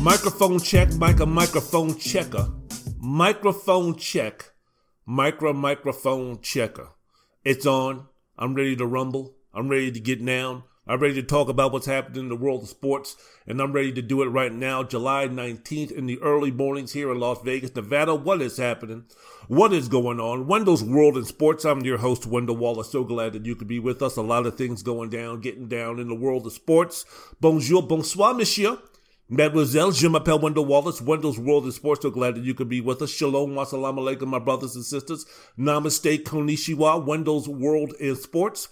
Microphone check, mic a microphone checker. Microphone check, micro microphone checker. It's on. I'm ready to rumble. I'm ready to get down. I'm ready to talk about what's happening in the world of sports, and I'm ready to do it right now, July 19th in the early mornings here in Las Vegas, Nevada. What is happening? What is going on? Wendell's World in Sports. I'm your host, Wendell Wallace. So glad that you could be with us. A lot of things going down, getting down in the world of sports. Bonjour, bonsoir, monsieur. Mademoiselle, je m'appelle Wendell Wallace, Wendell's World in Sports. So glad that you could be with us. Shalom, wassalamu alaikum, my brothers and sisters. Namaste, konnichiwa, Wendell's World in Sports.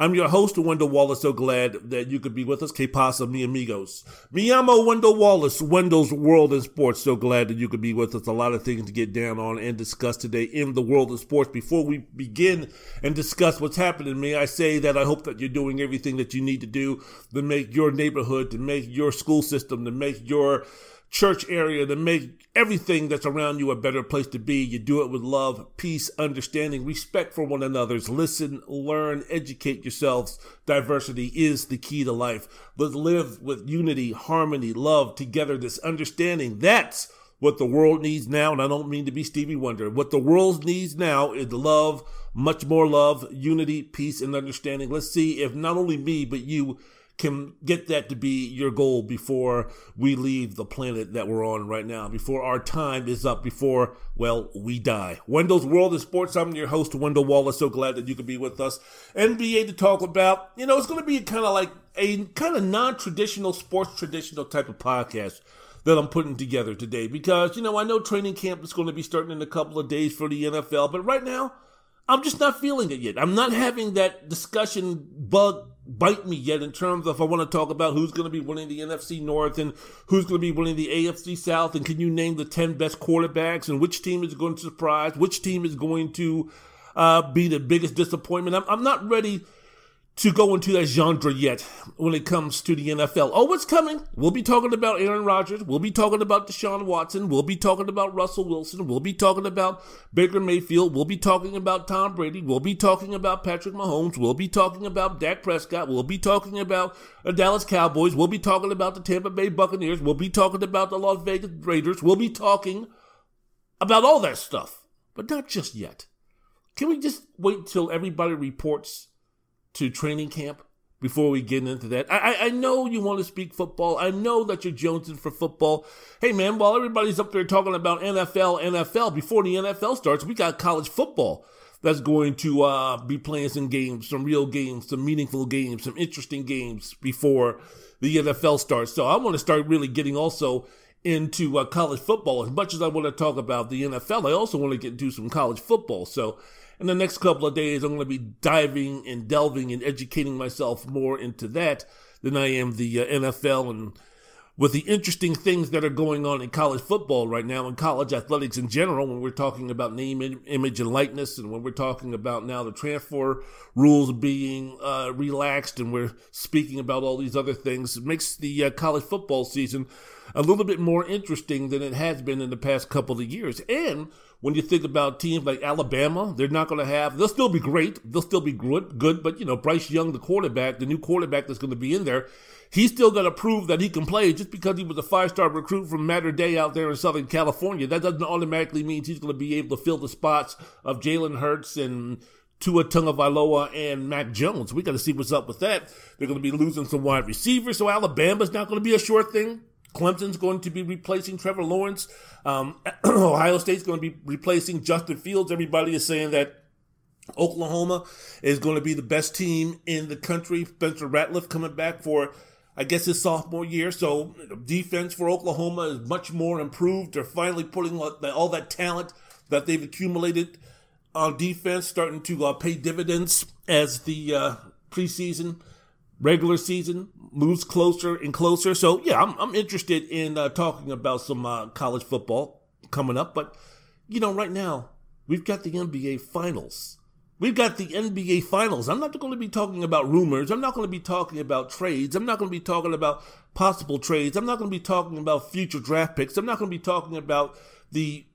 I'm your host, Wendell Wallace. So glad that you could be with us. Que pasa, mi amigos? Mi amo Wendell Wallace, Wendell's World in Sports. So glad that you could be with us. A lot of things to get down on and discuss today in the world of sports. Before we begin and discuss what's happening, may I say that I hope that you're doing everything that you need to do to make your neighborhood, to make your school system, to make your church area to make everything that's around you a better place to be. You do it with love, peace, understanding, respect for one another's. Listen, learn, educate yourselves. Diversity is the key to life. But live with unity, harmony, love, togetherness, understanding. That's what the world needs now. And I don't mean to be Stevie Wonder. What the world needs now is love, much more love, unity, peace, and understanding. Let's see if not only me, but you can get that to be your goal before we leave the planet that we're on right now, before our time is up, before, well, we die. Wendell's World of Sports. I'm your host, Wendell Wallace. So glad that you could be with us. NBA to talk about, you know, it's going to be kind of like a kind of non traditional, sports traditional type of podcast that I'm putting together today because, you know, I know training camp is going to be starting in a couple of days for the NFL, but right now, I'm just not feeling it yet. I'm not having that discussion bug bite me yet in terms of I want to talk about who's going to be winning the NFC North and who's going to be winning the AFC South and can you name the 10 best quarterbacks and which team is going to surprise, which team is going to uh, be the biggest disappointment. I'm, I'm not ready to go into that genre yet when it comes to the NFL. Oh, what's coming? We'll be talking about Aaron Rodgers. We'll be talking about Deshaun Watson. We'll be talking about Russell Wilson. We'll be talking about Baker Mayfield. We'll be talking about Tom Brady. We'll be talking about Patrick Mahomes. We'll be talking about Dak Prescott. We'll be talking about the Dallas Cowboys. We'll be talking about the Tampa Bay Buccaneers. We'll be talking about the Las Vegas Raiders. We'll be talking about all that stuff, but not just yet. Can we just wait till everybody reports to training camp before we get into that. I, I know you want to speak football. I know that you're jonesing for football. Hey man, while everybody's up there talking about NFL, NFL, before the NFL starts, we got college football that's going to uh, be playing some games, some real games, some meaningful games, some interesting games before the NFL starts. So I want to start really getting also into uh, college football. As much as I want to talk about the NFL, I also want to get into some college football. So in the next couple of days, I'm going to be diving and delving and educating myself more into that than I am the uh, NFL and with the interesting things that are going on in college football right now and college athletics in general when we're talking about name image and likeness and when we're talking about now the transfer rules being uh, relaxed and we're speaking about all these other things it makes the uh, college football season a little bit more interesting than it has been in the past couple of years. And when you think about teams like Alabama, they're not going to have, they'll still be great. They'll still be good, good, but you know, Bryce Young, the quarterback, the new quarterback that's going to be in there, he's still going to prove that he can play just because he was a five star recruit from Mater Dei out there in Southern California. That doesn't automatically mean he's going to be able to fill the spots of Jalen Hurts and Tua Tagovailoa and Mac Jones. We got to see what's up with that. They're going to be losing some wide receivers, so Alabama's not going to be a short thing. Clemson's going to be replacing Trevor Lawrence. Um, Ohio State's going to be replacing Justin Fields. Everybody is saying that Oklahoma is going to be the best team in the country. Spencer Rattler coming back for, I guess, his sophomore year. So defense for Oklahoma is much more improved. They're finally putting all that talent that they've accumulated on defense starting to uh, pay dividends as the uh, preseason, regular season moves closer and closer. So yeah, I'm, I'm interested in uh, talking about some uh, college football coming up. But you know, right now we've got the NBA Finals. We've got the NBA Finals. I'm not going to be talking about rumors. I'm not going to be talking about trades. I'm not going to be talking about possible trades. I'm not going to be talking about future draft picks. I'm not going to be talking about the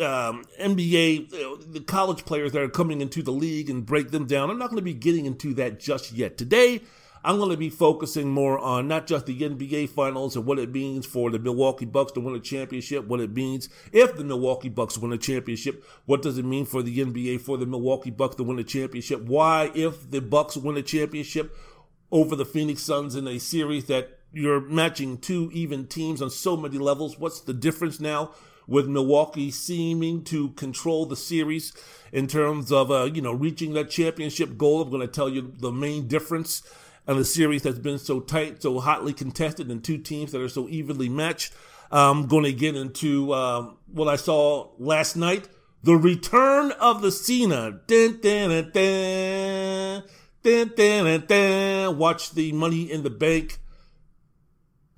um, NBA, the college players that are coming into the league and break them down. I'm not going to be getting into that just yet. Today, I'm going to be focusing more on not just the NBA finals and what it means for the Milwaukee Bucks to win a championship, what it means if the Milwaukee Bucks win a championship, what does it mean for the NBA for the Milwaukee Bucks to win a championship, why if the Bucks win a championship over the Phoenix Suns in a series that you're matching two even teams on so many levels, what's the difference now with Milwaukee seeming to control the series in terms of uh, you know reaching that championship goal. I'm going to tell you the main difference in a series that's been so tight, so hotly contested, and two teams that are so evenly matched. I'm going to get into um, what I saw last night. The return of the Cena. Dun, dun, dun, dun, dun, dun, Watch the Money in the Bank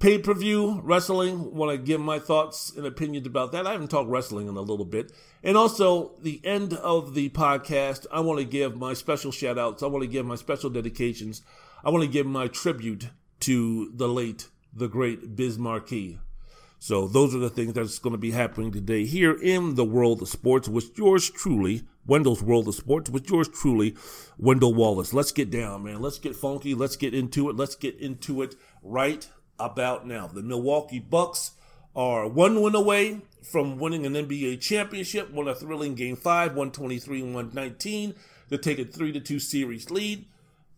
pay per view wrestling. Want to give my thoughts and opinions about that. I haven't talked wrestling in a little bit. And also, the end of the podcast, I want to give my special shout outs. I want to give my special dedications. I want to give my tribute to the late, the great Biz Markie. So, those are the things that's going to be happening today here in the world of sports with yours truly, Wendell's World of Sports, with yours truly, Wendell Wallace. Let's get down, man. Let's get funky. Let's get into it. Let's get into it right about now. The Milwaukee Bucks are one win away from winning an NBA championship, won a thrilling game five, 123 119. to take a 3 to 2 series lead.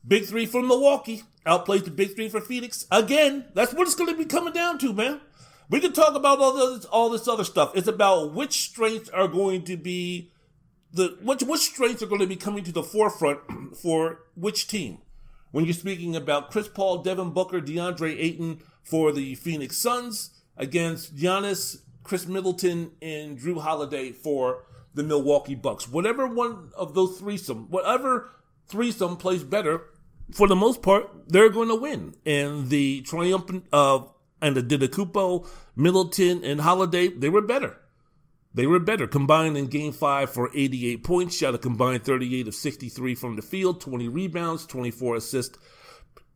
Big three for Milwaukee outplays the big three for Phoenix. Again, that's what it's going to be coming down to, man. We can talk about all this, all this other stuff. It's about which strengths are going to be the which which strengths are going to be coming to the forefront for which team. When you're speaking about Chris Paul, Devin Booker, DeAndre Ayton for the Phoenix Suns against Giannis, Khris Middleton, and Jrue Holiday for the Milwaukee Bucks. Whatever one of those threesome, whatever threesome plays better, for the most part, they're going to win. And the triumphant of and the Antetokounmpo, Middleton, and Holiday, they were better. They were better. Combined in game five for 88 points, shot a combined 38 of 63 from the field, 20 rebounds, 24 assists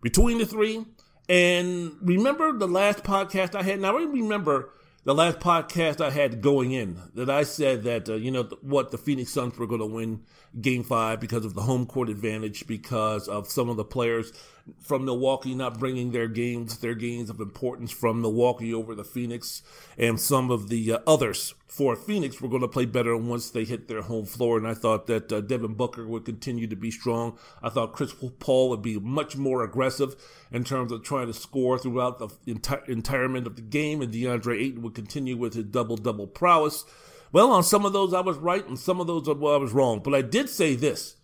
between the three. And remember the last podcast I had? Now, I remember the last podcast I had going in that I said that, uh, you know, what the Phoenix Suns were going to win game five because of the home court advantage, because of some of the players from Milwaukee not bringing their games, their games of importance from Milwaukee over the Phoenix, and some of the uh, others for Phoenix were going to play better once they hit their home floor. And I thought that uh, Devin Booker would continue to be strong. I thought Chris Paul would be much more aggressive in terms of trying to score throughout the enti- entirement of the game, and DeAndre Ayton would continue with his double double prowess. Well, on some of those I was right, and some of those I was wrong. But I did say this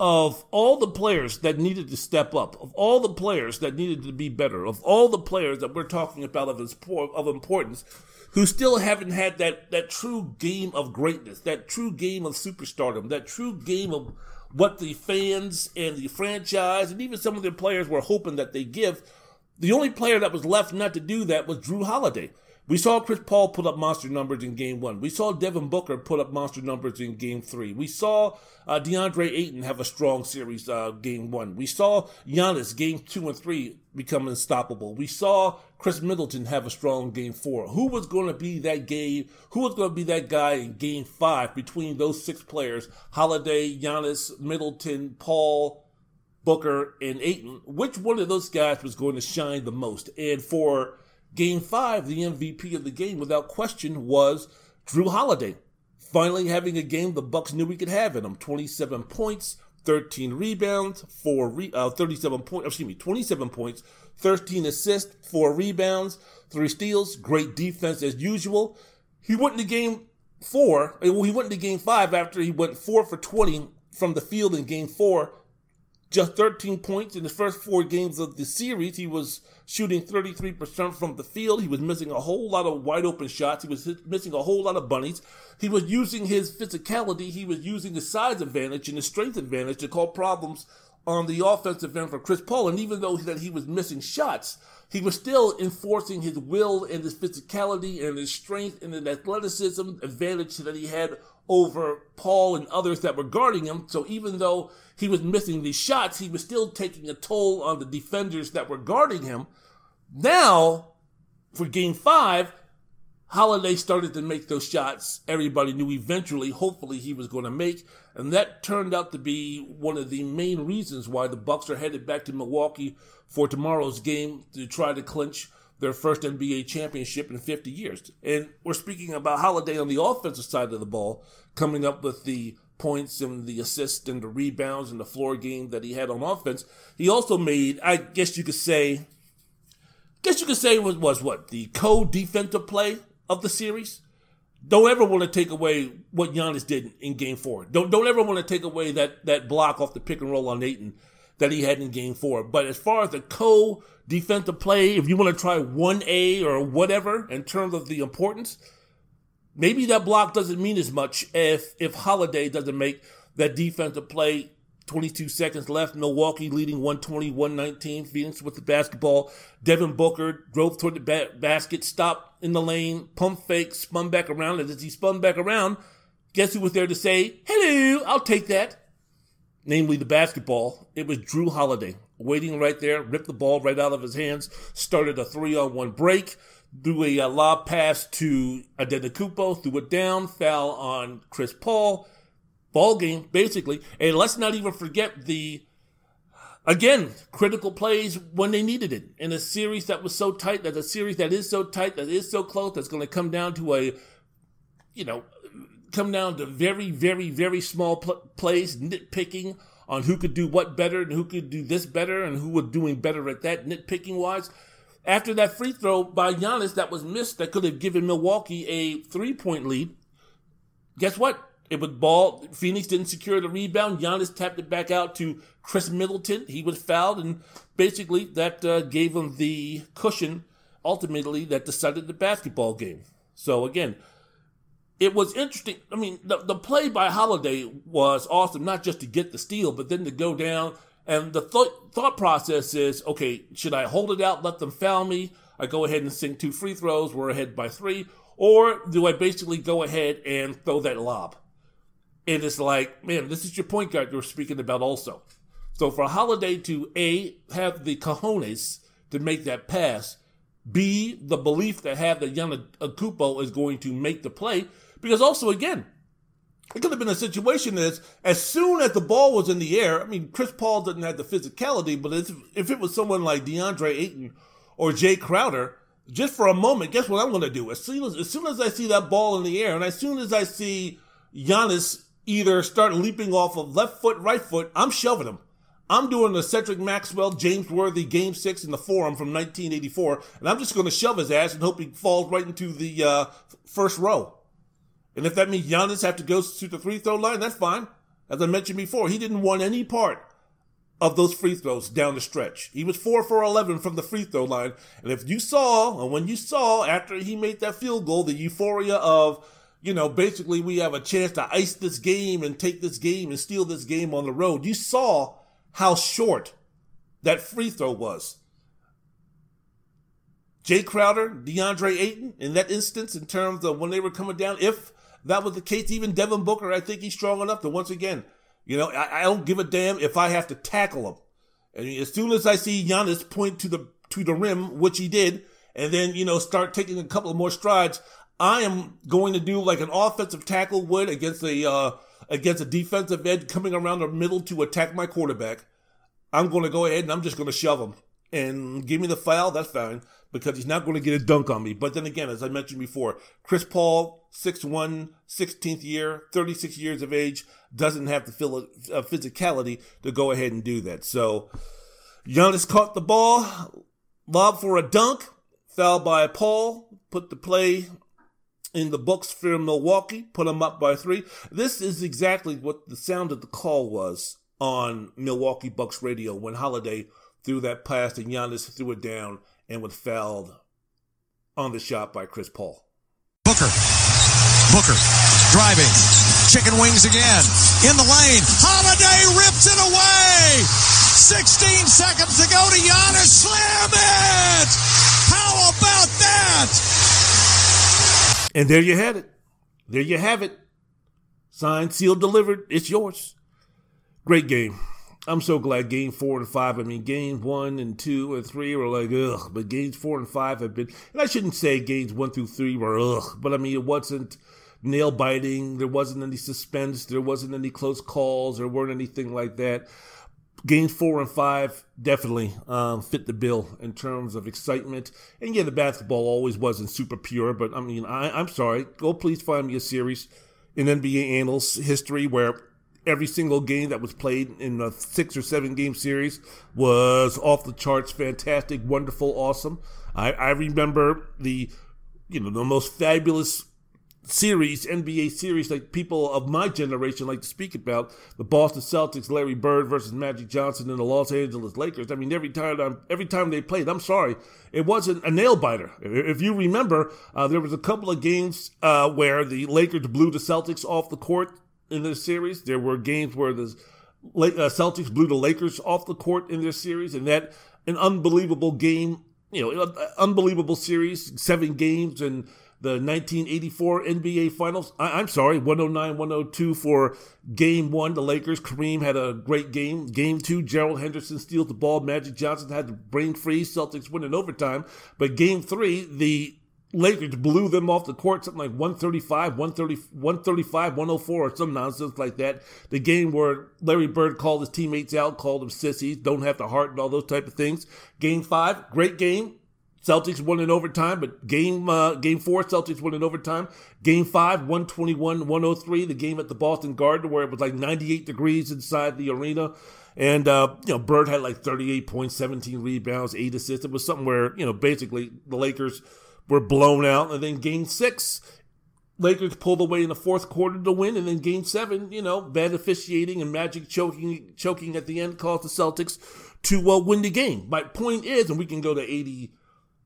of all the players that needed to step up, of all the players that needed to be better, of all the players that we're talking about of, importance, who still haven't had that, that true game of greatness, that true game of superstardom, that true game of what the fans and the franchise and even some of their players were hoping that they give. The only player that was left not to do that was Jrue Holiday. We saw Chris Paul put up monster numbers in game one. We saw Devin Booker put up monster numbers in game three. We saw uh, DeAndre Ayton have a strong series uh, game one. We saw Giannis game two and three become unstoppable. We saw Khris Middleton have a strong game four. Who was going to be that game? Who was going to be that guy in game five between those six players? Holiday, Giannis, Middleton, Paul, Booker, and Ayton. Which one of those guys was going to shine the most? And for Game five, the MVP of the game, without question, was Jrue Holiday. Finally having a game the Bucks knew we could have in him. 27 points, 13 rebounds, four re- uh, 37 points, excuse me, 27 points, 13 assists, four rebounds, three steals, great defense as usual. He went into game four, well, he went into game five after he went four for 20 from the field in game four just 13 points in the first four games of the series. He was shooting 33% from the field. He was missing a whole lot of wide open shots. He was missing a whole lot of bunnies. He was using his physicality. He was using his size advantage and his strength advantage to cause problems on the offensive end for Chris Paul. And even though that he was missing shots, he was still enforcing his will and his physicality and his strength and the athleticism advantage that he had over Paul and others that were guarding him. So even though he was missing these shots, he was still taking a toll on the defenders that were guarding him. Now, for game five, Holiday started to make those shots everybody knew eventually, hopefully, he was going to make. And that turned out to be one of the main reasons why the Bucks are headed back to Milwaukee for tomorrow's game to try to clinch their first NBA championship in 50 years. And we're speaking about Holiday on the offensive side of the ball, coming up with the points and the assists and the rebounds and the floor game that he had on offense. He also made, I guess you could say, guess you could say was, was what the co-defensive play of the series. Don't ever want to take away what Giannis did in Game Four. Don't don't ever want to take away that that block off the pick and roll on Ayton that he had in Game Four. But as far as the co defensive play, if you want to try one A or whatever in terms of the importance, maybe that block doesn't mean as much if if Holiday doesn't make that defensive play 22 seconds left. Milwaukee leading 120 119. Phoenix with the basketball. Devin Booker drove toward the ba- basket, stopped in the lane, pump fake, spun back around. And as he spun back around, guess who was there to say, Hello, I'll take that? Namely, the basketball. It was Jrue Holiday waiting right there, ripped the ball right out of his hands, started a three on one break, threw a, a lob pass to Antetokounmpo, threw it down, foul on Chris Paul ball game, basically. And let's not even forget the, again, critical plays when they needed it in a series that was so tight, that a series that is so tight, that is so close, that's going to come down to a, you know, come down to very, very, very small pl- plays, nitpicking on who could do what better and who could do this better and who was doing better at that, nitpicking wise. After that free throw by Giannis that was missed, that could have given Milwaukee a three point lead. Guess what? It was ball. Phoenix didn't secure the rebound. Giannis tapped it back out to Khris Middleton. He was fouled, and basically that uh, gave him the cushion. Ultimately, that decided the basketball game. So again, it was interesting. I mean, the, the play by Holiday was awesome, not just to get the steal, but then to go down. And the th- thought process is, okay, should I hold it out, let them foul me? I go ahead and sink two free throws. We're ahead by three. Or do I basically go ahead and throw that lob? And it's like, man, this is your point guard you're speaking about also. So for Holiday to A, have the cojones to make that pass, B, the belief to have that Yana Akupo is going to make the play, because also again, it could have been a situation that as soon as the ball was in the air, I mean, Chris Paul didn't have the physicality, but if it was someone like DeAndre Ayton or Jae Crowder, just for a moment, guess what I'm going to do? As soon as, as soon as I see that ball in the air, and as soon as I see Giannis either start leaping off of left foot, right foot, I'm shoving him. I'm doing the Cedric Maxwell, James Worthy game six in the forum from 1984, and I'm just going to shove his ass and hope he falls right into the uh, first row. And if that means Giannis have to go to the free throw line, that's fine. As I mentioned before, he didn't want any part of those free throws down the stretch. He was four for 11 from the free throw line. And if you saw, or when you saw after he made that field goal, the euphoria of you know, basically we have a chance to ice this game and take this game and steal this game on the road. You saw how short that free throw was. Jae Crowder, DeAndre Ayton, in that instance, in terms of when they were coming down, if that was the case, even Devin Booker, I think he's strong enough to once again, you know, I, I don't give a damn if I have to tackle him. And as soon as I see Giannis point to the to the rim, which he did, and then you know start taking a couple of more strides, I am going to do like an offensive tackle would against a uh, against a defensive end coming around the middle to attack my quarterback. I'm going to go ahead and I'm just going to shove him and give me the foul. That's fine because he's not going to get a dunk on me. But then again, as I mentioned before, Chris Paul, 6'1", 16th year, 36 years of age, doesn't have the uh, physicality to go ahead and do that. So Giannis caught the ball, lob for a dunk, foul by Paul, put the play in the books for Milwaukee, put them up by three. This is exactly what the sound of the call was on Milwaukee Bucks radio when Holiday threw that pass and Giannis threw it down and was fouled on the shot by Chris Paul. Booker. Booker driving. Chicken wings again. In the lane. Holiday rips it away. 16 seconds to go to Giannis. Slam it! How about that? And there you had it. There you have it. Signed, sealed, delivered. It's yours. Great game. I'm so glad game four and five. I mean, game one and two and three were like, ugh. But games four and five have been, and I shouldn't say games one through three were ugh. But I mean, it wasn't nail biting. There wasn't any suspense. There wasn't any close calls. There weren't anything like that. Games four and five definitely um, fit the bill in terms of excitement. And yeah, the basketball always wasn't super pure, but I mean, I, I'm sorry. Go please find me a series in NBA annals history where every single game that was played in a six or seven game series was off the charts, fantastic, wonderful, awesome. I, I remember the you know the most fabulous series, NBA series, like people of my generation like to speak about the Boston Celtics, Larry Bird versus Magic Johnson, and the Los Angeles Lakers. I mean, every time every time they played, I'm sorry, it wasn't a nail biter. If you remember, uh, there was a couple of games uh, where the Lakers blew the Celtics off the court in this series. There were games where the uh, Celtics blew the Lakers off the court in this series, and that an unbelievable game. You know, unbelievable series, seven games, and the 1984 NBA Finals. I, am sorry, 109 102 for game one. The Lakers, Kareem had a great game. Game two, Gerald Henderson steals the ball. Magic Johnson had the brain freeze. Celtics win in overtime. But game three, the Lakers blew them off the court, something like 135, 130, 135, 104, or some nonsense like that. The game where Larry Bird called his teammates out, called them sissies, don't have the heart, and all those type of things. Game five, great game. Celtics won in overtime, but game uh, game four, Celtics won in overtime. Game five, 121 103, the game at the Boston Garden where it was like 98 degrees inside the arena. And, uh, you know, Bird had like 38 points, 17 rebounds, eight assists. It was something where, you know, basically the Lakers were blown out. And then game six, Lakers pulled away in the fourth quarter to win. And then game seven, you know, bad officiating and Magic choking, choking at the end caused the Celtics to uh, win the game. My point is, and we can go to 80-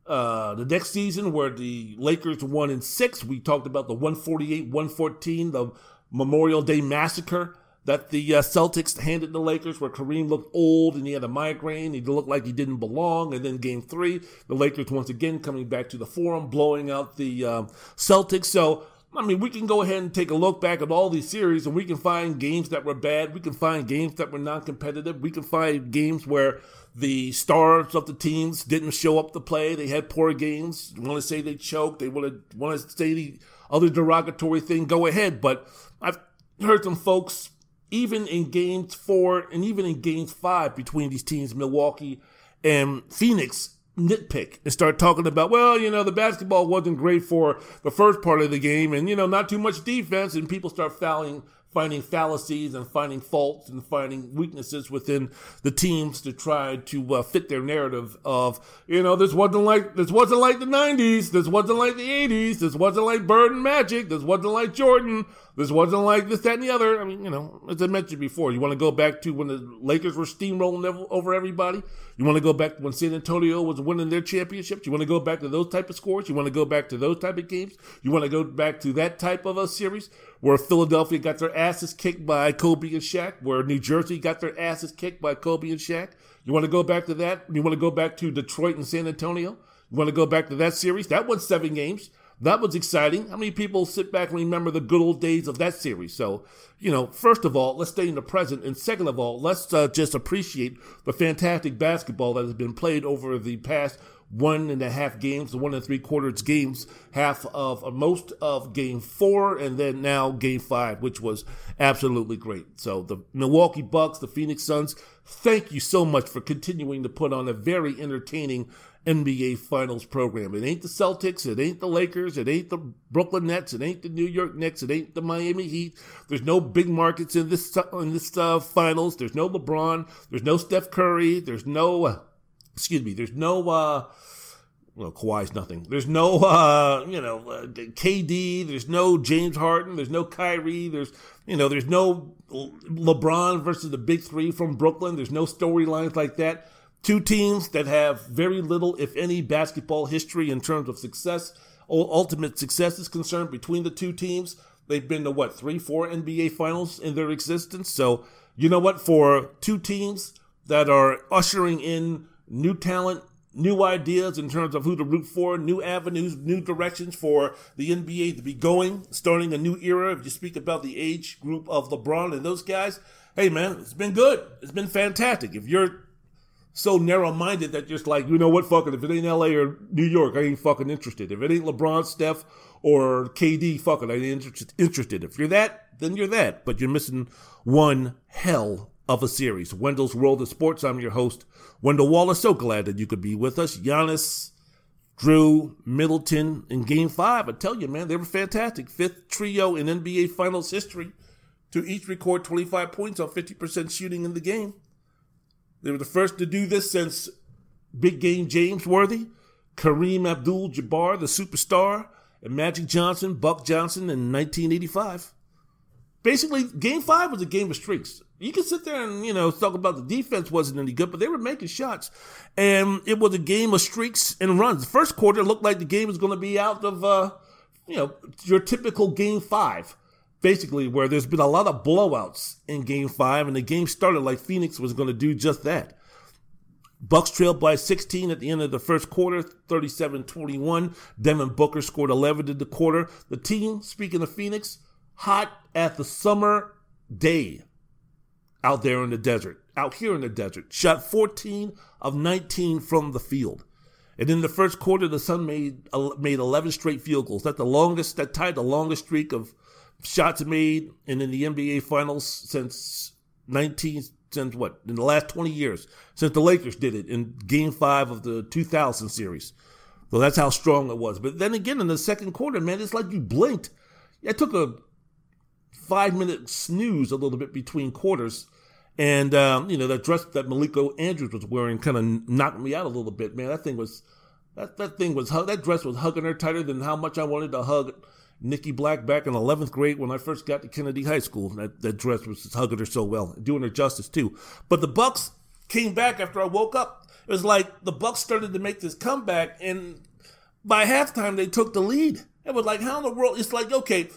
uh, the next season where the Lakers won in six, we talked about the 148 114, the Memorial Day massacre that the uh, Celtics handed the Lakers, where Kareem looked old and he had a migraine. He looked like he didn't belong. And then game three, the Lakers once again coming back to the forum, blowing out the uh, Celtics. So, I mean, we can go ahead and take a look back at all these series and we can find games that were bad. We can find games that were non competitive. We can find games where the stars of the teams didn't show up to play. They had poor games. Want to say they choked. They want to want to say the other derogatory thing. Go ahead. But I've heard some folks, even in games four and even in games five between these teams, Milwaukee and Phoenix, nitpick and start talking about, well, you know, the basketball wasn't great for the first part of the game and, you know, not too much defense. And people start fouling finding fallacies and finding faults and finding weaknesses within the teams to try to uh, fit their narrative of you know this wasn't like this wasn't like the 90s this wasn't like the 80s this wasn't like Bird and Magic this wasn't like Jordan this wasn't like this that and the other I mean you know as I mentioned before you want to go back to when the Lakers were steamrolling over everybody you want to go back when San Antonio was winning their championships you want to go back to those type of scores you want to go back to those type of games you want to go back to that type of a series where Philadelphia got their asses kicked by Kobe and Shaq, where New Jersey got their asses kicked by Kobe and Shaq. You want to go back to that? You want to go back to Detroit and San Antonio? You want to go back to that series? That won seven games. That was exciting. How many people sit back and remember the good old days of that series? So, you know, first of all, let's stay in the present. And second of all, let's uh, just appreciate the fantastic basketball that has been played over the past one and a half games, one and three quarters games, half of uh, most of game four, and then now game five, which was absolutely great. So the Milwaukee Bucks, the Phoenix Suns, thank you so much for continuing to put on a very entertaining NBA Finals program. It ain't the Celtics, it ain't the Lakers, it ain't the Brooklyn Nets, it ain't the New York Knicks, it ain't the Miami Heat. There's no big markets in this in this uh, finals. There's no LeBron. There's no Steph Curry. There's no. Uh, excuse me, there's no uh, well, Kawhi's nothing. There's no, uh, you know, uh, KD. There's no James Harden. There's no Kyrie. There's, you know, there's no LeBron versus the Big Three from Brooklyn. There's no storylines like that. Two teams that have very little, if any, basketball history in terms of success, ultimate success is concerned between the two teams. They've been to what, three, four NBA finals in their existence. So, you know what? For two teams that are ushering in new talent, new ideas in terms of who to root for, new avenues, new directions for the NBA to be going, starting a new era. If you speak about the age group of LeBron and those guys, hey man, it's been good. It's been fantastic. If you're so narrow minded that just like, you know what, fuck it. If it ain't LA or New York, I ain't fucking interested. If it ain't LeBron, Steph, or KD, fuck it, I ain't interested. If you're that, then you're that. But you're missing one hell of a series. Wendell's World of Sports. I'm your host, Wendell Wallace. So glad that you could be with us. Giannis, Jrue, Middleton in game five. I tell you, man, they were fantastic. Fifth trio in NBA Finals history to each record 25 points on 50% shooting in the game. They were the first to do this since Big Game James Worthy, Kareem Abdul Jabbar, the superstar, and Magic Johnson, Buck Johnson in 1985. Basically, game five was a game of streaks. You can sit there and, you know, talk about the defense wasn't any good, but they were making shots. And it was a game of streaks and runs. The first quarter looked like the game was going to be out of, uh, you know, your typical game five basically where there's been a lot of blowouts in game five, and the game started like Phoenix was going to do just that. Bucks trailed by 16 at the end of the first quarter, 37-21. Devin Booker scored 11 in the quarter. The team, speaking of Phoenix, hot at the summer day out there in the desert, out here in the desert. Shot 14 of 19 from the field. And in the first quarter, the Sun made uh, made 11 straight field goals. That's the longest, that tied the longest streak of shots made and in the NBA Finals since 19 since what in the last 20 years since the Lakers did it in Game Five of the 2000 series. So that's how strong it was. But then again, in the second quarter, man, it's like you blinked. I took a five minute snooze a little bit between quarters. And, um, you know, that dress that Malika Andrews was wearing kind of knocked me out a little bit, man. That thing was, that, that thing was, that dress was hugging her tighter than how much I wanted to hug Nikki Black back in 11th grade when I first got to Kennedy High School. That, that dress was hugging her so well, doing her justice too. But the Bucks came back after I woke up. It was like the Bucks started to make this comeback, and by halftime they took the lead. It was like, how in the world? It's like, okay,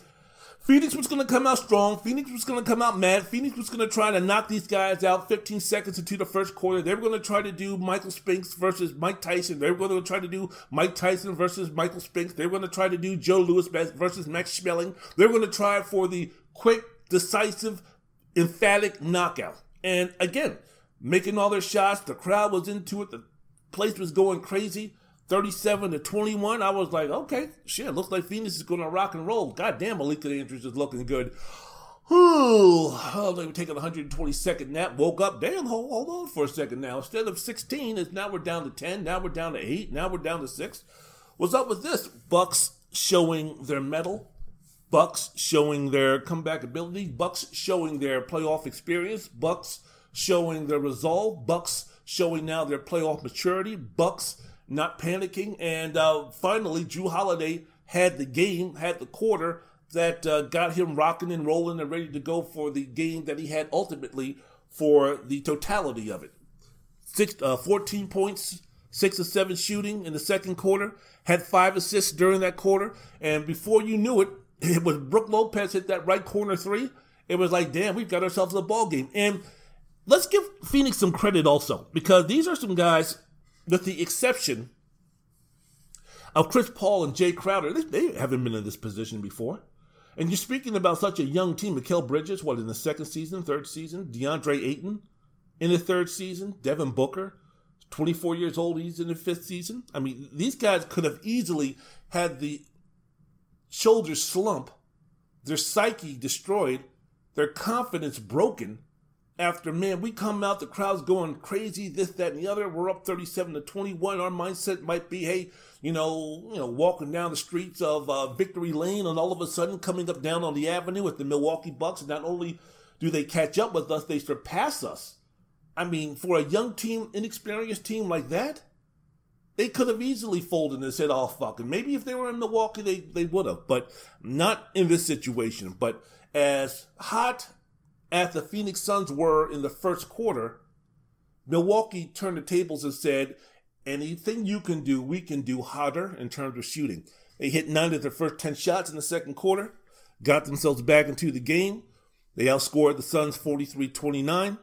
Phoenix was going to come out strong. Phoenix was going to come out mad. Phoenix was going to try to knock these guys out 15 seconds into the first quarter. They were going to try to do Michael Spinks versus Mike Tyson. They were going to try to do Mike Tyson versus Michael Spinks. They were going to try to do Joe Louis versus Max Schmeling. They were going to try for the quick, decisive, emphatic knockout. And again, making all their shots. The crowd was into it. The place was going crazy. 37 to 21. I was like, okay, shit, looks like Phoenix is going to rock and roll. God damn, Malika Andrews is looking good. Ooh, oh, were taking a 122nd nap, woke up, damn, hold, hold on for a second now. Instead of 16, it's now we're down to 10, now we're down to 8, now we're down to 6. What's up with this? Bucks showing their mettle, Bucks showing their comeback ability, Bucks showing their playoff experience, Bucks showing their resolve, Bucks showing now their playoff maturity, Bucks not panicking. And uh, finally, Drew Holiday had the game, had the quarter that uh, got him rocking and rolling and ready to go for the game that he had ultimately for the totality of it. Six, uh, 14 points, six or seven shooting in the second quarter, had five assists during that quarter. And before you knew it, it was Brook Lopez hit that right corner three. It was like, damn, we've got ourselves a ball game. And let's give Phoenix some credit also, because these are some guys with the exception of Chris Paul and Jae Crowder. They, haven't been in this position before. And you're speaking about such a young team. Mikal Bridges, what, in the second season, third season? DeAndre Ayton in the third season? Devin Booker, 24 years old, he's in the fifth season. I mean, these guys could have easily had the shoulders slump, their psyche destroyed, their confidence broken after man, we come out, the crowd's going crazy, this, that, and the other. We're up 37 to 21. Our mindset might be, hey, you know, you know, walking down the streets of uh, Victory Lane, and all of a sudden coming up down on the avenue with the Milwaukee Bucks. Not only do they catch up with us, they surpass us. I mean, for a young team, inexperienced team like that, they could have easily folded and said, "Oh fuck!" And maybe if they were in Milwaukee, they they would have, but not in this situation. But as hot as the Phoenix Suns were in the first quarter, Milwaukee turned the tables and said, "Anything you can do, we can do hotter in terms of shooting." They hit nine of their first ten shots in the second quarter, got themselves back into the game. They outscored the Suns 43-29.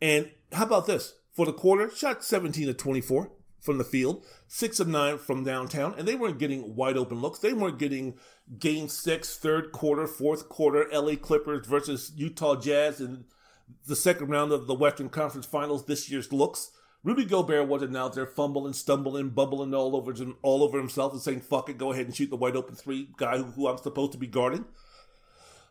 And how about this? For the quarter, shot 17 of 24 from the field, six of nine from downtown, and they weren't getting wide open looks. They weren't getting game six, third quarter, fourth quarter, LA Clippers versus Utah Jazz in the second round of the Western Conference Finals this year's looks. Rudy Gobert wasn't out there fumbling, stumbling, bubbling all over all over himself and saying, fuck it, go ahead and shoot the wide open three guy who, who I'm supposed to be guarding.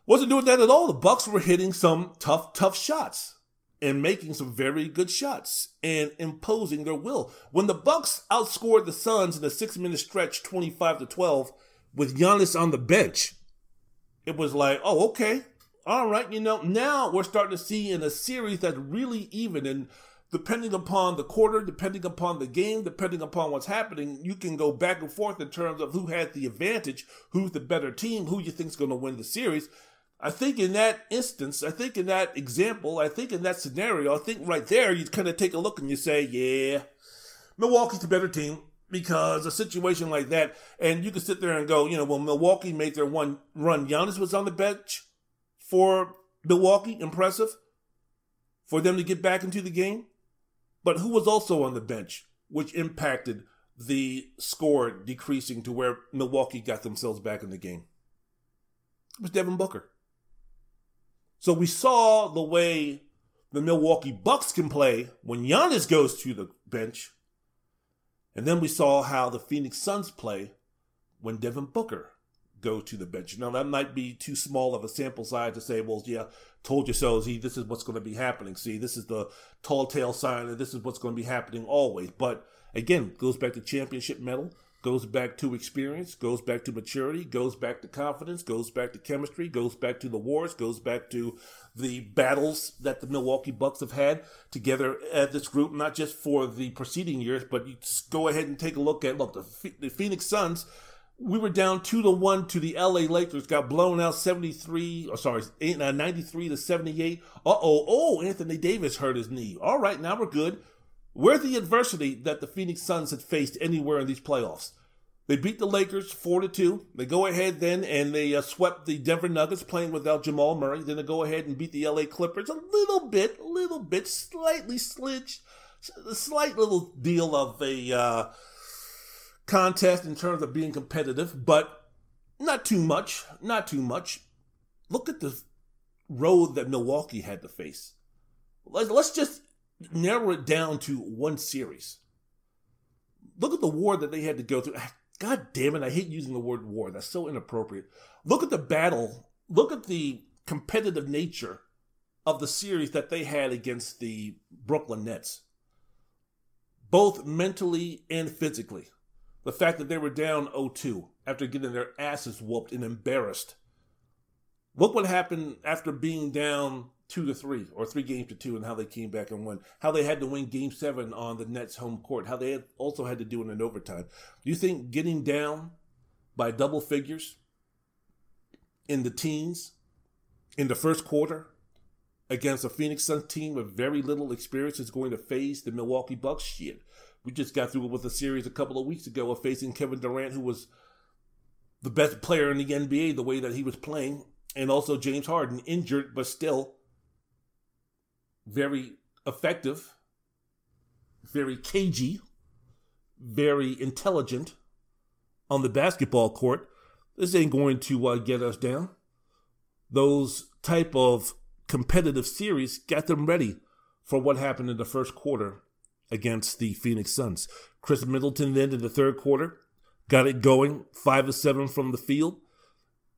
Wasn't doing that at all. The Bucks were hitting some tough, tough shots and making some very good shots and imposing their will. When the Bucks outscored the Suns in a six-minute stretch, twenty-five to twelve, with Giannis on the bench, it was like, oh, okay, all right. You know, now we're starting to see in a series that's really even and. Depending upon the quarter, depending upon the game, depending upon what's happening, you can go back and forth in terms of who has the advantage, who's the better team, who you think's going to win the series. I think in that instance, I think in that example, I think in that scenario, I think right there, you kind of take a look and you say, yeah, Milwaukee's a better team because a situation like that, and you can sit there and go, you know, well, Milwaukee made their one run. Giannis was on the bench for Milwaukee, impressive for them to get back into the game. But who was also on the bench, which impacted the score decreasing to where Milwaukee got themselves back in the game? It was Devin Booker. So we saw the way the Milwaukee Bucks can play when Giannis goes to the bench. And then we saw how the Phoenix Suns play when Devin Booker goes to the bench. Now that might be too small of a sample size to say, well, yeah, told you so. See, this is what's going to be happening. See, this is the tall tale sign, and this is what's going to be happening always. But again, goes back to championship medal goes back to experience, goes back to maturity, goes back to confidence, goes back to chemistry, goes back to the wars, goes back to the battles that the Milwaukee Bucks have had together at this group, not just for the preceding years, but you go ahead and take a look at look the, the Phoenix Suns. We were down two to one to the LA Lakers, got blown out 73, or sorry, uh, 93 to 78. Uh oh, oh, Anthony Davis hurt his knee. All right, now we're good. Where's the adversity that the Phoenix Suns had faced anywhere in these playoffs? They beat the Lakers four to two. They go ahead then and they uh, swept the Denver Nuggets playing without Jamal Murray. Then they go ahead and beat the LA Clippers a little bit, a little bit, slightly slidged, a slight little deal of a uh, contest in terms of being competitive, but not too much, not too much. Look at the road that Milwaukee had to face. Let's just narrow it down to one series. Look at the war that they had to go through. Ah, God damn it, I hate using the word war. That's so inappropriate. Look at the battle. Look at the competitive nature of the series that they had against the Brooklyn Nets, both mentally and physically. The fact that they were down 0 2 after getting their asses whooped and embarrassed. Look what happened after being down two to three or three games to two and how they came back and won. How they had to win game seven on the Nets home court. How they had also had to do it in overtime. Do you think getting down by double figures in the teens in the first quarter against a Phoenix Suns team with very little experience is going to face the Milwaukee Bucks? Shit. We just got through with a series a couple of weeks ago of facing Kevin Durant, who was the best player in the NBA the way that he was playing, and also James Harden, injured but still very effective, very cagey, very intelligent on the basketball court. This ain't going to uh, get us down. Those type of competitive series got them ready for what happened in the first quarter against the Phoenix Suns. Khris Middleton then in the third quarter got it going, five of seven from the field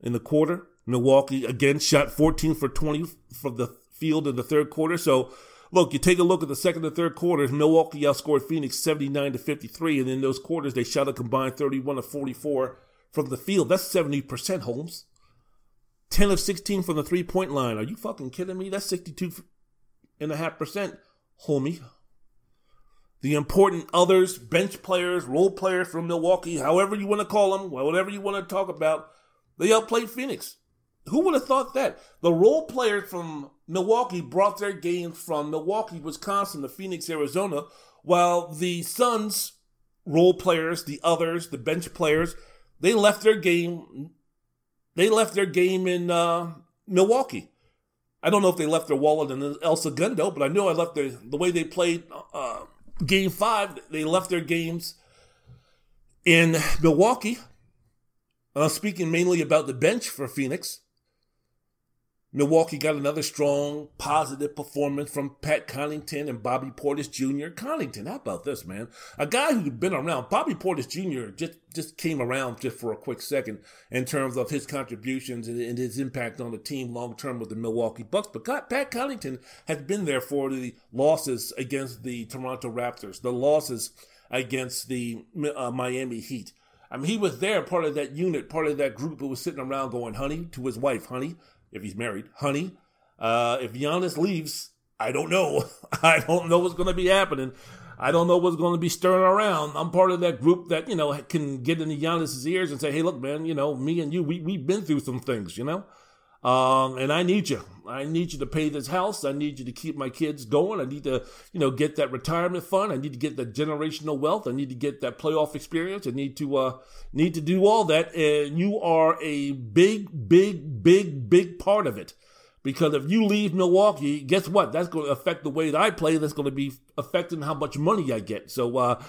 in the quarter. Milwaukee again shot 14 for 20 for the field in the third quarter. So, look, you take a look at the second and third quarters. Milwaukee outscored Phoenix 79 to 53, and in those quarters, they shot a combined 31 to 44 from the field. That's 70%, Holmes. 10 of 16 from the three point line. Are you fucking kidding me? That's 62 and a half percent, homie. the important others, bench players, role players from Milwaukee, however you want to call them, whatever you want to talk about, they outplayed Phoenix. Who would have thought that? The role players from Milwaukee brought their games from Milwaukee, Wisconsin to Phoenix, Arizona, while the Suns role players, the others, the bench players, they left their game. They left their game in uh, Milwaukee. I don't know if they left their wallet in El Segundo, but I know I left the the way they played uh, Game Five. They left their games in Milwaukee. Uh, speaking mainly about the bench for Phoenix. Milwaukee got another strong, positive performance from Pat Connaughton and Bobby Portis Jr. Connaughton, how about this, man? A guy who's been around. Bobby Portis Jr. just just came around just for a quick second in terms of his contributions and, and his impact on the team long term with the Milwaukee Bucks. But Pat Connaughton has been there for the losses against the Toronto Raptors, the losses against the uh, Miami Heat. I mean, he was there, part of that unit, part of that group that was sitting around going, honey, to his wife, honey, if he's married, honey. Uh, if Giannis leaves, I don't know. I don't know what's going to be happening. I don't know what's going to be stirring around. I'm part of that group that, you know, can get into Giannis's ears and say, hey, look, man, you know, me and you, we, we've been through some things, you know? Um, and I need you. I need you to pay this house. I need you to keep my kids going. I need to, you know, get that retirement fund. I need to get that generational wealth. I need to get that playoff experience. I need to, uh, need to do all that. And you are a big, big, big, big part of it. Because if you leave Milwaukee, guess what? That's going to affect the way that I play. That's going to be affecting how much money I get. So, uh,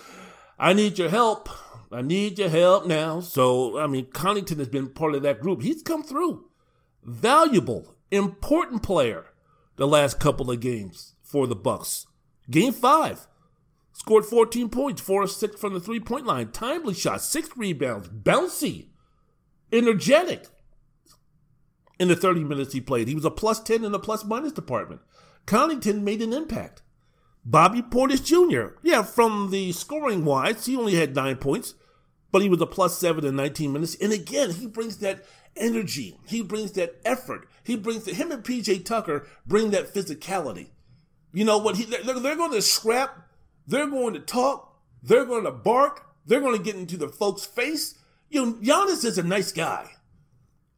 I need your help. I need your help now. So, I mean, Connaughton has been part of that group. He's come through valuable, important player the last couple of games for the Bucks. Game five, scored 14 points, four or six from the three point line, timely shot, six rebounds, bouncy, energetic. In the 30 minutes he played, he was a plus 10 in the plus minus department. Connaughton made an impact. Bobby Portis Jr., yeah, from the scoring wise, he only had nine points, but he was a plus seven in 19 minutes. And again, he brings that energy. He brings that effort. He brings the, him and PJ Tucker bring that physicality. You know what? He, they're, they're going to scrap. They're going to talk. They're going to bark. They're going to get into the folks' face. You know, Giannis is a nice guy.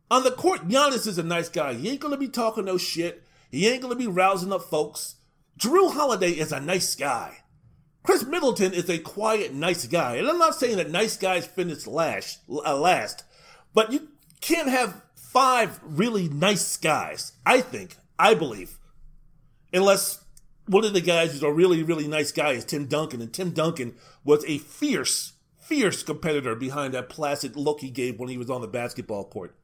On the court, Giannis is a nice guy. He ain't going to be talking no shit. He ain't going to be rousing up folks. Jrue Holiday is a nice guy. Khris Middleton is a quiet, nice guy. And I'm not saying that nice guys finish last, uh, last but you can't have five really nice guys, I think, I believe, unless one of the guys who's a really, really nice guy is Tim Duncan. And Tim Duncan was a fierce, fierce competitor behind that placid look he gave when he was on the basketball court.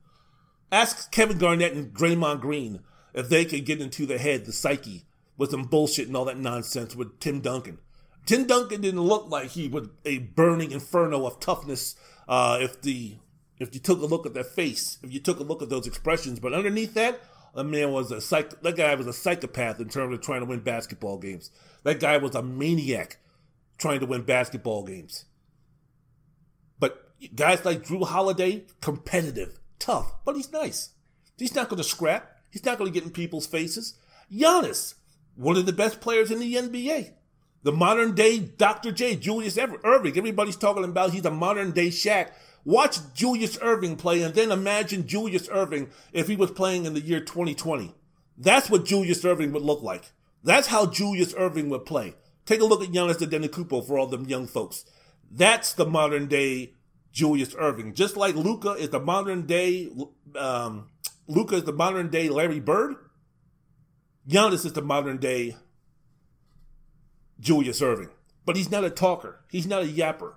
Ask Kevin Garnett and Draymond Green if they could get into the head, the psyche, with some bullshit and all that nonsense with Tim Duncan. Tim Duncan didn't look like he was a burning inferno of toughness uh, if the if you took a look at that face, if you took a look at those expressions, but underneath that, that man was a psych. That guy was a psychopath in terms of trying to win basketball games. That guy was a maniac trying to win basketball games. But guys like Jrue Holiday, competitive, tough, but he's nice. He's not going to scrap. He's not going to get in people's faces. Giannis, one of the best players in the NBA. The modern day Dr. J, Julius Erving. Everybody's talking about he's a modern day Shaq Watch Julius Erving play and then imagine Julius Erving if he was playing in the year 2020. That's what Julius Erving would look like. That's how Julius Erving would play. Take a look at Giannis Antetokounmpo for all them young folks. That's the modern day Julius Erving. Just like Luka is the modern day, um, Luka is the modern day Larry Bird. Giannis is the modern day Julius Erving. But he's not a talker. He's not a yapper.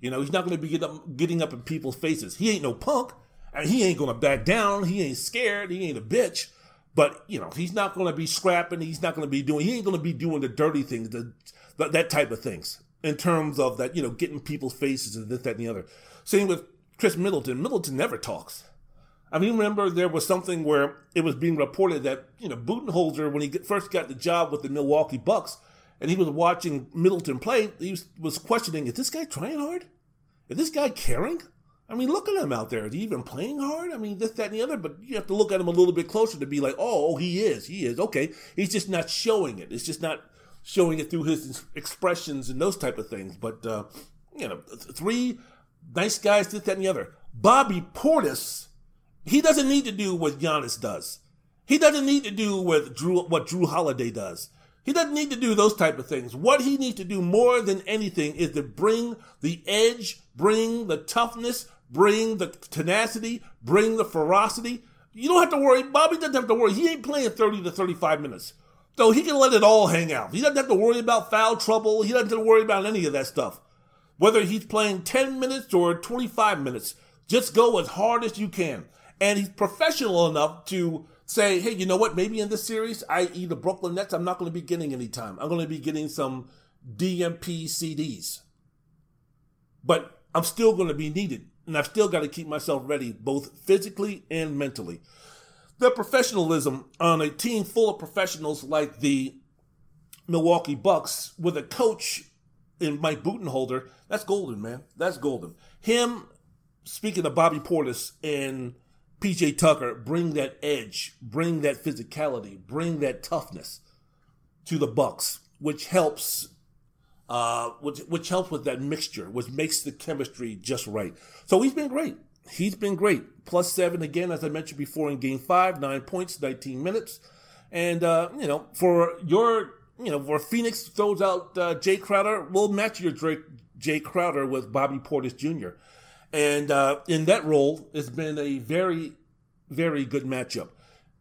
You know, he's not going to be get up, getting up in people's faces. He ain't no punk. and he ain't going to back down. He ain't scared. He ain't a bitch. But, you know, he's not going to be scrapping. He's not going to be doing, he ain't going to be doing the dirty things, the, the, that type of things in terms of that, you know, getting people's faces and this, that, and the other. Same with Khris Middleton. Middleton never talks. I mean, remember there was something where it was being reported that, you know, Budenholzer, when he first got the job with the Milwaukee Bucks, and he was watching Middleton play, he was, was questioning, is this guy trying hard? Is this guy caring? I mean, look at him out there. Is he even playing hard? I mean, this, that, and the other, but you have to look at him a little bit closer to be like, oh, oh he is. He is. Okay. He's just not showing it. It's just not showing it through his expressions and those type of things. But uh, you know, three nice guys, this, that, and the other. Bobby Portis, he doesn't need to do what Giannis does. He doesn't need to do what Jrue what Jrue Holiday does. He doesn't need to do those type of things. What he needs to do more than anything is to bring the edge, bring the toughness, bring the tenacity, bring the ferocity. You don't have to worry. Bobby doesn't have to worry. He ain't playing 30 to 35 minutes. So he can let it all hang out. He doesn't have to worry about foul trouble. He doesn't have to worry about any of that stuff. Whether he's playing 10 minutes or 25 minutes, just go as hard as you can. And he's professional enough to say, hey, you know what? Maybe in this series, i.e., the Brooklyn Nets, I'm not going to be getting any time. I'm going to be getting some DNP CDs. But I'm still going to be needed. And I've still got to keep myself ready, both physically and mentally. The professionalism on a team full of professionals like the Milwaukee Bucks with a coach in Mike Budenholzer, that's golden, man. That's golden. Him, speaking of Bobby Portis and PJ Tucker bring that edge, bring that physicality, bring that toughness to the Bucks, which helps uh, which, which helps with that mixture, which makes the chemistry just right. So he's been great. He's been great. Plus seven again, as I mentioned before in game five, nine points, 19 minutes. And, uh, you know, for your, you know, for Phoenix throws out uh, Jae Crowder, we'll match your Drake, Jae Crowder with Bobby Portis Jr. And uh, in that role, it's been a very, very good matchup.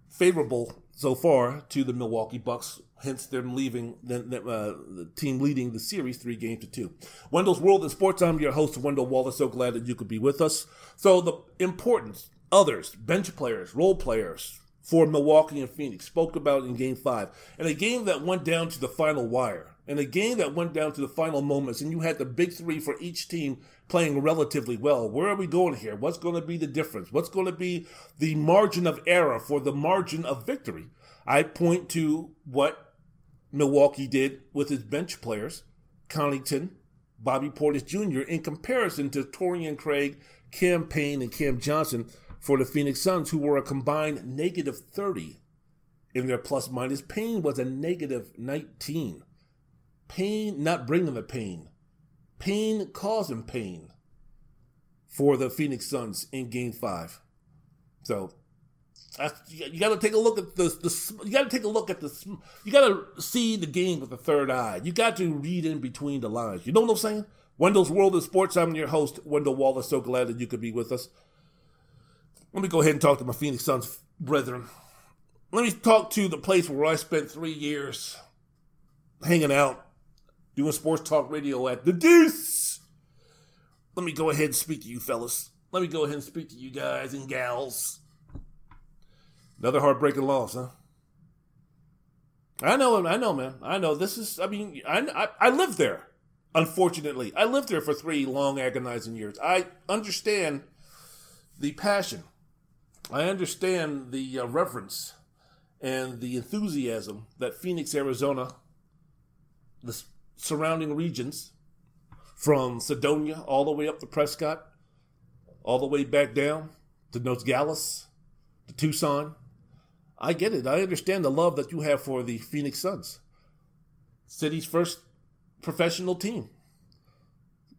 Favorable so far to the Milwaukee Bucks, hence them leaving the, uh, the, team leading the series three games to two. Wendell's World in Sports. I'm your host, Wendell Wallace. So glad that you could be with us. So the importance, others, bench players, role players for Milwaukee and Phoenix spoke about in Game Five, and a game that went down to the final wire, and a game that went down to the final moments, and you had the big three for each team playing relatively well. Where are we going here? What's going to be the difference? What's going to be the margin of error for the margin of victory? I point to what Milwaukee did with his bench players, Connaughton, Bobby Portis Jr., in comparison to Torrey Craig, Cam Payne, and Cam Johnson for the Phoenix Suns, who were a combined negative 30 in their plus minus. Payne was a negative 19. Payne not bringing the pain pain causing pain for the Phoenix Suns in Game Five. So you got to take a look at the, the you got to take a look at the you got to see the game with the third eye. You got to read in between the lines. You know what I'm saying? Wendell's World of Sports. I'm your host, Wendell Wallace. So glad that you could be with us. Let me go ahead and talk to my Phoenix Suns brethren. Let me talk to the place where I spent three years hanging out doing sports talk radio at the Deuce. Let me go ahead and speak to you, fellas. Let me go ahead and speak to you guys and gals. Another heartbreaking loss, huh? I know, I know, man. I know. This is. I mean, I, I, I lived there. Unfortunately, I lived there for three long, agonizing years. I understand the passion. I understand the uh, reverence and the enthusiasm that Phoenix, Arizona, the surrounding regions from Sedona all the way up to Prescott, all the way back down to Nogales, to Tucson. I get it. I understand the love that you have for the Phoenix Suns, city's first professional team.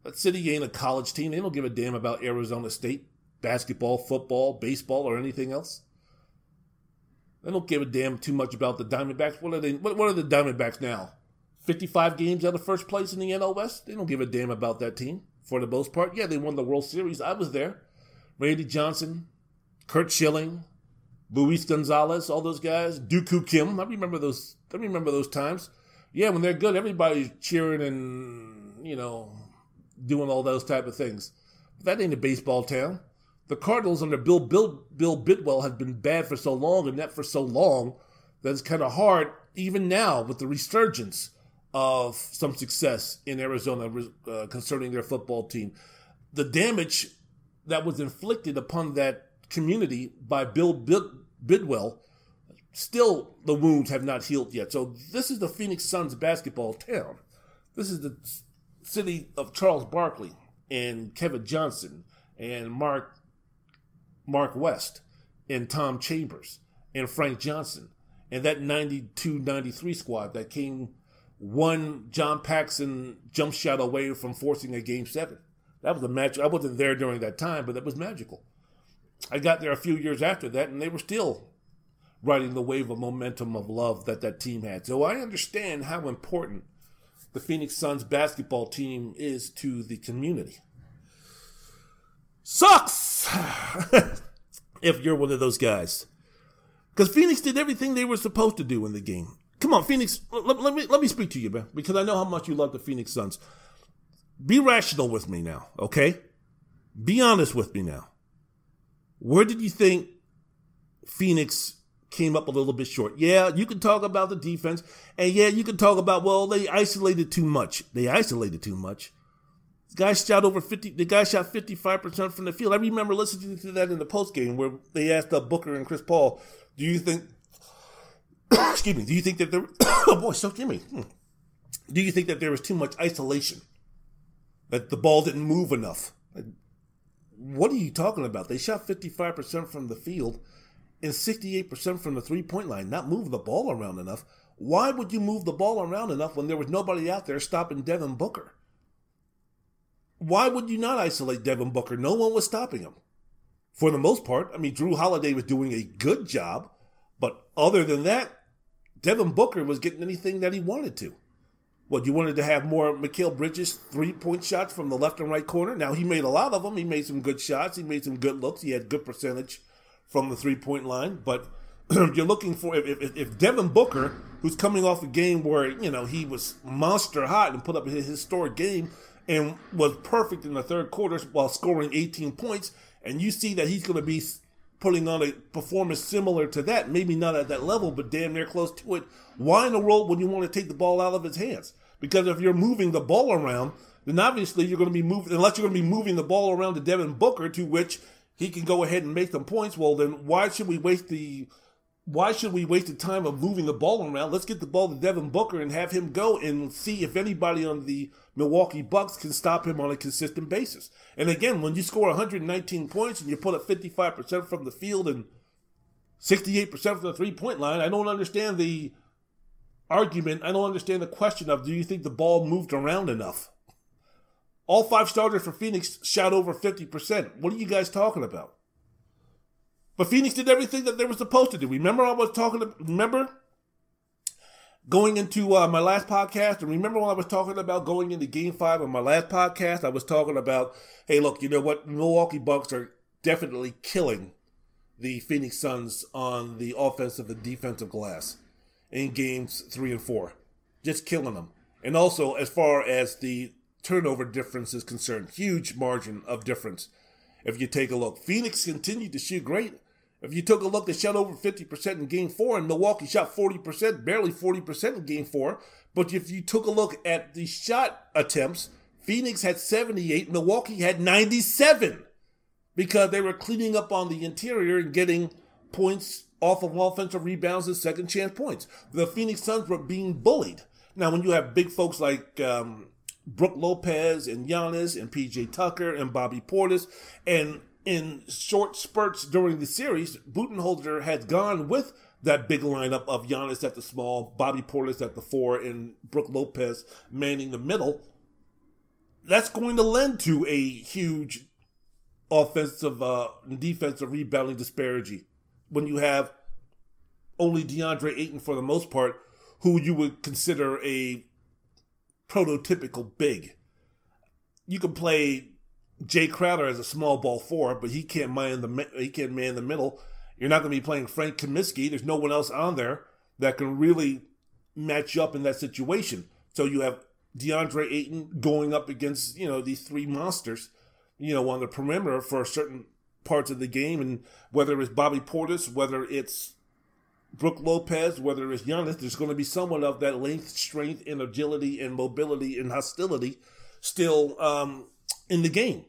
That city ain't a college team. They don't give a damn about Arizona State basketball, football, baseball, or anything else. I don't give a damn too much about the Diamondbacks. What are they? What, are the Diamondbacks now? 55 games out of first place in the NL West. They don't give a damn about that team for the most part. Yeah, they won the World Series. I was there. Randy Johnson, Curt Schilling, Luis Gonzalez, all those guys. Dooku Kim. I remember those. I remember those times. Yeah, when they're good, everybody's cheering and you know doing all those type of things. But that ain't a baseball town. The Cardinals under Bill Bill Bill Bidwell have been bad for so long and net for so long that it's kind of hard, even now with the resurgence of some success in Arizona uh, concerning their football team. The damage that was inflicted upon that community by Bill Bidwell, still the wounds have not healed yet. So this is the Phoenix Suns basketball town. This is the city of Charles Barkley and Kevin Johnson and Mark Mark West and Tom Chambers and Frank Johnson and that 92-93 squad that came one John Paxson jump shot away from forcing a game seven. That was a match. I wasn't there during that time, but that was magical. I got there a few years after that, and they were still riding the wave of momentum of love that that team had. So I understand how important the Phoenix Suns basketball team is to the community. Sucks if you're one of those guys. Because Phoenix did everything they were supposed to do in the game. Come on, Phoenix. Let, let, me let me speak to you, man, because I know how much you love the Phoenix Suns. Be rational with me now, okay? Be honest with me now. Where did you think Phoenix came up a little bit short? Yeah, you can talk about the defense, and yeah, you can talk about well, they isolated too much. They isolated too much. The guy shot over fifty. The guy shot fifty five percent from the field. I remember listening to that in the post game where they asked uh, Booker and Chris Paul, "Do you think excuse me, do you think that there, oh boy, so Jimmy, hmm. do you think that there was too much isolation? That the ball didn't move enough? Like, what are you talking about? They shot 55% from the field and 68% from the three point line, not moving the ball around enough. Why would you move the ball around enough when there was nobody out there stopping Devin Booker? Why would you not isolate Devin Booker? No one was stopping him. For the most part, I mean, Jrue Holiday was doing a good job, but other than that, Devin Booker was getting anything that he wanted to. What, you wanted to have more Mikal Bridges three point shots from the left and right corner? Now, he made a lot of them. He made some good shots. He made some good looks. He had good percentage from the three point line. But you're looking for, if, if, if, Devin Booker, who's coming off a game where, you know, he was monster hot and put up a historic game and was perfect in the third quarter while scoring 18 points, and you see that he's going to be putting on a performance similar to that, maybe not at that level, but damn near close to it, why in the world would you want to take the ball out of his hands? Because if you're moving the ball around, then obviously you're going to be moving, unless you're going to be moving the ball around to Devin Booker, to which he can go ahead and make some points. Well, then why should we waste the why should we waste the time of moving the ball around? Let's get the ball to Devin Booker and have him go and see if anybody on the Milwaukee Bucks can stop him on a consistent basis. And again, when you score 119 points and you put up 55% from the field and 68% from the three point line, I don't understand the argument. I don't understand the question of do you think the ball moved around enough? All five starters for Phoenix shot over 50%. What are you guys talking about? But Phoenix did everything that they were supposed to do. Remember, I was talking. To, remember going into uh, my last podcast, and remember when I was talking about going into Game Five of my last podcast, I was talking about, hey, look, you know what? Milwaukee Bucks are definitely killing the Phoenix Suns on the offensive and defensive glass in games three and four, just killing them. And also, as far as the turnover difference is concerned, huge margin of difference. If you take a look, Phoenix continued to shoot great. If you took a look, they shot over 50% in game four, and Milwaukee shot 40%, barely 40% in game four. But if you took a look at the shot attempts, Phoenix had 78, Milwaukee had 97 because they were cleaning up on the interior and getting points off of offensive rebounds and second chance points. The Phoenix Suns were being bullied. Now, when you have big folks like um, Brook Lopez and Giannis and PJ Tucker and Bobby Portis and in short spurts during the series, Budenholzer has gone with that big lineup of Giannis at the small, Bobby Portis at the four, and Brook Lopez manning the middle. That's going to lend to a huge offensive uh, and defensive rebounding disparity when you have only DeAndre Ayton for the most part, who you would consider a prototypical big. You can play Jae Crowder as a small ball four, but he can't man the he can't man the middle. You're not going to be playing Frank Kaminsky. There's no one else on there that can really match up in that situation. So you have DeAndre Ayton going up against you know these three monsters, you know, on the perimeter for certain parts of the game, and whether it's Bobby Portis, whether it's Brook Lopez, whether it's Giannis, there's going to be someone of that length, strength, and agility, and mobility and hostility still um, in the game.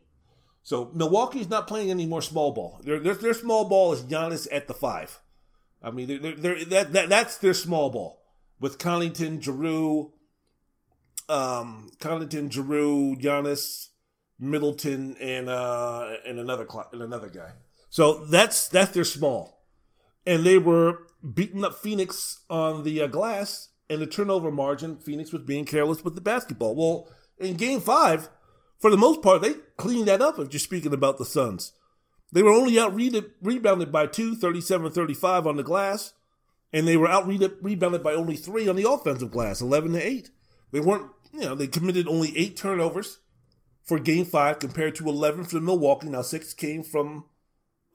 So Milwaukee's not playing any more small ball. Their, their, their small ball is Giannis at the five. I mean, they're, they're, that, that that's their small ball with Connaughton, Jrue, um, Connaughton, Jrue, Giannis, Middleton, and uh, and another and another guy. So that's that's their small, and they were beating up Phoenix on the uh, glass and the turnover margin, Phoenix was being careless with the basketball. Well, in game five, for the most part, they cleaned that up if you're speaking about the Suns. They were only out rebounded by two, 37 35 on the glass, and they were out rebounded by only three on the offensive glass, 11 to 8. They weren't, you know, they committed only eight turnovers for game five compared to 11 from Milwaukee. Now, six came from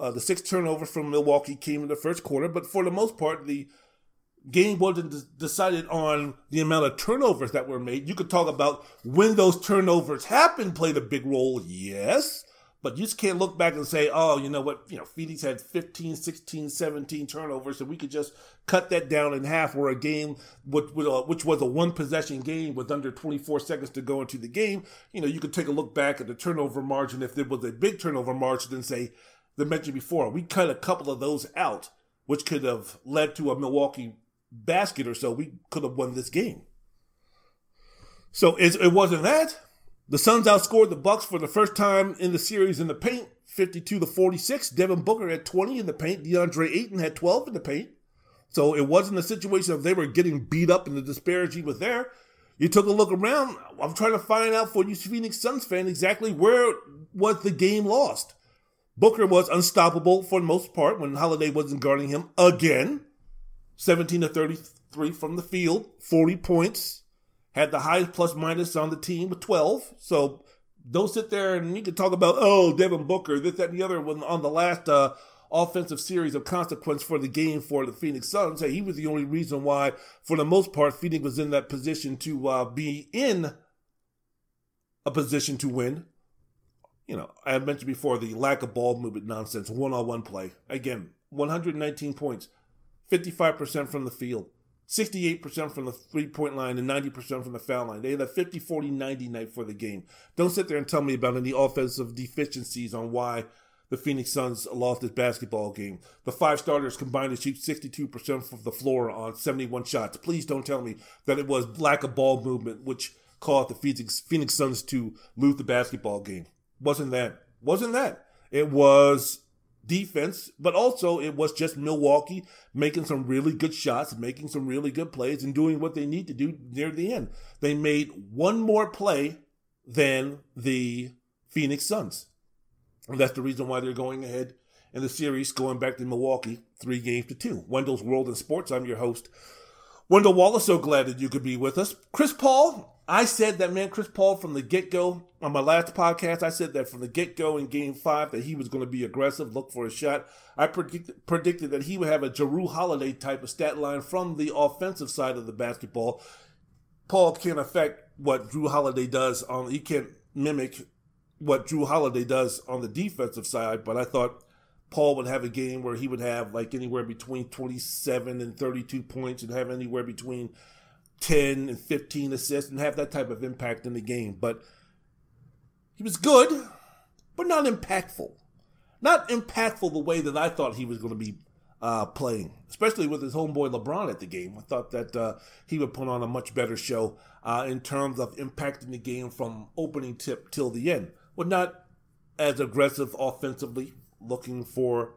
uh, the six turnovers from Milwaukee came in the first quarter, but for the most part, the game wasn't decided on the amount of turnovers that were made. You could talk about when those turnovers happened played a big role, yes, but you just can't look back and say, oh, you know what, you know, Phoenix had 15, 16, 17 turnovers, and we could just cut that down in half where a game, which, uh, which was a one possession game with under 24 seconds to go into the game, you know, you could take a look back at the turnover margin. If there was a big turnover margin and say, the mentioned before, we cut a couple of those out, which could have led to a Milwaukee basket or so, we could have won this game. So it, wasn't that. The Suns outscored the Bucks for the first time in the series in the paint, 52 to 46. Devin Booker had 20 in the paint. DeAndre Ayton had 12 in the paint. So it wasn't a situation of they were getting beat up and the disparity was there. You took a look around. I'm trying to find out for you Phoenix Suns fan exactly where was the game lost. Booker was unstoppable for the most part when Holiday wasn't guarding him again. 17 to 33 from the field, 40 points. Had the highest plus minus on the team with 12. So don't sit there and you can talk about, oh, Devin Booker, this, that, and the other one on the last uh, offensive series of consequence for the game for the Phoenix Suns. Hey, he was the only reason why, for the most part, Phoenix was in that position to uh, be in a position to win. You know, I mentioned before the lack of ball movement nonsense, one on one play. Again, 119 points. 55% from the field, 68% from the three point line, and 90% from the foul line. They had a 50 40 90 night for the game. Don't sit there and tell me about any offensive deficiencies on why the Phoenix Suns lost this basketball game. The five starters combined to shoot 62% from the floor on 71 shots. Please don't tell me that it was lack of ball movement which caused the Phoenix, Phoenix Suns to lose the basketball game. Wasn't that. Wasn't that. It was defense, but also it was just Milwaukee making some really good shots, making some really good plays, and doing what they need to do near the end. They made one more play than the Phoenix Suns. And that's the reason why they're going ahead in the series, going back to Milwaukee, three games to two. Wendell's World in Sports. I'm your host, Wendell Wallace. So glad that you could be with us. Chris Paul I said that man, Chris Paul, from the get go on my last podcast, I said that from the get go in Game Five that he was going to be aggressive, look for a shot. I predict, predicted that he would have a Jrue Holiday type of stat line from the offensive side of the basketball. Paul can't affect what Jrue Holiday does on. He can't mimic what Jrue Holiday does on the defensive side, but I thought Paul would have a game where he would have like anywhere between 27 and 32 points and have anywhere between 10 and 15 assists and have that type of impact in the game. But he was good, but not impactful. Not impactful the way that I thought he was going to be uh, playing, especially with his homeboy LeBron at the game. I thought that uh, he would put on a much better show uh, in terms of impacting the game from opening tip till the end. But not as aggressive offensively, looking for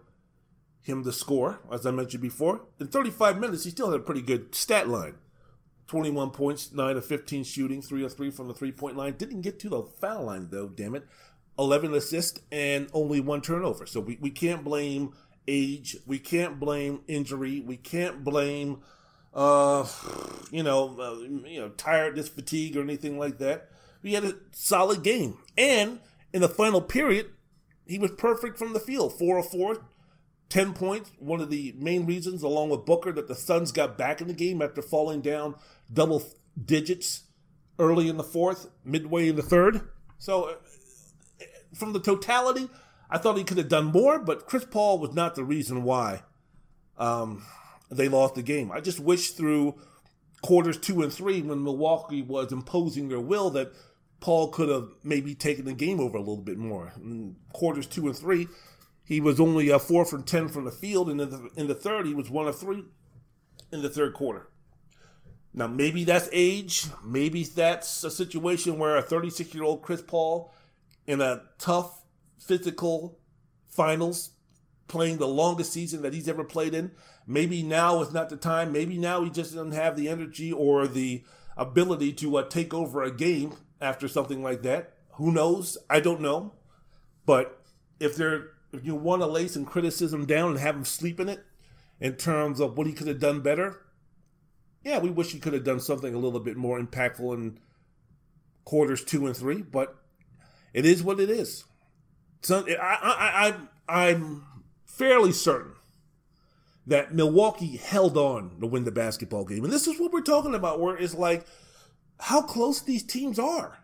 him to score, as I mentioned before. In 35 minutes, he still had a pretty good stat line. 21 points, 9 of 15 shooting, 3 of 3 from the three point line. Didn't get to the foul line, though, damn it. 11 assists and only one turnover. So we, we can't blame age. We can't blame injury. We can't blame, uh, you know, uh, you know, tiredness, fatigue, or anything like that. We had a solid game. And in the final period, he was perfect from the field. 4 of 4, 10 points. One of the main reasons, along with Booker, that the Suns got back in the game after falling down double digits early in the fourth, midway in the third. So, uh, from the totality, I thought he could have done more, but Chris Paul was not the reason why um, they lost the game. I just wish through quarters two and three, when Milwaukee was imposing their will, that Paul could have maybe taken the game over a little bit more. In quarters two and three, he was only a four from ten from the field, and in the, in the third, he was one of three in the third quarter. Now, maybe that's age. Maybe that's a situation where a 36 year old Chris Paul in a tough physical finals playing the longest season that he's ever played in. Maybe now is not the time. Maybe now he just doesn't have the energy or the ability to uh, take over a game after something like that. Who knows? I don't know. But if they're if you want to lay some criticism down and have him sleep in it in terms of what he could have done better, yeah, we wish he could have done something a little bit more impactful in quarters two and three. But it is what it is. So I, I, I, I'm fairly certain that Milwaukee held on to win the basketball game. And this is what we're talking about, where it's like how close these teams are.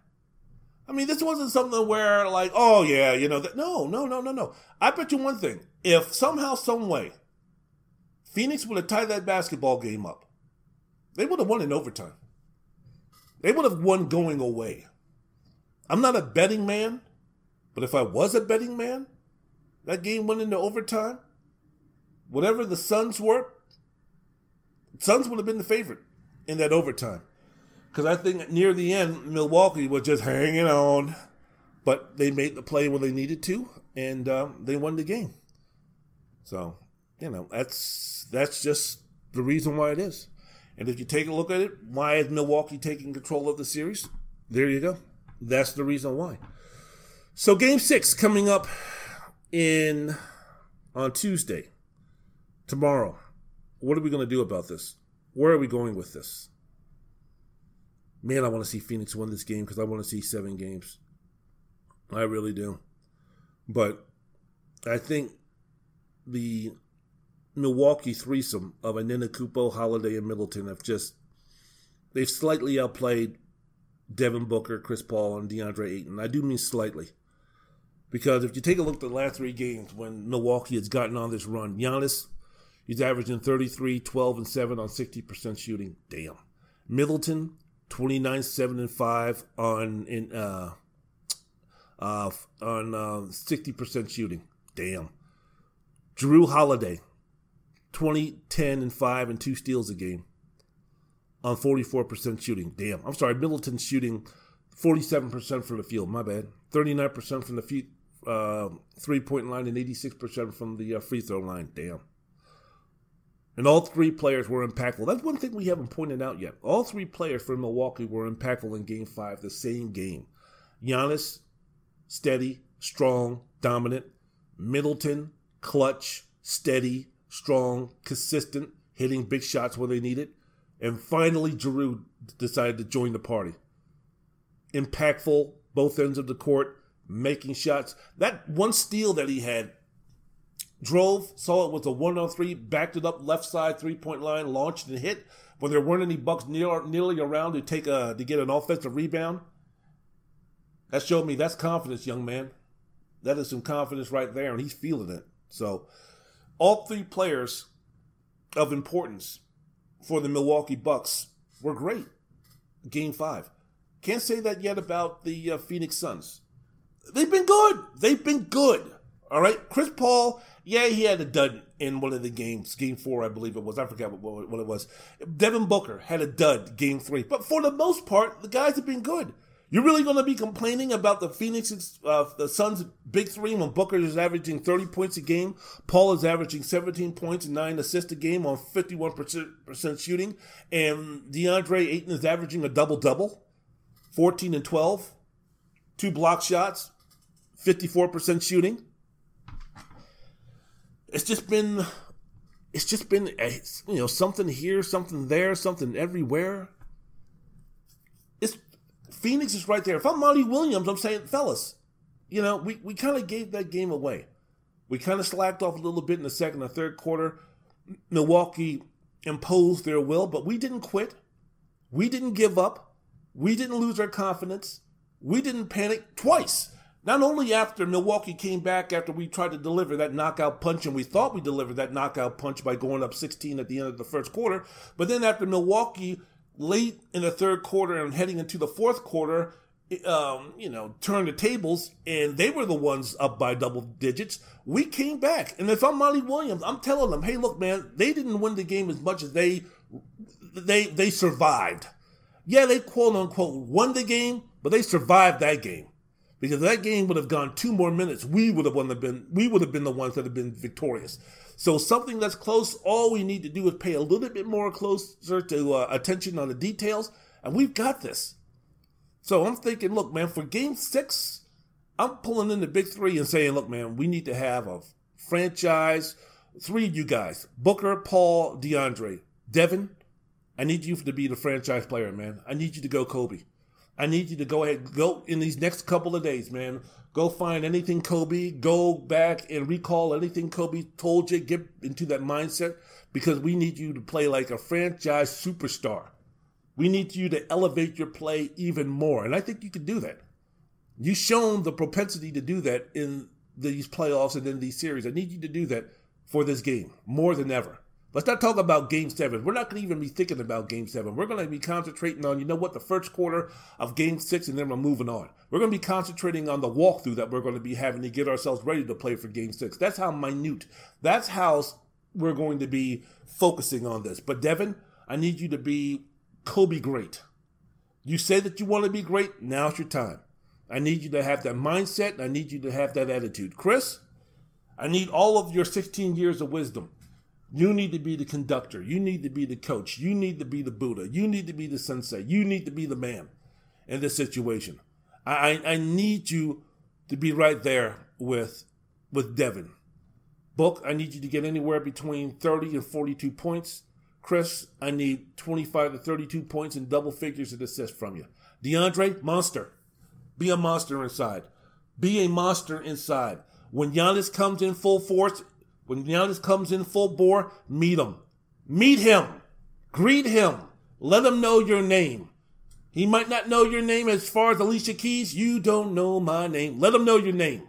I mean, this wasn't something where, like, oh, yeah, you know, that, no, no, no, no, no. I bet you one thing. If somehow, some way, Phoenix would have tied that basketball game up, they would have won in overtime. They would have won going away. I'm not a betting man, but if I was a betting man, that game went into overtime. Whatever the Suns were, Suns would have been the favorite in that overtime. Because I think near the end, Milwaukee was just hanging on, but they made the play when they needed to, and um, they won the game. So, you know, that's that's just the reason why it is. And if you take a look at it, why is Milwaukee taking control of the series? There you go. That's the reason why. So, Game Six coming up in on Tuesday, tomorrow. What are we going to do about this? Where are we going with this? Man, I want to see Phoenix win this game because I want to see seven games. I really do. But I think the Milwaukee threesome of Antetokounmpo, Holiday, and Middleton have just they've slightly outplayed Devin Booker, Chris Paul, and DeAndre Ayton. I do mean slightly. Because if you take a look at the last three games when Milwaukee has gotten on this run, Giannis, he's averaging 33, 12, and 7 on 60% shooting. Damn. Middleton, 29 7 and 5 on in uh uh on uh 60% shooting. Damn. Jrue Holiday 20 10 and 5 and 2 steals a game on 44% shooting. Damn. I'm sorry, Middleton shooting 47% from the field. My bad. 39% from the feet, uh, three point line and 86% from the uh, free throw line. Damn. And all three players were impactful. That's one thing we haven't pointed out yet. All three players for Milwaukee were impactful in game five, the same game. Giannis, steady, strong, dominant. Middleton, clutch, steady, strong, consistent, hitting big shots where they needed. And finally, Jrue decided to join the party. Impactful, both ends of the court, making shots. That one steal that he had drove, saw it was a one on three, backed it up left side three point line, launched and hit. When there weren't any bucks near, nearly around to take a to get an offensive rebound, that showed me that's confidence, young man. That is some confidence right there, and he's feeling it. So, all three players of importance for the Milwaukee Bucks were great. Game five. Can't say that yet about the uh, Phoenix Suns. They've been good. They've been good. All right. Chris Paul yeah, he had a dud in one of the games, game four, I believe it was. I forget what, what it was. Devin Booker had a dud game three. But for the most part, the guys have been good. You're really going to be complaining about the Phoenix, uh, the Suns' big three when Booker is averaging 30 points a game, Paul is averaging 17 points and nine assists a game on 51% shooting, and DeAndre Ayton is averaging a double double, 14 and 12, two block shots, 54% shooting it's just been it's just been eh, you know something here, something there, something everywhere. It's Phoenix is right there. If I'm Monty Williams, I'm saying, fellas, you know, we, we kind of gave that game away. We kind of slacked off a little bit in the second or third quarter. Milwaukee imposed their will, but we didn't quit. We didn't give up. We didn't lose our confidence. We didn't panic twice. Not only after Milwaukee came back after we tried to deliver that knockout punch, and we thought we delivered that knockout punch by going up 16 at the end of the first quarter, but then after Milwaukee late in the third quarter and heading into the fourth quarter, um, you know, turned the tables and they were the ones up by double digits. We came back, and if I'm Monty Williams, I'm telling them, hey, look, man, they didn't win the game as much as they they they survived. Yeah, they quote unquote won the game, but they survived that game Because that game would have gone two more minutes, we would have won the been we would have been the ones that have been victorious. So something that's close, all we need to do is pay a little bit more closer to uh, attention on the details, and we've got this. So I'm thinking, look, man, for game six, I'm pulling in the big three and saying, look, man, we need to have a franchise. Three of you guys, Booker, Paul, DeAndre, Devin. I need you to be the franchise player, man. I need you to go Kobe. I need you to go ahead, go in these next couple of days, man. Go find anything Kobe. Go back and recall anything Kobe told you. Get into that mindset because we need you to play like a franchise superstar. We need you to elevate your play even more. And I think you can do that. You've shown the propensity to do that in these playoffs and in these series. I need you to do that for this game more than ever. Let's not talk about game seven. We're not going to even be thinking about game seven. We're going to be concentrating on, you know what, the first quarter of game six, and then we're moving on. We're going to be concentrating on the walkthrough that we're going to be having to get ourselves ready to play for game six. That's how minute, that's how we're going to be focusing on this. But Devin, I need you to be Kobe great. You say that you want to be great, now's your time. I need you to have that mindset. I need you to have that attitude. Chris, I need all of your 16 years of wisdom. You need to be the conductor. You need to be the coach. You need to be the Buddha. You need to be the sensei. You need to be the man in this situation. I, I need you to be right there with with Devin. Book, I need you to get anywhere between 30 and 42 points. Chris, I need 25 to 32 points and double figures of assists from you. DeAndre, monster. Be a monster inside. Be a monster inside. When Giannis comes in full force, when Giannis comes in full bore, meet him. Meet him. Greet him. Let him know your name. He might not know your name as far as Alicia Keys. You don't know my name. Let him know your name.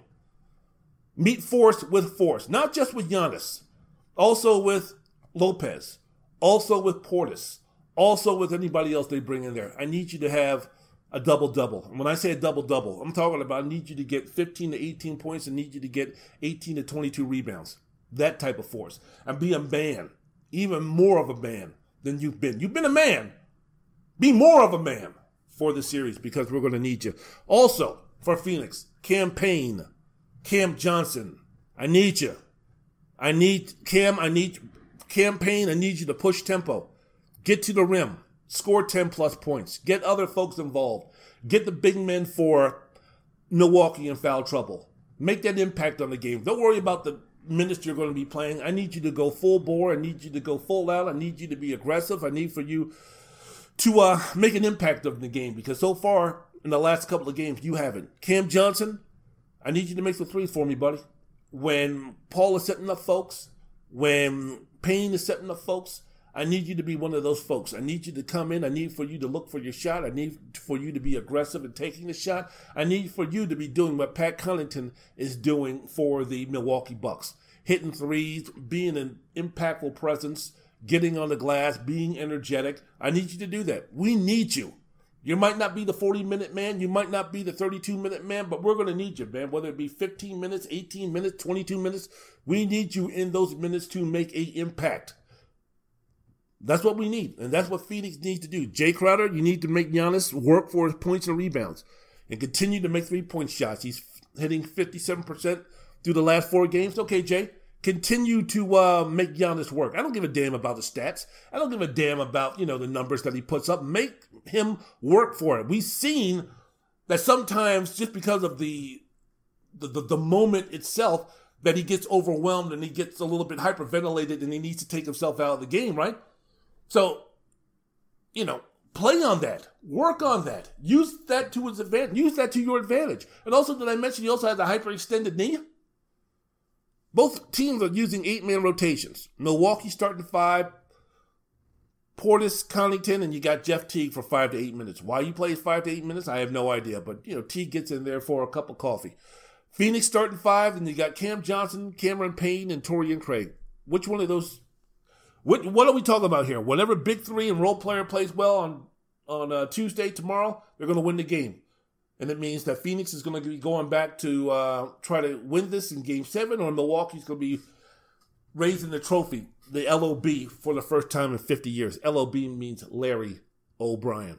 Meet force with force, not just with Giannis, also with Lopez, also with Portis, also with anybody else they bring in there. I need you to have a double double. When I say a double double, I'm talking about I need you to get 15 to 18 points and need you to get 18 to 22 rebounds. That type of force. And be a man, even more of a man than you've been. You've been a man. Be more of a man for the series because we're going to need you. Also, for Phoenix, Cam Payne, Cam Johnson, I need you. I need Cam, I need Cam Payne, I need you to push tempo. Get to the rim. Score 10 plus points. Get other folks involved. Get the big men for Milwaukee in foul trouble. Make that impact on the game. Don't worry about the minutes you're going to be playing. I need you to go full bore. I need you to go full out. I need you to be aggressive. I need for you to uh, make an impact of the game because so far in the last couple of games you haven't. Cam Johnson, I need you to make some threes for me, buddy. When Paul is setting up folks, when Payne is setting up folks, I need you to be one of those folks. I need you to come in. I need for you to look for your shot. I need for you to be aggressive in taking the shot. I need for you to be doing what Pat Connaughton is doing for the Milwaukee Bucks. Hitting threes, being an impactful presence, getting on the glass, being energetic. I need you to do that. We need you. You might not be the 40 minute man, you might not be the 32 minute man, but we're going to need you, man. Whether it be 15 minutes, 18 minutes, 22 minutes, we need you in those minutes to make a impact. That's what we need, and that's what Phoenix needs to do. Jae Crowder, you need to make Giannis work for his points and rebounds, and continue to make three point shots. He's hitting fifty seven percent through the last four games. Okay, Jae, continue to uh, make Giannis work. I don't give a damn about the stats. I don't give a damn about you know the numbers that he puts up. Make him work for it. We've seen that sometimes just because of the the, the, the moment itself that he gets overwhelmed and he gets a little bit hyperventilated and he needs to take himself out of the game, right? So, you know, play on that, work on that, use that to his advantage, use that to your advantage. And also, did I mention he also has a hyperextended knee? Both teams are using eight man rotations. Milwaukee starting five, Portis, Connaughton, and you got Jeff Teague for five to eight minutes. Why you play five to eight minutes, I have no idea. But you know, Teague gets in there for a cup of coffee. Phoenix starting five, and you got Cam Johnson, Cameron Payne, and Torrey Craig. Which one of those what what are we talking about here? Whatever Big Three and role player plays well on on uh, Tuesday tomorrow, they're going to win the game, and it means that Phoenix is going to be going back to uh, try to win this in Game Seven, or Milwaukee's going to be raising the trophy, the LOB, for the first time in 50 years. LOB means Larry O'Brien.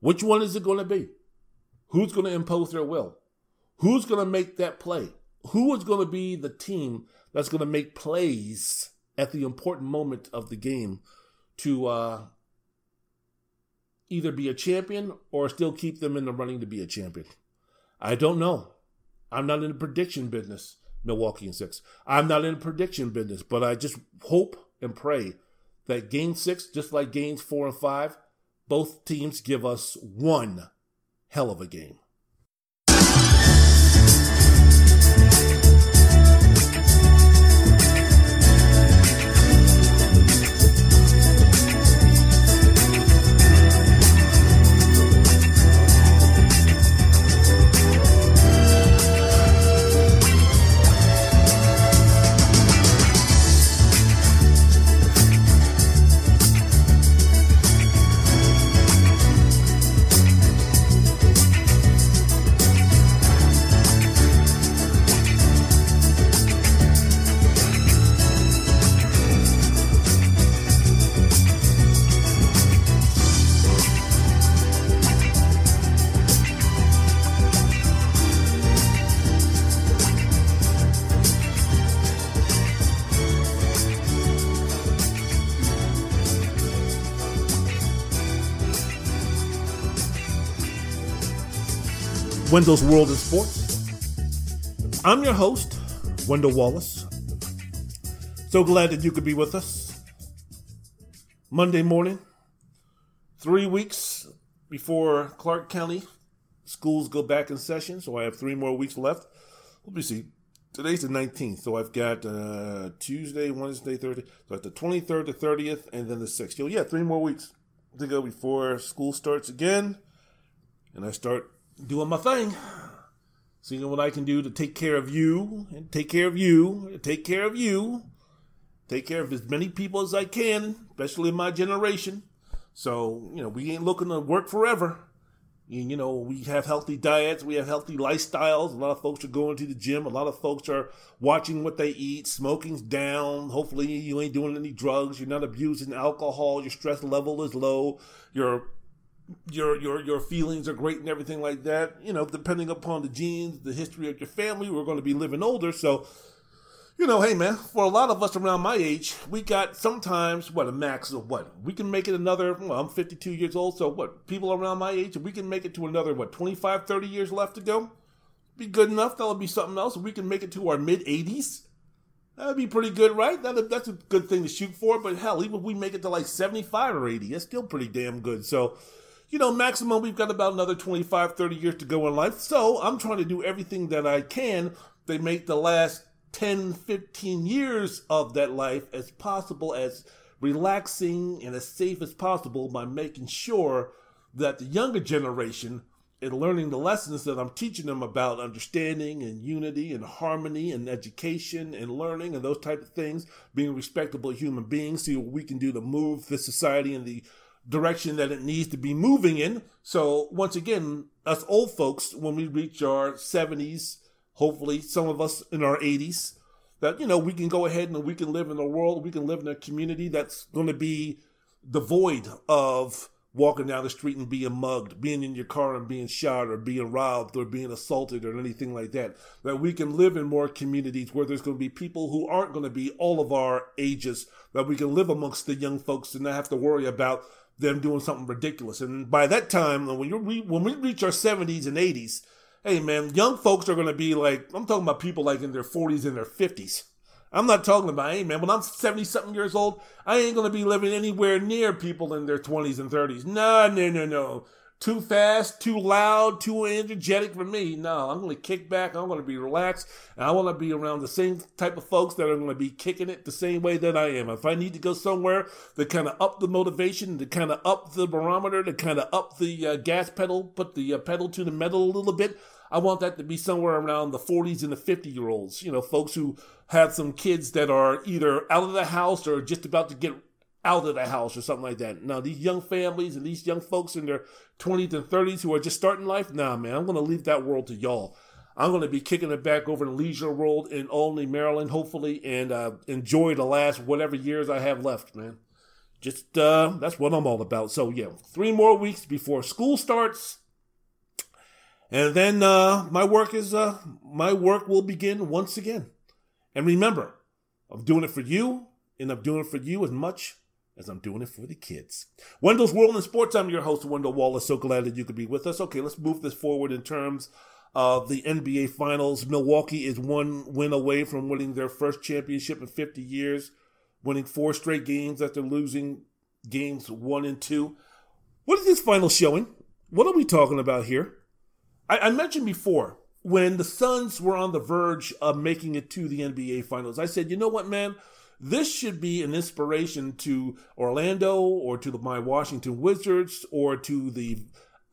Which one is it going to be? Who's going to impose their will? Who's going to make that play? Who is going to be the team that's going to make plays at the important moment of the game to uh, either be a champion or still keep them in the running to be a champion? I don't know. I'm not in the prediction business, Milwaukee and six. I'm not in the prediction business, but I just hope and pray that game six, just like games four and five, both teams give us one hell of a game. Wendell's World in Sports. I'm your host, Wendell Wallace. So glad that you could be with us. Monday morning, three weeks before Clark County schools go back in session, so I have three more weeks left. Let me see. Today's the 19th, so I've got uh, Tuesday, Wednesday, Thursday. So at the 23rd, the 30th, and then the 6th. So yeah, three more weeks to go before school starts again. And I start doing my thing, seeing what I can do to take care of you and take care of you, and take care of you, take care of as many people as I can, especially in my generation. So, you know, we ain't looking to work forever. And, You know, we have healthy diets, we have healthy lifestyles. A lot of folks are going to the gym. A lot of folks are watching what they eat. Smoking's down. Hopefully, you ain't doing any drugs. You're not abusing alcohol. Your stress level is low. Your your your your feelings are great and everything like that. You know, depending upon the genes, the history of your family, we're going to be living older. So, you know, hey man, for a lot of us around my age, we got sometimes what a max of what we can make it another. Well, I'm 52 years old, so what people around my age, we can make it to another what 25, 30 years left to go. Be good enough. That'll be something else. We can make it to our mid 80s. That'd be pretty good, right? That, that's a good thing to shoot for. But hell, even if we make it to like 75 or 80, that's still pretty damn good. So you know, maximum we've got about another 25, 30 years to go in life. So I'm trying to do everything that I can to make the last 10, 15 years of that life as possible, as relaxing and as safe as possible by making sure that the younger generation is learning the lessons that I'm teaching them about understanding and unity and harmony and education and learning and those type of things, being respectable human beings, see what we can do to move the society and the direction that it needs to be moving in. So once again, us old folks, when we reach our 70s, hopefully some of us in our 80s, that, you know, we can go ahead and we can live in a world, we can live in a community that's going to be devoid of walking down the street and being mugged, being in your car and being shot or being robbed or being assaulted or anything like that. That we can live in more communities where there's going to be people who aren't going to be all of our ages, that we can live amongst the young folks and not have to worry about them doing something ridiculous. And by that time, when you when we reach our 70s and 80s, hey man, young folks are going to be like I'm talking about people like in their 40s and their 50s. I'm not talking about, hey man, when I'm 70 something years old, I ain't going to be living anywhere near people in their 20s and 30s. No, no, no, no too fast, too loud, too energetic for me. No, I'm going to kick back. I'm going to be relaxed. And I want to be around the same type of folks that are going to be kicking it the same way that I am. If I need to go somewhere to kind of up the motivation, to kind of up the barometer, to kind of up the uh, gas pedal, put the uh, pedal to the metal a little bit, I want that to be somewhere around the 40s and the 50 year olds. You know, folks who have some kids that are either out of the house or just about to get out of the house or something like that. Now, these young families and these young folks in their 20s and 30s who are just starting life, nah, man, I'm going to leave that world to y'all. I'm going to be kicking it back over to Leisure World in Olney, Maryland, hopefully, and uh, enjoy the last whatever years I have left, man. Just, uh, that's what I'm all about. So, yeah, three more weeks before school starts. And then uh, my work is uh, my work will begin once again. And remember, I'm doing it for you, and I'm doing it for you as much as I'm doing it for the kids. Wendell's World in Sports. I'm your host, Wendell Wallace. So glad that you could be with us. Okay, let's move this forward in terms of the NBA Finals. Milwaukee is one win away from winning their first championship in 50 years, winning four straight games after losing games one and two. What is this final showing? What are we talking about here? I, I mentioned before when the Suns were on the verge of making it to the NBA Finals. I said, you know what, man? This should be an inspiration to Orlando or to the, my Washington Wizards or to the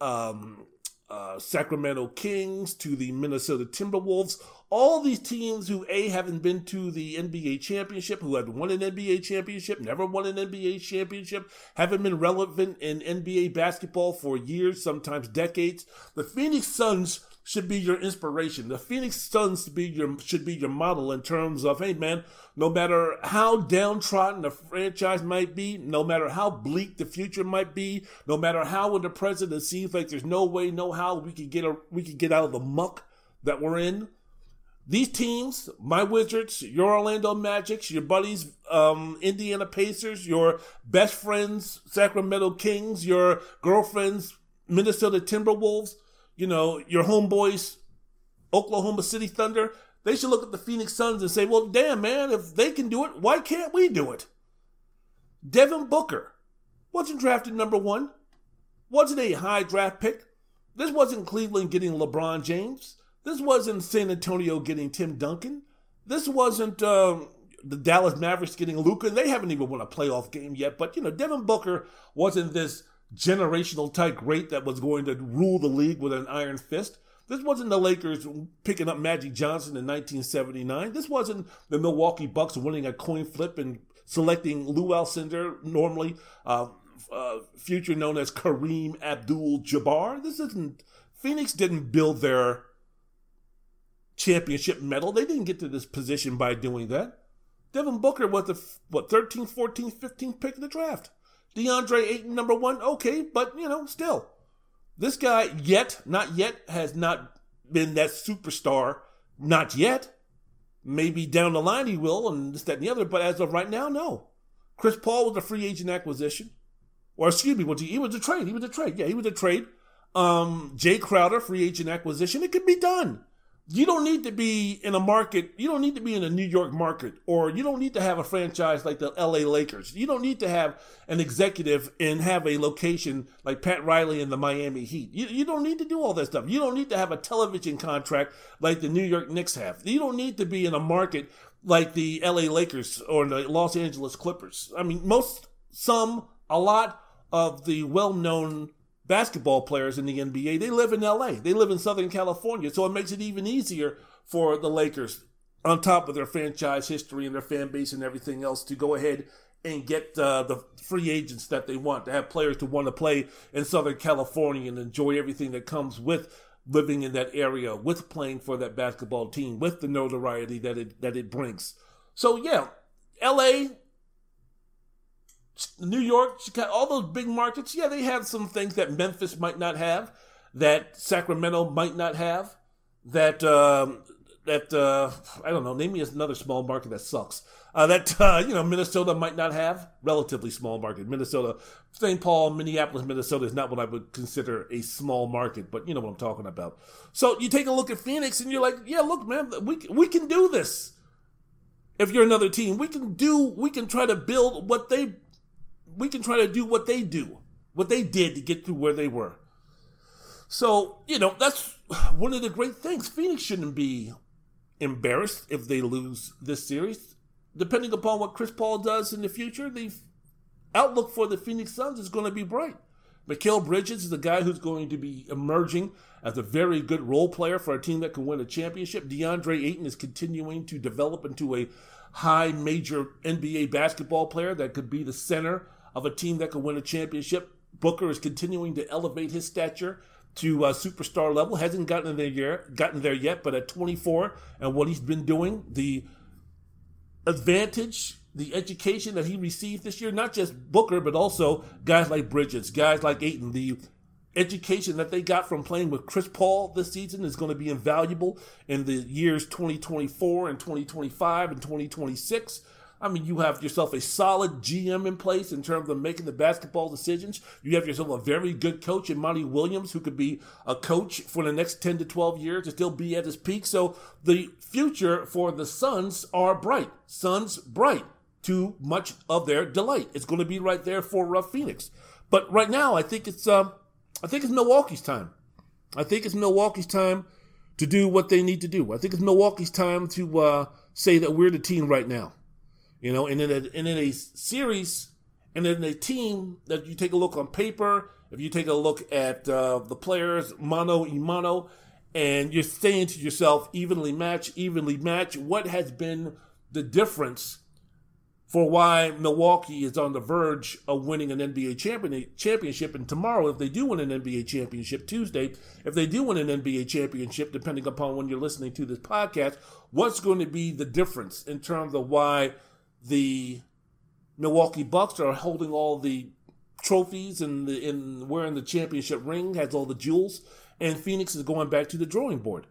um, uh, Sacramento Kings, to the Minnesota Timberwolves. All these teams who A haven't been to the NBA championship, who have won an NBA championship, never won an NBA championship, haven't been relevant in NBA basketball for years, sometimes decades. The Phoenix Suns should be your inspiration. The Phoenix Suns be your should be your model in terms of, hey man, no matter how downtrodden the franchise might be, no matter how bleak the future might be, no matter how in the present it seems like there's no way, no how we can get a, we can get out of the muck that we're in. These teams, my Wizards, your Orlando Magics, your buddies, um, Indiana Pacers, your best friends, Sacramento Kings, your girlfriends, Minnesota Timberwolves, you know, your homeboys, Oklahoma City Thunder, they should look at the Phoenix Suns and say, well, damn, man, if they can do it, why can't we do it? Devin Booker wasn't drafted number one, wasn't a high draft pick. This wasn't Cleveland getting LeBron James. This wasn't San Antonio getting Tim Duncan. This wasn't um, the Dallas Mavericks getting Luka. They haven't even won a playoff game yet. But, you know, Devin Booker wasn't this generational type great that was going to rule the league with an iron fist. This wasn't the Lakers picking up Magic Johnson in 1979. This wasn't the Milwaukee Bucks winning a coin flip and selecting Lou Alcindor, normally uh, uh, future known as Kareem Abdul-Jabbar. This isn't Phoenix didn't build their championship medal. They didn't get to this position by doing that. Devin Booker was the what 13th, 14th, 15th pick of the draft. DeAndre Ayton, number one, okay, but you know, still. This guy, yet, not yet, has not been that superstar. Not yet. Maybe down the line he will, and this, that, and the other, but as of right now, no. Chris Paul was a free agent acquisition. Or excuse me, was he, he was a trade. He was a trade. Yeah, he was a trade. Um, Jae Crowder, free agent acquisition. It could be done you don't need to be in a market, you don't need to be in a New York market, or you don't need to have a franchise like the LA Lakers. You don't need to have an executive and have a location like Pat Riley in the Miami Heat. You, you don't need to do all that stuff. You don't need to have a television contract like the New York Knicks have. You don't need to be in a market like the LA Lakers or the Los Angeles Clippers. I mean, most, some, a lot of the well known basketball players in the NBA, they live in LA. They live in Southern California. So it makes it even easier for the Lakers, on top of their franchise history and their fan base and everything else, to go ahead and get uh, the free agents that they want, to have players to want to play in Southern California and enjoy everything that comes with living in that area, with playing for that basketball team, with the notoriety that it that it brings. So yeah, LA New York, Chicago, all those big markets, yeah, they have some things that Memphis might not have, that Sacramento might not have, that um, that uh, I don't know. Name me another small market that sucks. Uh, that uh, you know Minnesota might not have. Relatively small market. Minnesota, St. Paul, Minneapolis, Minnesota is not what I would consider a small market, but you know what I'm talking about. So you take a look at Phoenix, and you're like, yeah, look, man, we we can do this. If you're another team, we can do. We can try to build what they we can try to do what they do, what they did to get to where they were. So, you know, that's one of the great things. Phoenix shouldn't be embarrassed if they lose this series. Depending upon what Chris Paul does in the future, the outlook for the Phoenix Suns is going to be bright. Mikal Bridges is the guy who's going to be emerging as a very good role player for a team that can win a championship. DeAndre Ayton is continuing to develop into a high major NBA basketball player that could be the center of a team that could win a championship. Booker is continuing to elevate his stature to uh, superstar level. Hasn't gotten there yet, gotten there yet, but at 24 and what he's been doing, the advantage, the education that he received this year, not just Booker, but also guys like Bridges, guys like Ayton, the education that they got from playing with Chris Paul this season is going to be invaluable in the years 2024 and 2025 and 2026. I mean, you have yourself a solid GM in place in terms of making the basketball decisions. You have yourself a very good coach in Monty Williams, who could be a coach for the next 10 to 12 years to still be at his peak. So the future for the Suns are bright. Suns bright to much of their delight. It's going to be right there for uh, Phoenix. But right now, I think it's uh, I think it's Milwaukee's time. I think it's Milwaukee's time to do what they need to do. I think it's Milwaukee's time to uh, say that we're the team right now. You know, and in a, and in a series and in a team that you take a look on paper, if you take a look at uh, the players mano y mano, and you're saying to yourself, evenly match, evenly match, what has been the difference for why Milwaukee is on the verge of winning an NBA champion, championship. And tomorrow, if they do win an NBA championship, Tuesday, if they do win an NBA championship, depending upon when you're listening to this podcast, what's going to be the difference in terms of why the Milwaukee Bucks are holding all the trophies and the in wearing the championship ring, has all the jewels, and Phoenix is going back to the drawing board.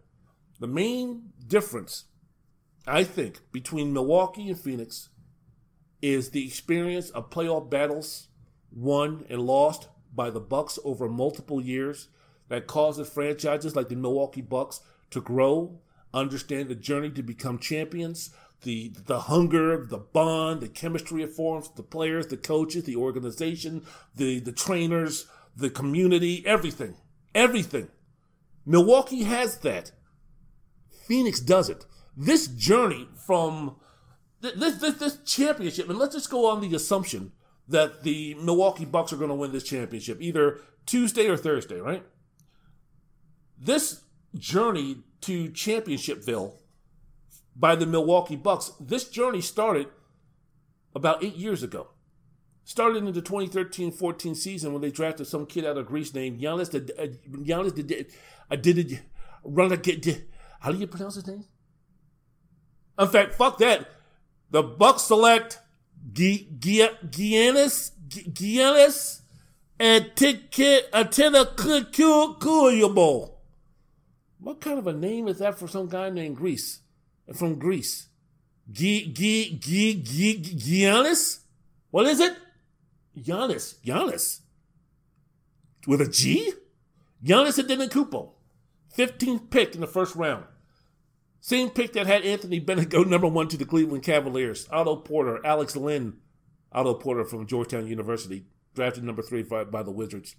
The main difference, I think, between Milwaukee and Phoenix is the experience of playoff battles won and lost by the Bucks over multiple years that causes franchises like the Milwaukee Bucks to grow, understand the journey to become champions, the the hunger, the bond, the chemistry it forms, the players, the coaches, the organization, the the trainers, the community, everything, everything. Milwaukee has that. Phoenix doesn't. This journey from this this this championship, and let's just go on the assumption that the Milwaukee Bucks are going to win this championship either Tuesday or Thursday, right? This journey to championshipville by the Milwaukee Bucks. This journey started about eight years ago. Started in the 2013-14 season when they drafted some kid out of Greece named Giannis. Uh, Giannis did I did it. Run How do you pronounce his name? In fact, fuck that. The Bucks select Giannis Giannis Atina What kind of a name is that for some guy named Greece? From Greece. G- G- G- G- Giannis? What is it? Giannis. Giannis. With a G? Giannis Antetokounmpo. 15th pick in the first round. Same pick that had Anthony Bennett go number one to the Cleveland Cavaliers. Otto Porter, Alex Len. Otto Porter from Georgetown University, drafted number three by the Wizards.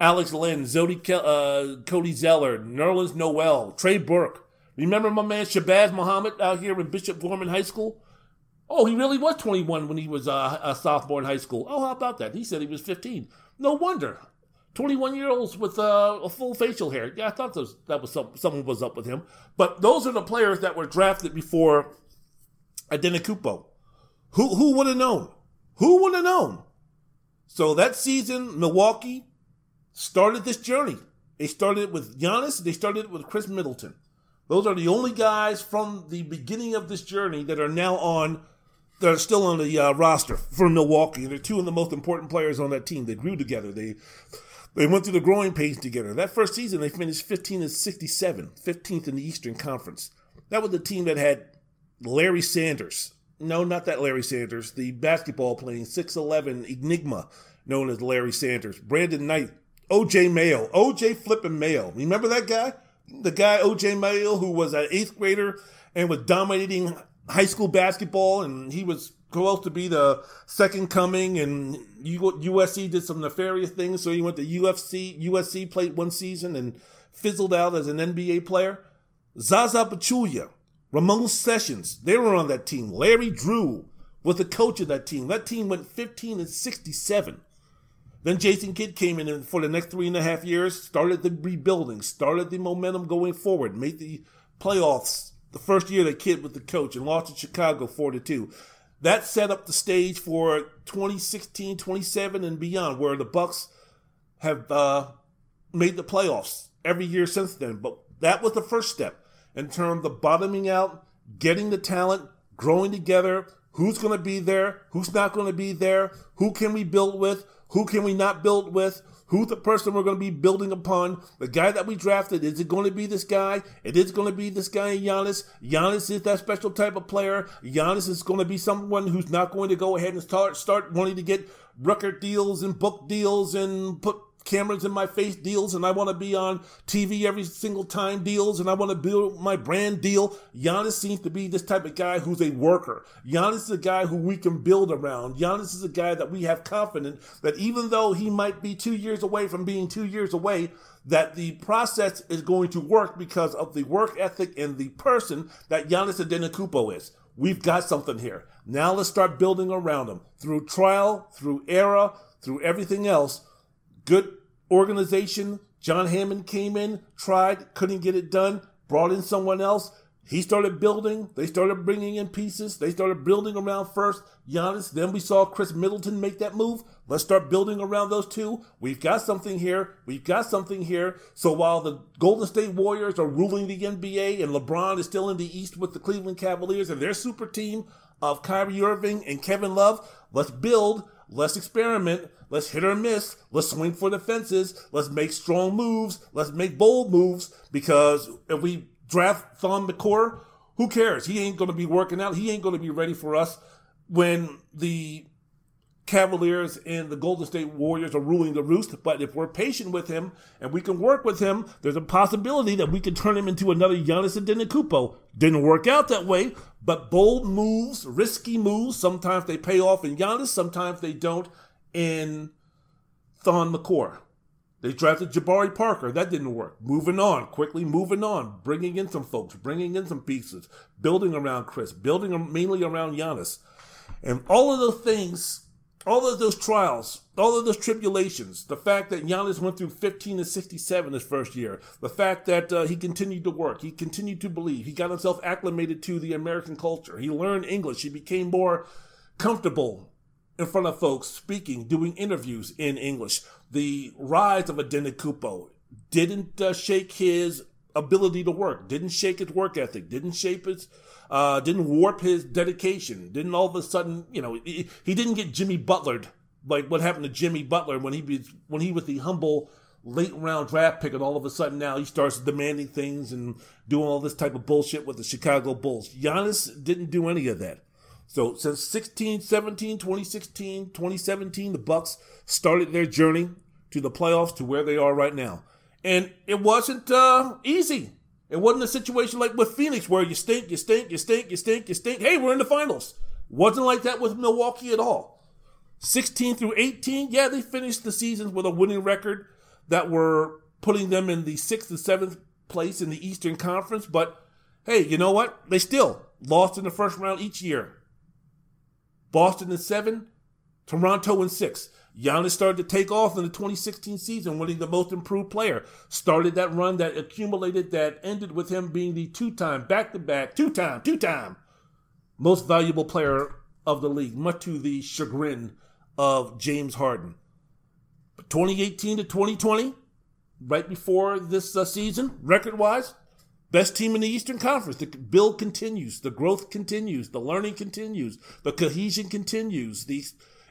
Alex Len, Zodi, uh, Cody Zeller, Nerlens Noel, Trey Burke, Remember my man Shabazz Muhammad out here in Bishop Gorman High School? Oh, he really was 21 when he was uh, a sophomore in high school. Oh, how about that? He said he was 15. No wonder. 21 year olds with uh, a full facial hair. Yeah, I thought those, that was some, something was up with him. But those are the players that were drafted before Antetokounmpo. Who who would have known? Who would have known? So that season, Milwaukee started this journey. They started with Giannis. They started with Khris Middleton. Those are the only guys from the beginning of this journey that are now on, that are still on the uh, roster for Milwaukee. They're two of the most important players on that team. They grew together. They they went through the growing pains together. That first season, they finished 15 and 67, 15th in the Eastern Conference. That was the team that had Larry Sanders. No, not that Larry Sanders. The basketball playing 6'11 enigma known as Larry Sanders. Brandon Knight, OJ Mayo, OJ flipping Mayo. Remember that guy? The guy OJ Mayo who was an eighth grader and was dominating high school basketball, and he was supposed to be the second coming, and USC did some nefarious things, so he went to UFC. USC played one season and fizzled out as an NBA player. Zaza Pachulia, Ramon Sessions, they were on that team. Larry Drew was the coach of that team. That team went 15 and 67. Then Jason Kidd came in and for the next three and a half years, started the rebuilding, started the momentum going forward, made the playoffs the first year that Kidd was the coach and lost to Chicago 4 to 2. That set up the stage for 2016, 27 and beyond, where the Bucks have uh, made the playoffs every year since then. But that was the first step in terms of bottoming out, getting the talent, growing together, Who's going to be there? Who's not going to be there? Who can we build with? Who can we not build with? Who's the person we're going to be building upon? The guy that we drafted, is it going to be this guy? It is going to be this guy, Giannis. Giannis is that special type of player. Giannis is going to be someone who's not going to go ahead and start, start wanting to get record deals and book deals and put cameras in my face deals and I want to be on TV every single time deals and I want to build my brand deal. Giannis seems to be this type of guy who's a worker. Giannis is a guy who we can build around. Giannis is a guy that we have confidence that even though he might be two years away from being two years away, that the process is going to work because of the work ethic and the person that Giannis Antetokounmpo is. We've got something here. Now let's start building around him through trial, through error, through everything else good organization. John Hammond came in, tried, couldn't get it done, brought in someone else. He started building. They started bringing in pieces. They started building around first Giannis. Then we saw Khris Middleton make that move. Let's start building around those two. We've got something here. We've got something here. So while the Golden State Warriors are ruling the NBA and LeBron is still in the East with the Cleveland Cavaliers and their super team of Kyrie Irving and Kevin Love, let's build Let's experiment. Let's hit or miss. Let's swing for the fences. Let's make strong moves. Let's make bold moves because if we draft Thon McCourt, who cares? He ain't going to be working out. He ain't going to be ready for us when the Cavaliers and the Golden State Warriors are ruling the roost. But if we're patient with him and we can work with him, there's a possibility that we can turn him into another Giannis Antetokounmpo. Didn't work out that way, but bold moves, risky moves, sometimes they pay off in Giannis, sometimes they don't in Thon McCourt. They drafted Jabari Parker. That didn't work. Moving on, quickly moving on, bringing in some folks, bringing in some pieces, building around Khris, building mainly around Giannis. And all of those things all of those trials, all of those tribulations, the fact that Giannis went through 15 and 67 his first year, the fact that uh, he continued to work, he continued to believe, he got himself acclimated to the American culture, he learned English, he became more comfortable in front of folks, speaking, doing interviews in English. The rise of Antetokounmpo didn't uh, shake his ability to work, didn't shake his work ethic, didn't shape his uh, didn't warp his dedication, didn't all of a sudden, you know, he, he didn't get Jimmy Butlered like what happened to Jimmy Butler when he was when he was the humble late round draft pick, and all of a sudden now he starts demanding things and doing all this type of bullshit with the Chicago Bulls. Giannis didn't do any of that. So since 16, 17, 2016, 2017, the Bucks started their journey to the playoffs to where they are right now. And it wasn't uh, easy. It wasn't a situation like with Phoenix where you stink, you stink, you stink, you stink, you stink. Hey, we're in the finals. Wasn't like that with Milwaukee at all. 16 through 18, yeah, they finished the seasons with a winning record that were putting them in the sixth and seventh place in the Eastern Conference. But hey, you know what? They still lost in the first round each year. Boston in seven, Toronto in six. Giannis started to take off in the 2016 season, winning the most improved player. Started that run that accumulated that ended with him being the two time, back to back, two time, two time most valuable player of the league, much to the chagrin of James Harden. But 2018 to 2020, right before this uh, season, record wise, best team in the Eastern Conference. The build continues, the growth continues, the learning continues, the cohesion continues, the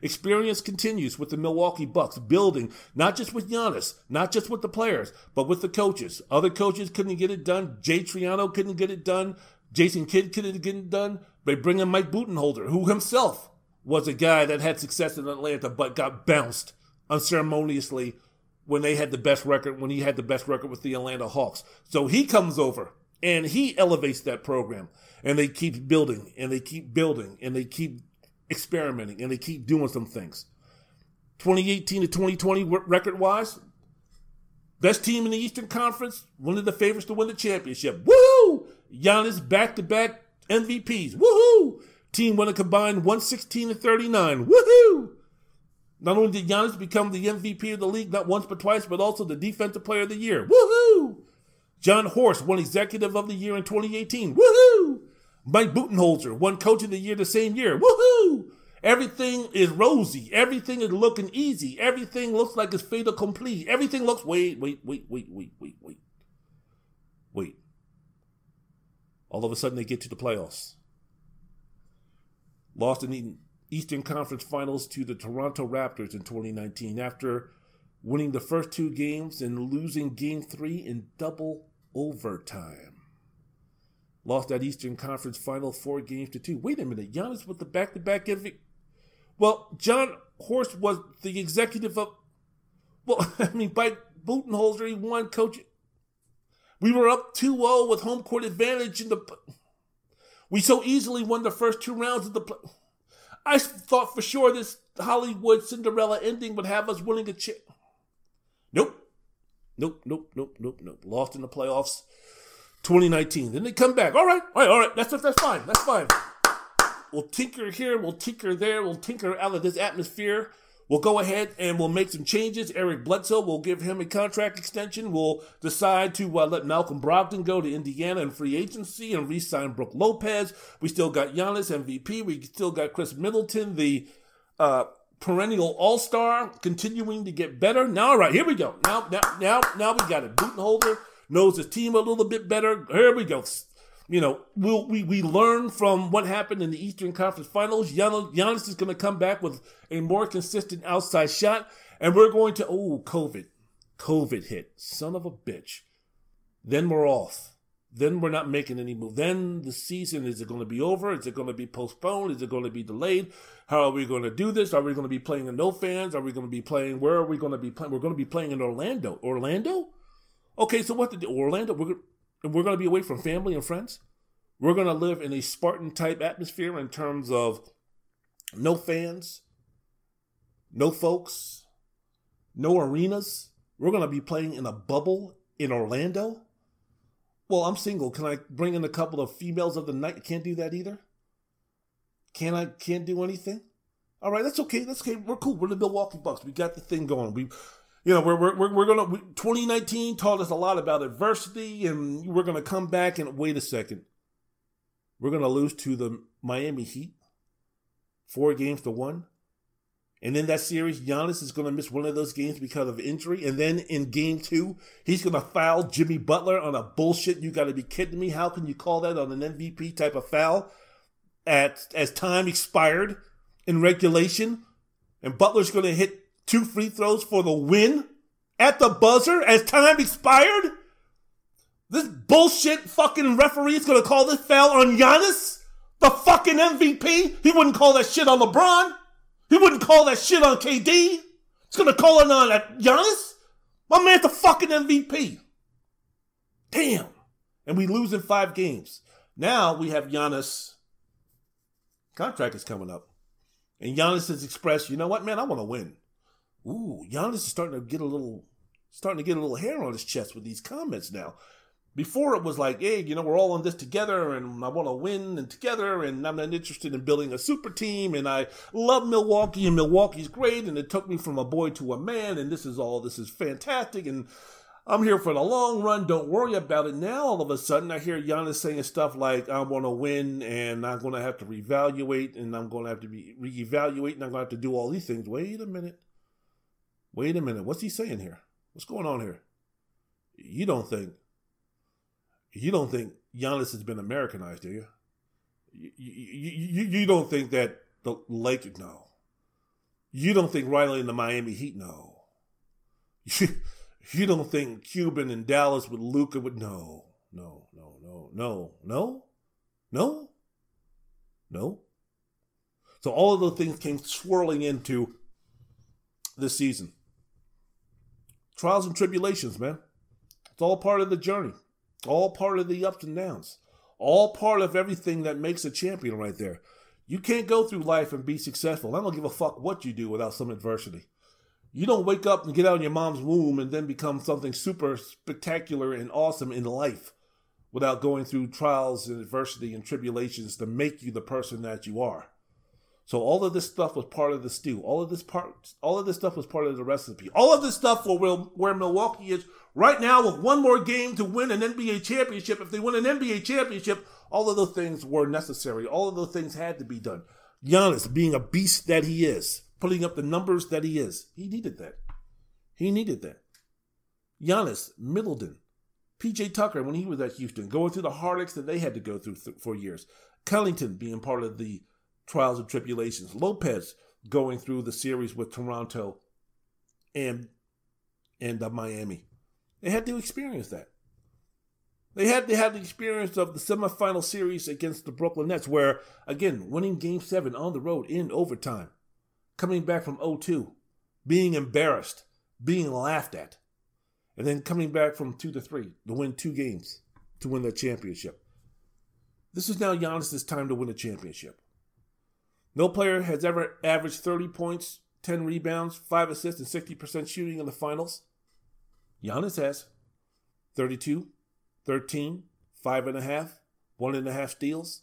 Experience continues with the Milwaukee Bucks building, not just with Giannis, not just with the players, but with the coaches. Other coaches couldn't get it done. Jay Triano couldn't get it done. Jason Kidd couldn't get it done. They bring in Mike Budenholzer, who himself was a guy that had success in Atlanta, but got bounced unceremoniously when they had the best record, when he had the best record with the Atlanta Hawks. So he comes over and he elevates that program and they keep building and they keep building and they keep experimenting and they keep doing some things. 2018 to 2020 record wise, best team in the Eastern Conference, one of the favorites to win the championship. Woohoo! Giannis back to back MVPs. Woohoo! Team won a combined 116 to 39. Woohoo! Not only did Giannis become the MVP of the league not once but twice, but also the Defensive Player of the Year. Woohoo! Jon Horst won Executive of the Year in 2018. Woohoo! Mike Budenholzer won Coach of the Year the same year. Woohoo! Everything is rosy. Everything is looking easy. Everything looks like it's fait accompli. Everything looks. Wait, wait, wait, wait, wait, wait, wait. Wait. All of a sudden, they get to the playoffs. lost in the Eastern Conference Finals to the Toronto Raptors in 2019 after winning the first two games and losing game three in double overtime. Lost that Eastern Conference Final four games to two. Wait a minute, Giannis with the back-to-back MVP. Well, Jon Horst was the executive of. Well, I mean, by Budenholzer, he won coach. We were up 2-0 with home court advantage in the. We so easily won the first two rounds of the. Play. I thought for sure this Hollywood Cinderella ending would have us winning a chip. Nope. Nope, nope, nope, nope, nope. Lost in the playoffs 2019. Then they come back. All right, all right, all right. That's that's fine. That's fine. We'll tinker here, we'll tinker there, we'll tinker out of this atmosphere. We'll go ahead and we'll make some changes. Eric Bledsoe, we'll give him a contract extension. We'll decide to uh, let Malcolm Brogdon go to Indiana in free agency and re-sign Brook Lopez. We still got Giannis MVP. We still got Khris Middleton, the uh, perennial all-star, continuing to get better. Now, all right, here we go. Now, now, now, now we got it. Budenholzer knows his team a little bit better. Here we go you know, we'll, we we learn from what happened in the Eastern Conference Finals. Giannis is going to come back with a more consistent outside shot, and we're going to oh COVID, COVID hit, son of a bitch. Then we're off. Then we're not making any move. Then the season is it going to be over? Is it going to be postponed? Is it going to be delayed? How are we going to do this? Are we going to be playing in no fans? Are we going to be playing? Where are we going to be playing? We're going to be playing in Orlando. Orlando? Okay, so what do? Orlando? We're we're going to be away from family and friends. We're going to live in a Spartan type atmosphere in terms of no fans, no folks, no arenas. We're going to be playing in a bubble in Orlando. Well, I'm single. Can I bring in a couple of females of the night? Can't do that either. Can I? Can't do anything. All right, that's okay. That's okay. We're cool. We're the Milwaukee Bucks. We got the thing going. We you know, we're, we're, we're going to, 2019 taught us a lot about adversity, and we're going to come back and wait a second. We're going to lose to the Miami Heat, four games to one. And in that series, Giannis is going to miss one of those games because of injury. And then in game two, he's going to foul Jimmy Butler on a bullshit. You got to be kidding me. How can you call that on an MVP type of foul at as time expired in regulation? And Butler's going to hit two free throws for the win at the buzzer as time expired? This bullshit fucking referee is gonna call this foul on Giannis? The fucking MVP? He wouldn't call that shit on LeBron. He wouldn't call that shit on KD. He's gonna call it on Giannis? My man's the fucking MVP. Damn. And we lose in five games. Now we have Giannis. Contract is coming up. And Giannis has expressed, you know what, man, I want to win. Ooh, Giannis is starting to get a little starting to get a little hair on his chest with these comments now. Before it was like, hey, you know, we're all in this together and I want to win and together and I'm not interested in building a super team and I love Milwaukee and Milwaukee's great and it took me from a boy to a man and this is all this is fantastic and I'm here for the long run. Don't worry about it. Now, all of a sudden, I hear Giannis saying stuff like, I want to win and I'm going to have to reevaluate and I'm going to have to be reevaluate and I'm going to have to do all these things. Wait a minute. Wait a minute, what's he saying here? What's going on here? You don't think you don't think Giannis has been Americanized, do you? You, you, you, you don't think that the Lakers no. You don't think Riley and the Miami Heat no. You, you don't think Cuban in Dallas with Luka would no, no, no, no, no, no, no, no. So all of those things came swirling into this season. Trials and tribulations, man. It's all part of the journey, all part of the ups and downs, all part of everything that makes a champion right there. You can't go through life and be successful. I don't give a fuck what you do without some adversity. You don't wake up and get out of your mom's womb and then become something super spectacular and awesome in life without going through trials and adversity and tribulations to make you the person that you are. So all of this stuff was part of the stew. All of this part, all of this stuff was part of the recipe. All of this stuff for where, where Milwaukee is right now with one more game to win an NBA championship. If they win an NBA championship, all of those things were necessary. All of those things had to be done. Giannis being a beast that he is, putting up the numbers that he is, he needed that. He needed that. Giannis, Middleton, PJ Tucker when he was at Houston, going through the heartaches that they had to go through th- for years. Connaughton being part of the trials and tribulations. Lopez going through the series with Toronto and and uh, Miami. They had to experience that. They had to have the experience of the semifinal series against the Brooklyn Nets, where, again, winning game seven on the road in overtime, coming back from 0 2, being embarrassed, being laughed at, and then coming back from 2 to 3 to win two games to win the championship. This is now Giannis' time to win a championship. No player has ever averaged 30 points, 10 rebounds, 5 assists, and 60% shooting in the finals. Giannis has 32, 13, 5.5, 1.5 steals,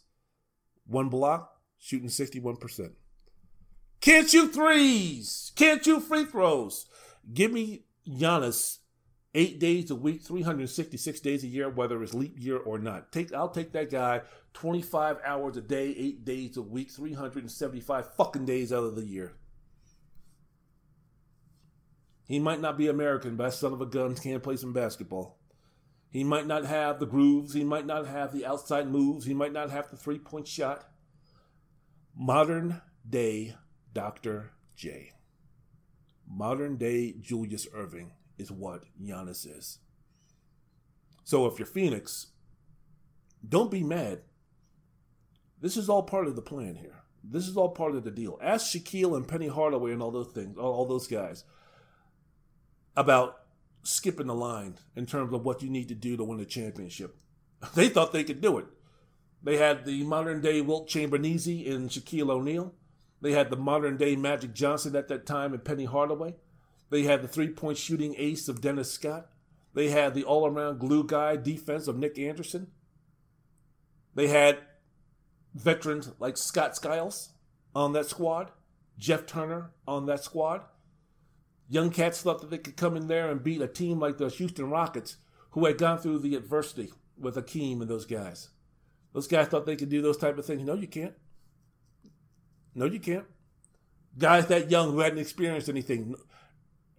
1 block, shooting 61%. Can't shoot threes, can't shoot free throws. Give me Giannis eight days a week, 366 days a year, whether it's leap year or not. Take I'll take that guy 25 hours a day, eight days a week, 375 fucking days out of the year. He might not be American, but that son of a gun can play some basketball. He might not have the grooves. He might not have the outside moves. He might not have the three point shot. Modern day Dr. J. Modern day Julius Erving is what Giannis is. So if you're Phoenix, don't be mad. This is all part of the plan here. This is all part of the deal. Ask Shaquille and Penny Hardaway and all those things, all those guys about skipping the line in terms of what you need to do to win a championship. They thought they could do it. They had the modern day Wilt Chamberlain in Shaquille O'Neal. They had the modern day Magic Johnson at that time and Penny Hardaway. They had the three point shooting ace of Dennis Scott. They had the all around glue guy defense of Nick Anderson. They had veterans like Scott Skiles on that squad, Jeff Turner on that squad. Young cats thought that they could come in there and beat a team like the Houston Rockets, who had gone through the adversity with Akeem and those guys. Those guys thought they could do those type of things. No, you can't. No, you can't. Guys that young who hadn't experienced anything,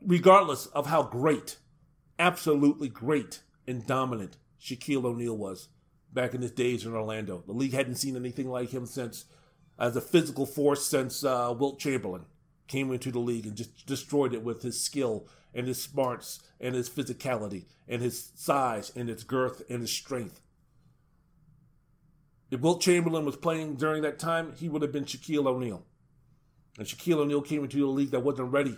regardless of how great, absolutely great and dominant Shaquille O'Neal was back in his days in Orlando. The league hadn't seen anything like him since, as a physical force, since uh, Wilt Chamberlain came into the league and just destroyed it with his skill and his smarts and his physicality and his size and his girth and his strength. If Wilt Chamberlain was playing during that time, he would have been Shaquille O'Neal. And Shaquille O'Neal came into a league that wasn't ready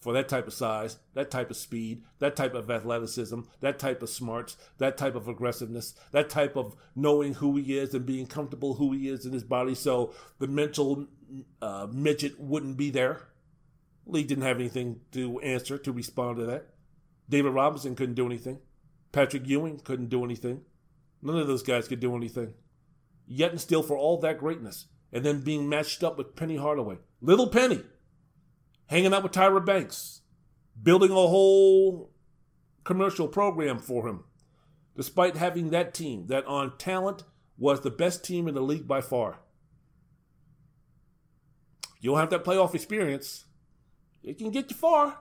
for that type of size, that type of speed, that type of athleticism, that type of smarts, that type of aggressiveness, that type of knowing who he is and being comfortable who he is in his body. So the mental uh, midget wouldn't be there. Lee didn't have anything to answer to respond to that. David Robinson couldn't do anything. Patrick Ewing couldn't do anything. None of those guys could do anything. Yet and still for all that greatness, and then being matched up with Penny Hardaway, little Penny, hanging out with Tyra Banks, building a whole commercial program for him, despite having that team that on talent was the best team in the league by far. You don't have that playoff experience. It can get you far.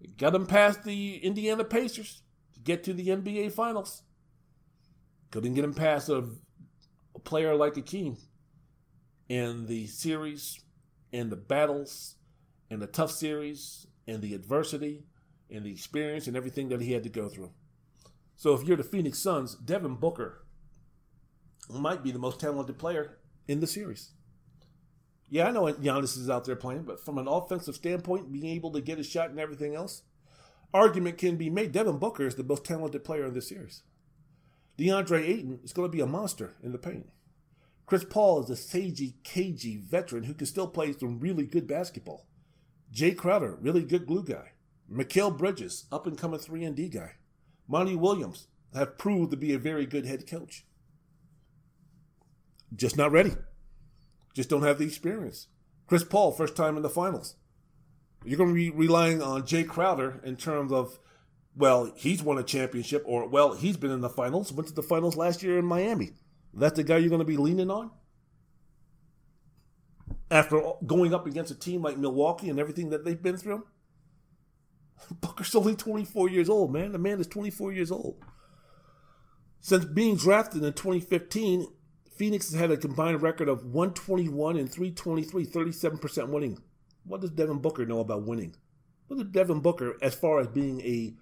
It got them past the Indiana Pacers to get to the NBA Finals. Couldn't get them past a, a player like Akeem in the series, in the battles, and the tough series and the adversity and the experience and everything that he had to go through. So if you're the Phoenix Suns, Devin Booker might be the most talented player in the series. Yeah, I know Giannis is out there playing, but from an offensive standpoint, being able to get a shot and everything else, argument can be made. Devin Booker is the most talented player in this series. DeAndre Ayton is going to be a monster in the paint. Chris Paul is a sagey, cagey veteran who can still play some really good basketball. Jae Crowder, really good glue guy. Mikal Bridges, up and coming 3 and D guy. Monty Williams have proved to be a very good head coach. Just not ready. Just don't have the experience. Chris Paul, first time in the finals. You're going to be relying on Jae Crowder in terms of, well, he's won a championship, or, well, he's been in the finals, went to the finals last year in Miami. That's the guy you're going to be leaning on? After going up against a team like Milwaukee and everything that they've been through. Booker's only 24 years old, man. The man is 24 years old. Since being drafted in 2015, Phoenix has had a combined record of 121 and 323, 37% winning. What does Devin Booker know about winning? What does Devin Booker, as far as being a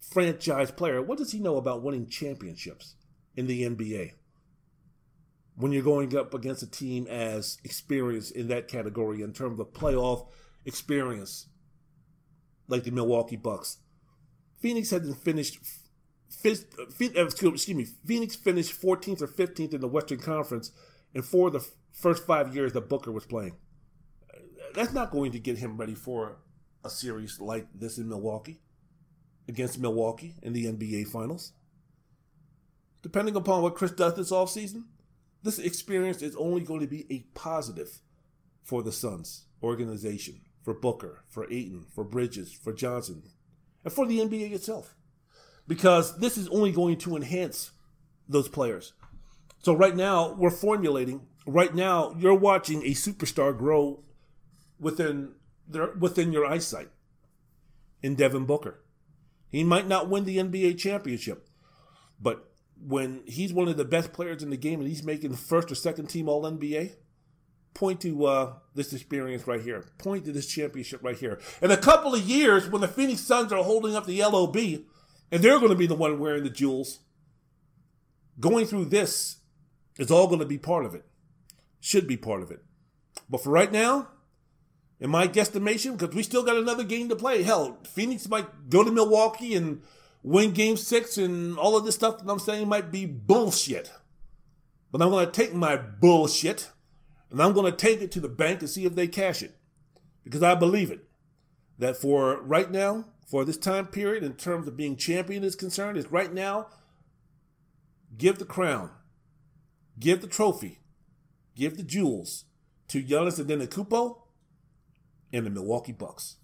franchise player, what does he know about winning championships in the NBA? When you're going up against a team as experienced in that category in terms of playoff experience, like the Milwaukee Bucks. Phoenix had finished uh, excuse me, Phoenix finished 14th or 15th in the Western Conference in four of the first five years that Booker was playing. That's not going to get him ready for a series like this in Milwaukee, against Milwaukee in the NBA Finals. Depending upon what Chris does this offseason, this experience is only going to be a positive for the Suns organization, for Booker, for Ayton, for Bridges, for Johnson, and for the NBA itself. Because this is only going to enhance those players. So right now, we're formulating, right now, you're watching a superstar grow within their, within your eyesight in Devin Booker. He might not win the NBA championship, but when he's one of the best players in the game and he's making first or second team All NBA, point to uh, this experience right here. Point to this championship right here. In a couple of years, when the Phoenix Suns are holding up the LOB, and they're going to be the one wearing the jewels, going through this is all going to be part of it. Should be part of it. But for right now, in my guesstimation, because we still got another game to play. Hell, Phoenix might go to Milwaukee and win game six, and all of this stuff that I'm saying might be bullshit. But I'm going to take my bullshit and I'm going to take it to the bank to see if they cash it. Because I believe it. That for right now, for this time period, in terms of being champion is concerned, is right now, give the crown, give the trophy, give the jewels to Giannis and then the Antetokounmpo and the Milwaukee Bucks.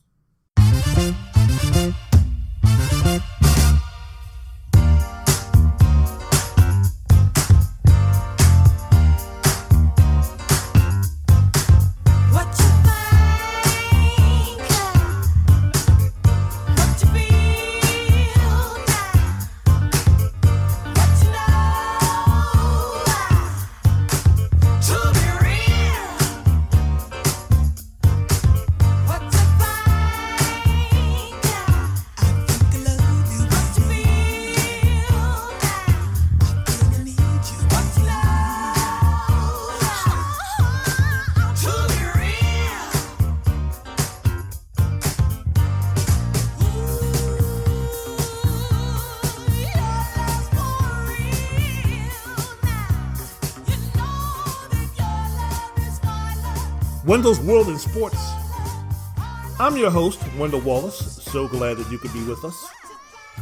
Wendell's World in Sports. I'm your host, Wendell Wallace. So glad that you could be with us.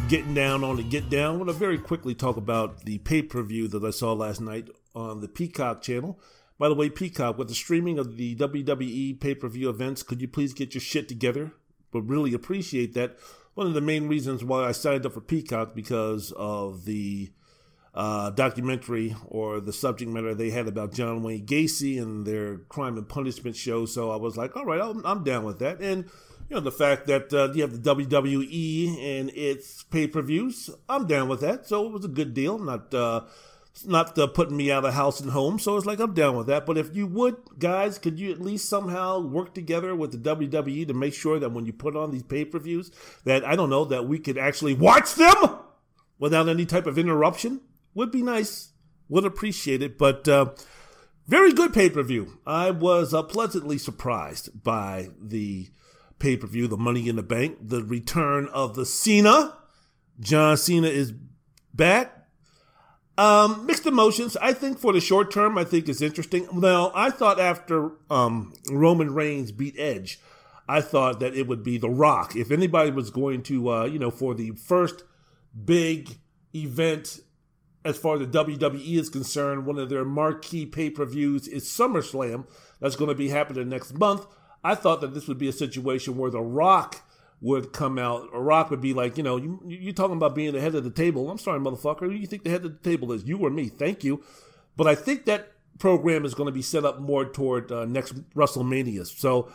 Getting down on the get down. I want to very quickly talk about the pay per view that I saw last night on the Peacock channel. By the way, Peacock, with the streaming of the WWE pay per view events, could you please get your shit together? But really appreciate that. One of the main reasons why I signed up for Peacock because of the uh, documentary or the subject matter they had about John Wayne Gacy and their crime and punishment show. So I was like, all right, I'm, I'm down with that. And you know the fact that uh, you have the WWE and its pay per views, I'm down with that. So it was a good deal. Not uh, not uh, putting me out of house and home. So it's like I'm down with that. But if you would, guys, could you at least somehow work together with the WWE to make sure that when you put on these pay per views, that I don't know that we could actually watch them without any type of interruption? Would be nice. Would appreciate it. But uh, very good pay per view. I was uh, pleasantly surprised by the pay per view, the Money in the Bank, the return of the Cena. John Cena is back. Um, mixed emotions. I think for the short term, I think it's interesting. Now, I thought after um, Roman Reigns beat Edge, I thought that it would be The Rock. If anybody was going to, uh, you know, for the first big event as far as the WWE is concerned, one of their marquee pay per views is SummerSlam. That's going to be happening next month. I thought that this would be a situation where The Rock would come out. A Rock would be like, you know, you, you're talking about being the head of the table. I'm sorry, motherfucker. Who you think the head of the table is? You or me? Thank you. But I think that program is going to be set up more toward uh, next WrestleMania. So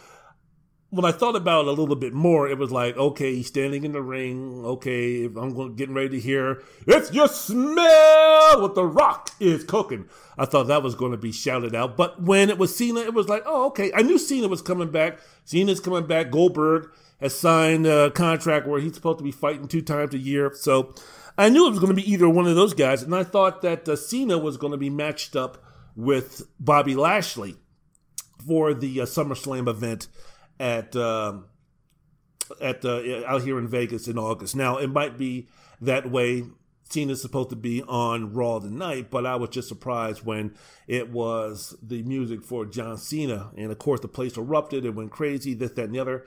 when I thought about it a little bit more, it was like, okay, he's standing in the ring. Okay, I'm getting ready to hear, it's your smell what the rock is cooking. I thought that was going to be shouted out. But when it was Cena, it was like, oh, okay. I knew Cena was coming back. Cena's coming back. Goldberg has signed a contract where he's supposed to be fighting two times a year. So I knew it was going to be either one of those guys. And I thought that uh, Cena was going to be matched up with Bobby Lashley for the uh, SummerSlam event at um, at uh, out here in Vegas in August. Now it might be that way. Cena's supposed to be on Raw tonight, but I was just surprised when it was the music for John Cena, and of course the place erupted and went crazy. This, that, and the other.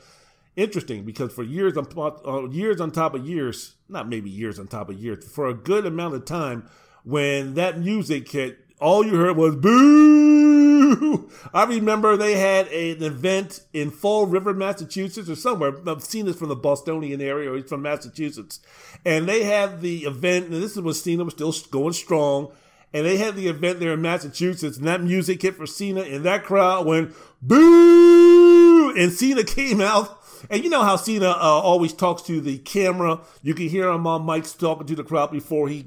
Interesting because for years on uh, years on top of years, not maybe years on top of years, for a good amount of time, when that music hit, all you heard was boo. I remember they had an event in Fall River, Massachusetts, or somewhere. I've seen this from the Bostonian area, or he's from Massachusetts. And they had the event, and this is when Cena was still going strong. And they had the event there in Massachusetts, and that music hit for Cena, and that crowd went boo. And Cena came out and you know how Cena uh, always talks to the camera. You can hear him on mics talking to the crowd before he,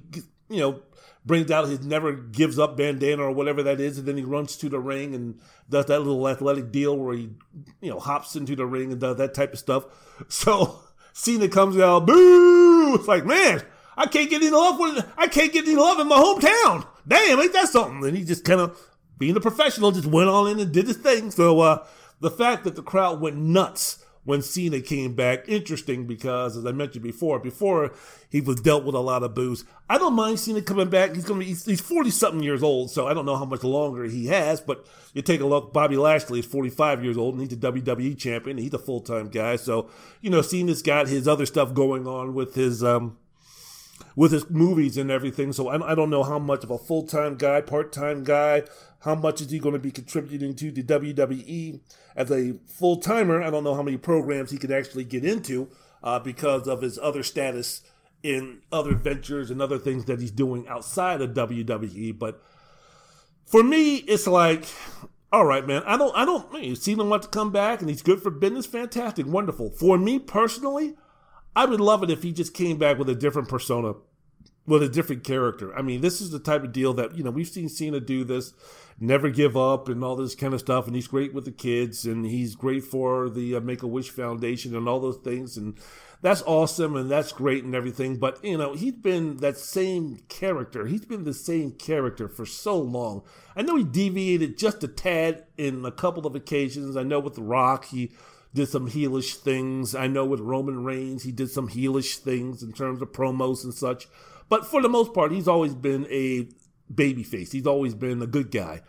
you know, brings out his never gives up bandana or whatever that is, and then he runs to the ring and does that little athletic deal where he, you know, hops into the ring and does that type of stuff. So Cena comes out, boo! It's like, man, I can't get any love with, I can't get any love in my hometown. Damn, ain't that something? And he just kind of, being a professional, just went on in and did his thing. So uh, the fact that the crowd went nuts when Cena came back. Interesting because, as I mentioned before, before he was dealt with a lot of booze. I don't mind Cena coming back. He's going to be, he's 40 something years old, so I don't know how much longer he has, but you take a look, Bobby Lashley is 45 years old and he's a WWE champion. He's a full time guy. So, you know, Cena's got his other stuff going on with his, um, with his movies and everything. So I, I don't know how much of a full time guy, part time guy, how much is he going to be contributing to the WWE as a full timer? I don't know how many programs he could actually get into uh, because of his other status in other ventures and other things that he's doing outside of WWE. But for me, it's like, all right, man. I don't, I don't. You see him want to come back, and he's good for business. Fantastic, wonderful. For me personally, I would love it if he just came back with a different persona, with a different character. I mean, this is the type of deal that you know we've seen Cena do this never give up and all this kind of stuff. And he's great with the kids and he's great for the uh, Make a Wish Foundation and all those things. And that's awesome and that's great and everything. But, you know, he's been that same character. He's been the same character for so long. I know he deviated just a tad in a couple of occasions. I know with The Rock, he did some heelish things. I know with Roman Reigns, he did some heelish things in terms of promos and such. But for the most part, he's always been a babyface. He's always been a good guy.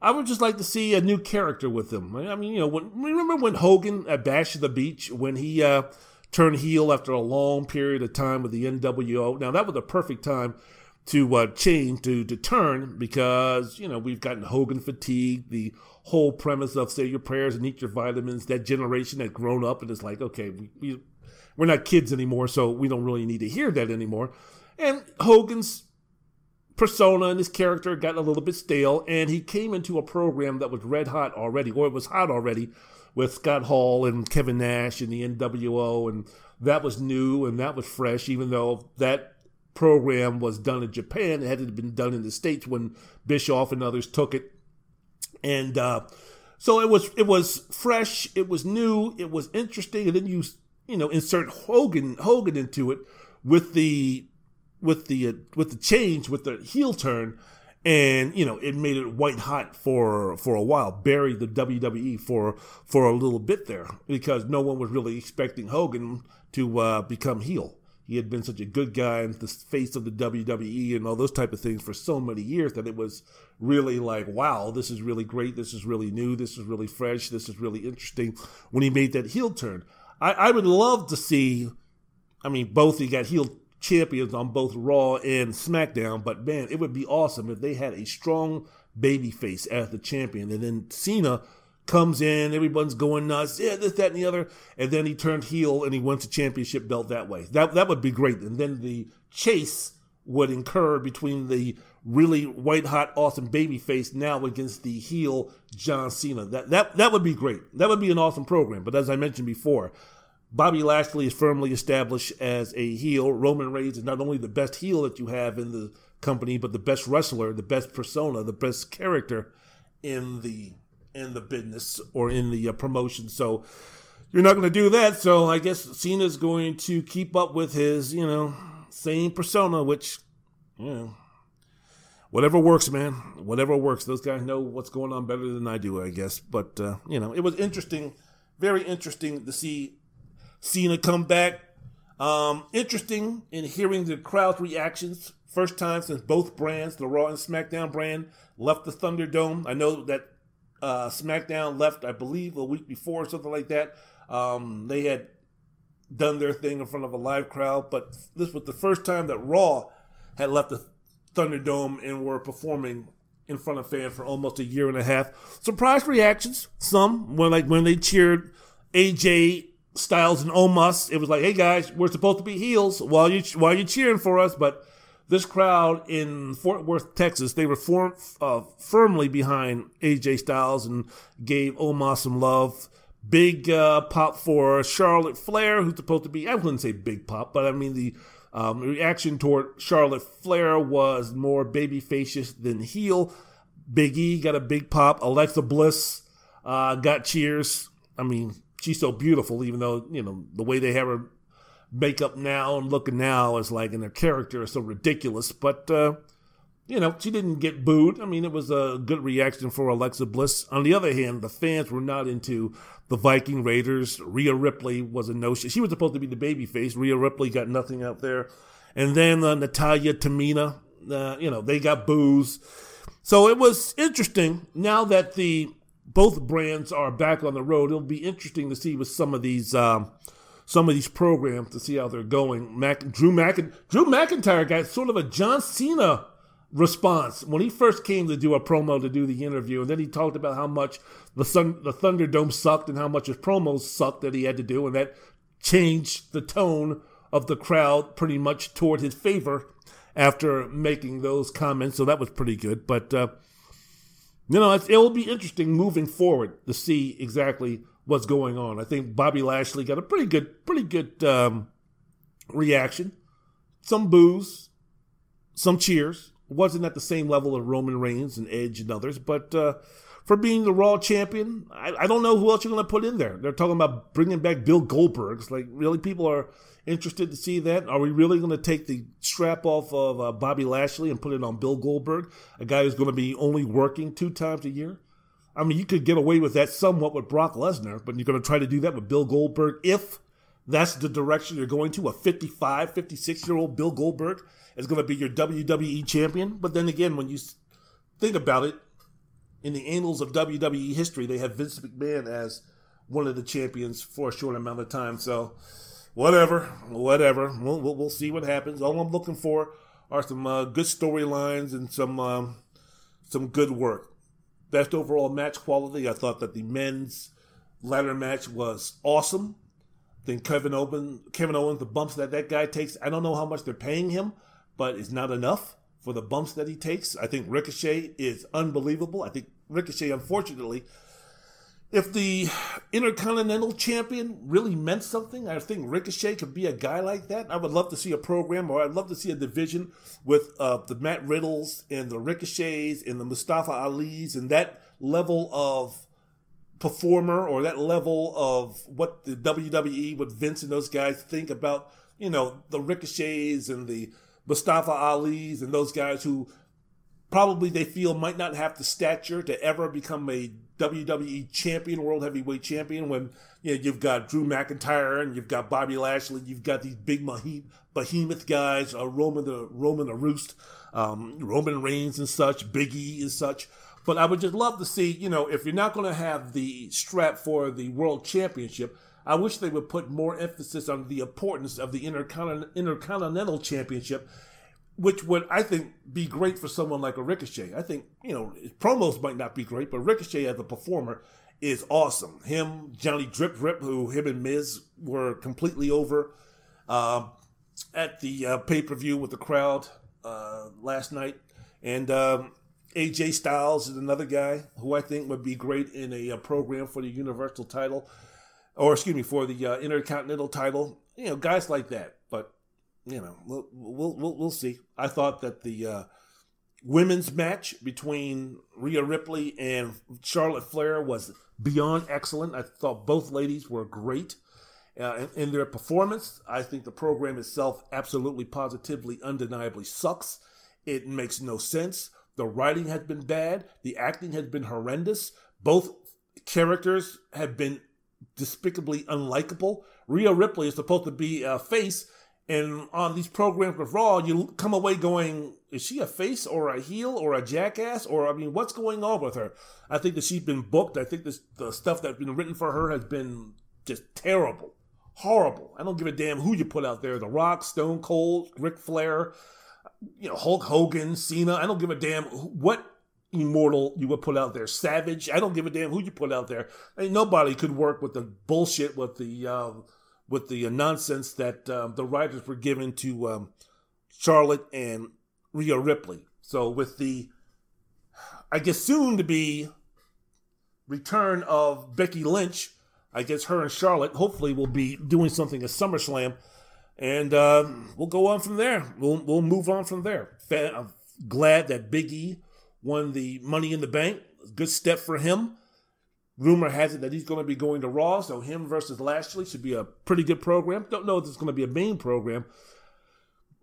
I would just like to see a new character with him. I mean, you know, when, remember when Hogan at Bash of the Beach when he uh, turned heel after a long period of time with the NWO? Now that was a perfect time to uh, change to to turn because you know we've gotten Hogan fatigue. The whole premise of say your prayers and eat your vitamins. That generation had grown up and it's like okay, we, we we're not kids anymore, so we don't really need to hear that anymore. And Hogan's persona and his character got a little bit stale, and he came into a program that was red hot already, or it was hot already, with Scott Hall and Kevin Nash and the NWO, and that was new and that was fresh, even though that program was done in Japan. It had been done in the States when Bischoff and others took it. And uh, so it was it was fresh, it was new, it was interesting, and then you you know insert Hogan Hogan into it with the with the uh, with the change with the heel turn and you know it made it white hot for for a while buried the WWE for for a little bit there because no one was really expecting Hogan to uh, become heel he had been such a good guy and the face of the WWE and all those type of things for so many years that it was really like wow this is really great. This is really new. This is really fresh. This is really interesting. When he made that heel turn I, I would love to see I mean both he got heel champions on both Raw and SmackDown. But man, it would be awesome if they had a strong babyface as the champion, and then Cena comes in, everyone's going nuts, yeah, this, that, and the other, and then he turned heel and he wins the championship belt that way. That that would be great. And then the chase would incur between the really white hot awesome babyface now against the heel John Cena. That that that would be great. That would be an awesome program. But as I mentioned before, Bobby Lashley is firmly established as a heel. Roman Reigns is not only the best heel that you have in the company, but the best wrestler, the best persona, the best character in the in the business or in the uh, promotion. So you're not going to do that. So I guess Cena's going to keep up with his, you know, same persona, which, you know, whatever works, man. Whatever works. Those guys know what's going on better than I do, I guess. But, uh, you know, it was interesting, very interesting to see Cena come back. Um, interesting in hearing the crowd's reactions. First time since both brands, the Raw and SmackDown brand, left the Thunderdome. I know that uh, SmackDown left, I believe, a week before or something like that. Um, they had done their thing in front of a live crowd, but this was the first time that Raw had left the Thunderdome and were performing in front of fans for almost a year and a half. Surprise reactions, some when like when they cheered AJ Styles and Omos. It was like, hey guys, we're supposed to be heels while you while you're cheering for us, but this crowd in Fort Worth, Texas, they were form, uh, firmly behind AJ Styles and gave Omos some love. Big uh, pop for Charlotte Flair, who's supposed to be, I wouldn't say big pop, but I mean the um, reaction toward Charlotte Flair was more babyfacious than heel. Big E got a big pop. Alexa Bliss uh, got cheers. I mean, she's so beautiful, even though, you know, the way they have her makeup now and looking now is like, and their character is so ridiculous. But, uh, you know, she didn't get booed. I mean, it was a good reaction for Alexa Bliss. On the other hand, the fans were not into the Viking Raiders. Rhea Ripley was a no She was supposed to be the baby face. Rhea Ripley got nothing out there. And then uh, Natalya Tamina, uh, you know, they got boos. So it was interesting. Now that the both brands are back on the road, it'll be interesting to see with some of these um, some of these programs to see how they're going. Mac, Drew, Mac, Drew McIntyre got sort of a John Cena response when he first came to do a promo to do the interview, and then he talked about how much the Sun, the Thunderdome sucked and how much his promos sucked that he had to do, and that changed the tone of the crowd pretty much toward his favor after making those comments. So that was pretty good. But uh, you know, it will be interesting moving forward to see exactly what's going on. I think Bobby Lashley got a pretty good, pretty good um, reaction. Some boos, some cheers wasn't at the same level of Roman Reigns and Edge and others, but uh, for being the Raw champion, I, I don't know who else you're going to put in there. They're talking about bringing back Bill Goldberg. It's like, really, people are interested to see that? Are we really going to take the strap off of uh, Bobby Lashley and put it on Bill Goldberg, a guy who's going to be only working two times a year? I mean, you could get away with that somewhat with Brock Lesnar, but you're going to try to do that with Bill Goldberg if that's the direction you're going to. A 55, 56 year old Bill Goldberg is going to be your WWE champion. But then again, when you think about it, in the annals of WWE history, they have Vince McMahon as one of the champions for a short amount of time. So, whatever, whatever. We'll, we'll, we'll see what happens. All I'm looking for are some uh, good storylines and some um, some good work. Best overall match quality. I thought that the men's ladder match was awesome. Then Kevin Owens, Kevin Owens, the bumps that that guy takes. I don't know how much they're paying him, but it's not enough for the bumps that he takes. I think Ricochet is unbelievable. I think Ricochet, unfortunately, if the Intercontinental Champion really meant something, I think Ricochet could be a guy like that. I would love to see a program, or I'd love to see a division with uh, the Matt Riddles and the Ricochets and the Mustafa Ali's and that level of performer or that level of what the WWE, what Vince and those guys think about, you know, the Ricochets and the Mustafa Ali's and those guys who probably they feel might not have the stature to ever become a WWE champion, world heavyweight champion. When you know you've got Drew McIntyre and you've got Bobby Lashley, you've got these big behemoth guys, uh, Roman the Roman the Roost, um, Roman Reigns and such, Biggie and such. But I would just love to see, you know, if you're not going to have the strap for the world championship, I wish they would put more emphasis on the importance of the Intercon- Intercontinental Championship which would I think be great for someone like a Ricochet. I think you know promos might not be great, but Ricochet as a performer is awesome. Him, Johnny Drip Drip, who him and Miz were completely over uh, at the uh, pay per view with the crowd. uh, last night, and um, AJ Styles is another guy who I think would be great in a, a program for the Universal title, or excuse me, for the uh, Intercontinental title. You know, guys like that. You know, we'll we'll we'll, we'll see. I thought that the uh, women's match between Rhea Ripley and Charlotte Flair was beyond excellent. I thought both ladies were great. Uh, in, in, their performance, I think the program itself absolutely, positively, undeniably sucks. It makes no sense. The writing has been bad. The acting has been horrendous. Both characters have been despicably unlikable. Rhea Ripley is supposed to be a face, and on these programs with Raw, you come away going, is she a face or a heel or a jackass? Or, I mean, what's going on with her? I think that she's been booked. I think this, the stuff that's been written for her has been just terrible, horrible. I don't give a damn who you put out there The Rock, Stone Cold, Ric Flair you know, Hulk Hogan, Cena. I don't give a damn what immortal you would put out there. Savage. I don't give a damn who you put out there. I mean, nobody could work with the bullshit with the uh, with the uh, nonsense that uh, the writers were given to um, Charlotte and Rhea Ripley. So with the, I guess soon to be return of Becky Lynch, I guess her and Charlotte hopefully will be doing something at SummerSlam and uh, we'll go on from there. We'll we'll move on from there. I'm glad that Big E won the Money in the Bank. Good step for him. Rumor has it that he's going to be going to Raw, so him versus Lashley should be a pretty good program. Don't know if it's going to be a main program.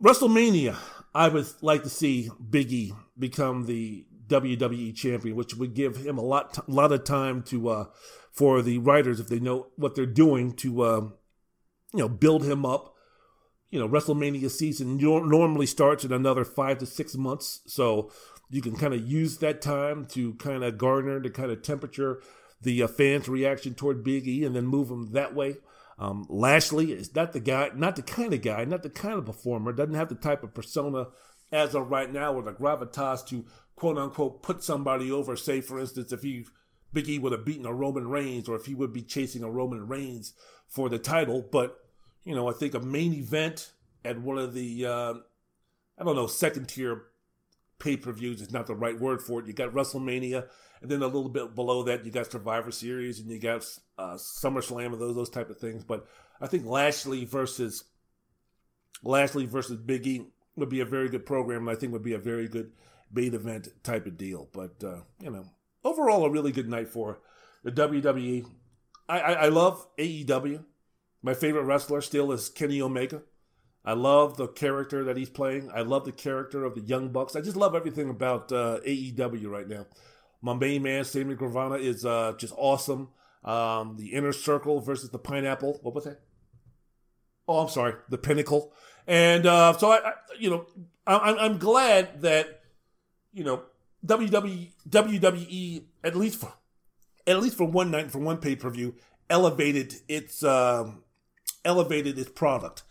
WrestleMania, I would like to see Big E become the WWE champion, which would give him a lot, a lot of time to uh, for the writers if they know what they're doing to uh, you know build him up you know, WrestleMania season normally starts in another five to six months. So you can kind of use that time to kind of garner the kind of temperature the uh, fans' reaction toward Big E and then move them that way. Um, Lashley is not the guy, not the kind of guy, not the kind of performer, doesn't have the type of persona as of right now or the gravitas to quote unquote put somebody over. Say, for instance, if he Big E would have beaten a Roman Reigns or if he would be chasing a Roman Reigns for the title. But you know, I think a main event at one of the, uh, I don't know, second tier pay per views is not the right word for it. You got WrestleMania, and then a little bit below that, you got Survivor Series, and you got uh, SummerSlam, and those those type of things. But I think Lashley versus Lashley versus Big E would be a very good program, and I think would be a very good main event type of deal. But uh, you know, overall, a really good night for the WWE. I, I, I love AEW. My favorite wrestler still is Kenny Omega. I love the character that he's playing. I love the character of the Young Bucks. I just love everything about uh, AEW right now. My main man, Sammy Guevara, is uh, just awesome. Um, the Inner Circle versus the Pineapple. What was that? Oh, I'm sorry, the Pinnacle. And uh, so I, I, you know, I'm, I'm glad that you know WWE, WWE at least for at least for one night for one pay per view elevated its um, elevated its product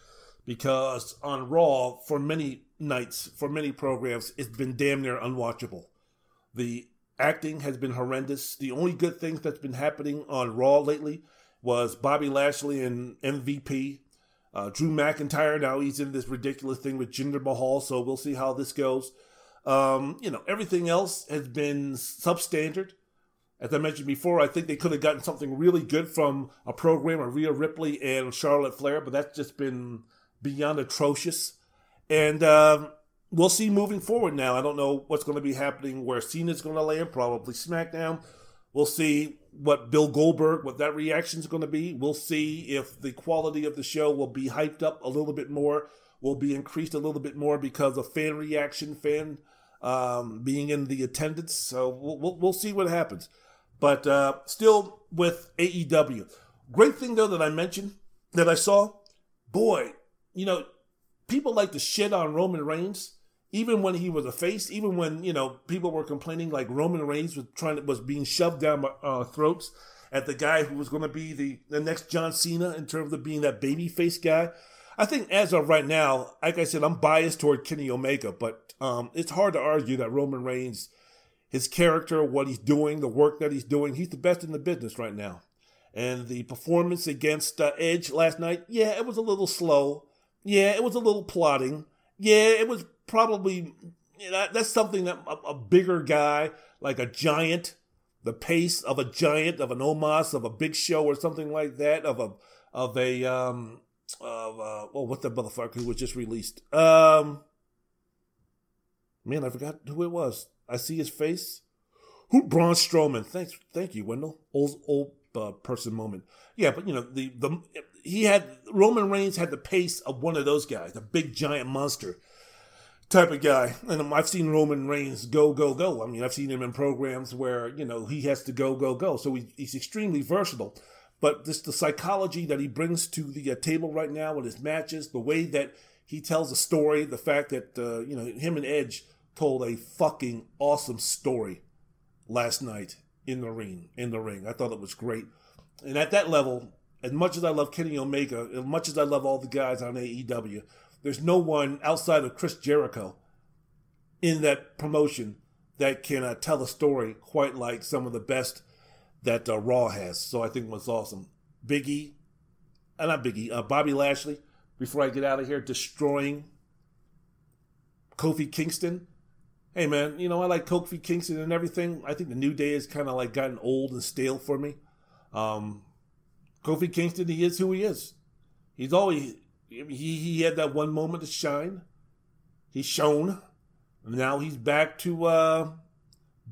because on Raw for many nights, for many programs, it's been damn near unwatchable. The acting has been horrendous. The only good thing that's been happening on Raw lately was Bobby Lashley and MVP. Uh, Drew McIntyre now he's in this ridiculous thing with Jinder Mahal, so we'll see how this goes. Um, you know, everything else has been substandard. As I mentioned before, I think they could have gotten something really good from a program of Rhea Ripley and Charlotte Flair, but that's just been beyond atrocious. And um, we'll see moving forward now. I don't know what's going to be happening where Cena's going to land, probably SmackDown. We'll see what Bill Goldberg, what that reaction is going to be. We'll see if the quality of the show will be hyped up a little bit more, will be increased a little bit more because of fan reaction, fan um, being in the attendance. So we'll, we'll, we'll see what happens. But uh, still with AEW. Great thing though that I mentioned that I saw, boy, you know, people like to shit on Roman Reigns, even when he was a face, even when you know people were complaining like Roman Reigns was trying to, was being shoved down uh, throats at the guy who was going to be the the next John Cena in terms of being that baby face guy. I think as of right now, like I said, I'm biased toward Kenny Omega, but um, it's hard to argue that Roman Reigns his character, what he's doing, the work that he's doing. He's the best in the business right now. And the performance against uh, Edge last night, yeah, it was a little slow. Yeah, it was a little plotting. Yeah, it was probably you know, that's something that a, a, bigger guy like a giant, the pace of a giant, of an Omos, of a Big Show, or something like that, of a of a um of uh, oh what the motherfucker who was just released. Um, man, I forgot who it was. I see his face. Who Braun Strowman? Thanks, thank you, Wendell. Old old uh, person moment. Yeah, but you know the the he had Roman Reigns had the pace of one of those guys, a big giant monster type of guy. And I've seen Roman Reigns go, go, go. I mean, I've seen him in programs where, you know, he has to go, go, go. So he, he's extremely versatile. But just the psychology that he brings to the uh, table right now with his matches, the way that he tells a story, the fact that, uh, you know, him and Edge told a fucking awesome story last night in the ring. In the ring. I thought it was great. And at that level, as much as I love Kenny Omega, as much as I love all the guys on AEW, there's no one outside of Chris Jericho in that promotion that can uh, tell a story quite like some of the best that uh, Raw has. So I think it was awesome. Biggie, uh, not Biggie, uh, Bobby Lashley, before I get out of here, destroying Kofi Kingston. Hey man, you know I like Kofi Kingston and everything. I think the New Day has kind of like gotten old and stale for me. Um, Kofi Kingston, he is who he is. He's always he, he had that one moment to shine. He's shown. Now he's back to uh,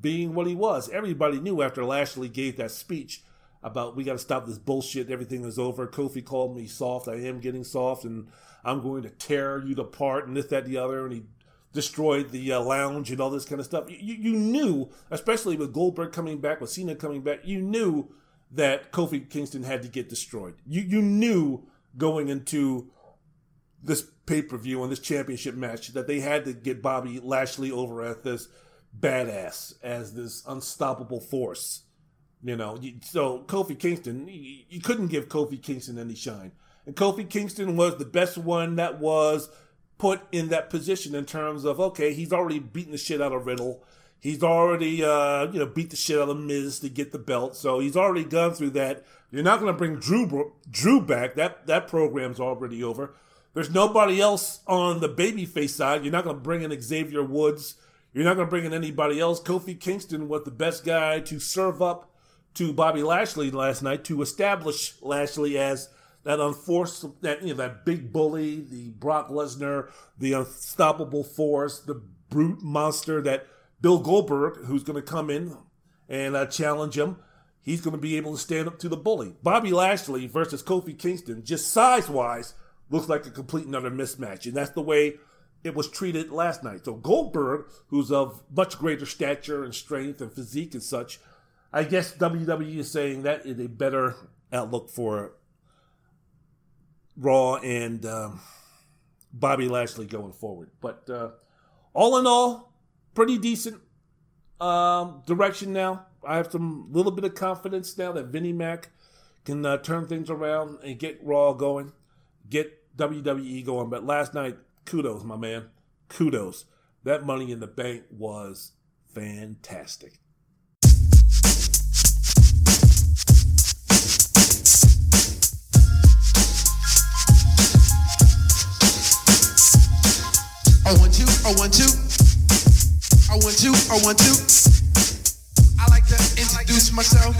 being what he was. Everybody knew after Lashley gave that speech about we got to stop this bullshit. Everything is over. Kofi called me soft. I am getting soft, and I'm going to tear you apart, and this, that, the other. And he destroyed the uh, lounge and all this kind of stuff. You, you knew, especially with Goldberg coming back, with Cena coming back, you knew that Kofi Kingston had to get destroyed. You you knew going into this pay per view and this championship match that they had to get Bobby Lashley over as this badass, as this unstoppable force. You know, so Kofi Kingston, you couldn't give Kofi Kingston any shine. And Kofi Kingston was the best one that was put in that position in terms of, okay, he's already beaten the shit out of Riddle. He's already, uh, you know, beat the shit out of Miz to get the belt. So he's already gone through that. You're not going to bring Drew Drew back. That that program's already over. There's nobody else on the babyface side. You're not going to bring in Xavier Woods. You're not going to bring in anybody else. Kofi Kingston was the best guy to serve up to Bobby Lashley last night to establish Lashley as that unforced, that you know, that big bully, the Brock Lesnar, the unstoppable force, the brute monster that Bill Goldberg, who's going to come in and uh, challenge him, he's going to be able to stand up to the bully. Bobby Lashley versus Kofi Kingston, just size wise, looks like a complete another mismatch. And that's the way it was treated last night. So Goldberg, who's of much greater stature and strength and physique and such, I guess WWE is saying that is a better outlook for Raw and um, Bobby Lashley going forward. But uh, all in all, pretty decent um, direction now. I have some little bit of confidence now that Vinnie Mac can uh, turn things around and get Raw going, get WWE going. But last night, kudos, my man. Kudos. That money in the bank was fantastic. I want to, I want to, I want to, I want to. I like to introduce myself.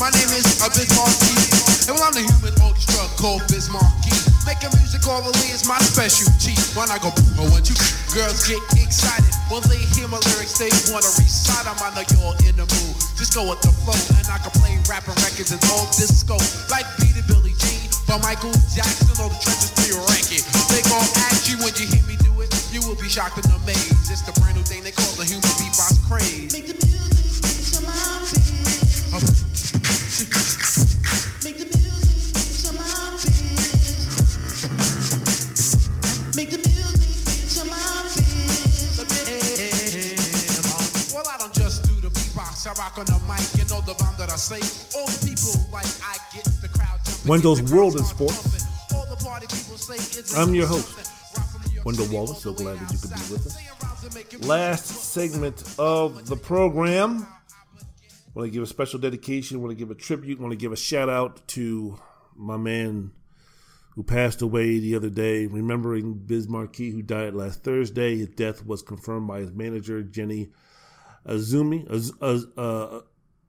My name is Biz Markie, and well, I'm the human orchestra called Biz Markie. Making music all orally is my specialty. When I go, I want you. Girls get excited when they hear my lyrics. They wanna recite them. I know you're in the mood. Just go with the flow, and I can play rapping records and old disco like Beat Billy Jean, but Michael Jackson or the trenches your record. They gon' ask you when you hear me. You will be shocked and amazed. It's the brand new thing they call the human beatbox craze. Make the music to my Make the music, it's your mind. Make the music, it's your mind. Well, I don't just do the beatbox. I rock on the mic and you know all the bomb that I say. All the people like I get the crowd. Wendell's World in Sports. I'm your host, Wendell Wallace. So glad that you could be with us. Last segment of the program. Want to give a special dedication. Want to give a tribute. Want to give a shout out to my man who passed away the other day, remembering Biz Markie, who died last Thursday. His death was confirmed by his manager, Jenny Azumi, Az, Az, uh,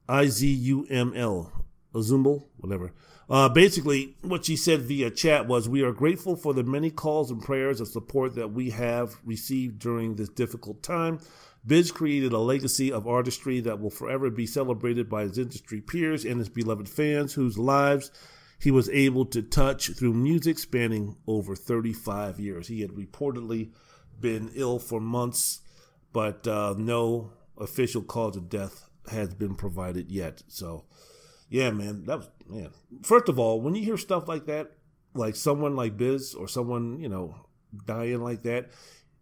I-Z-U-M-L, whatever. Uh, basically, what she said via chat was, "We are grateful for the many calls and prayers of support that we have received during this difficult time. Biz created a legacy of artistry that will forever be celebrated by his industry peers and his beloved fans, whose lives he was able to touch through music spanning over 35 years. He had reportedly been ill for months, but uh, no official cause of death has been provided yet. So." yeah, man, that was man. First of all, when you hear stuff like that, like someone like Biz or someone you know dying like that,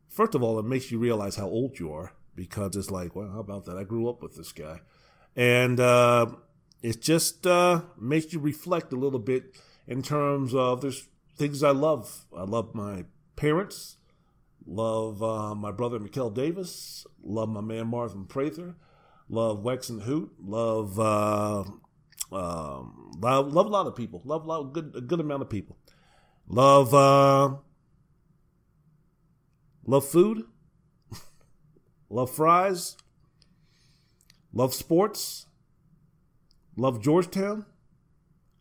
first of all, it makes you realize how old you are because it's like, well, how about that? I grew up with this guy, and uh, it just uh, makes you reflect a little bit in terms of there's things I love. I love my parents, love uh, my brother Mikel Davis, love my man Marvin Prather, love Wex and Hoot, love uh, um, love, love a lot of people. Love, love good, a good amount of people. Love, uh, love food. love fries. Love sports. Love Georgetown.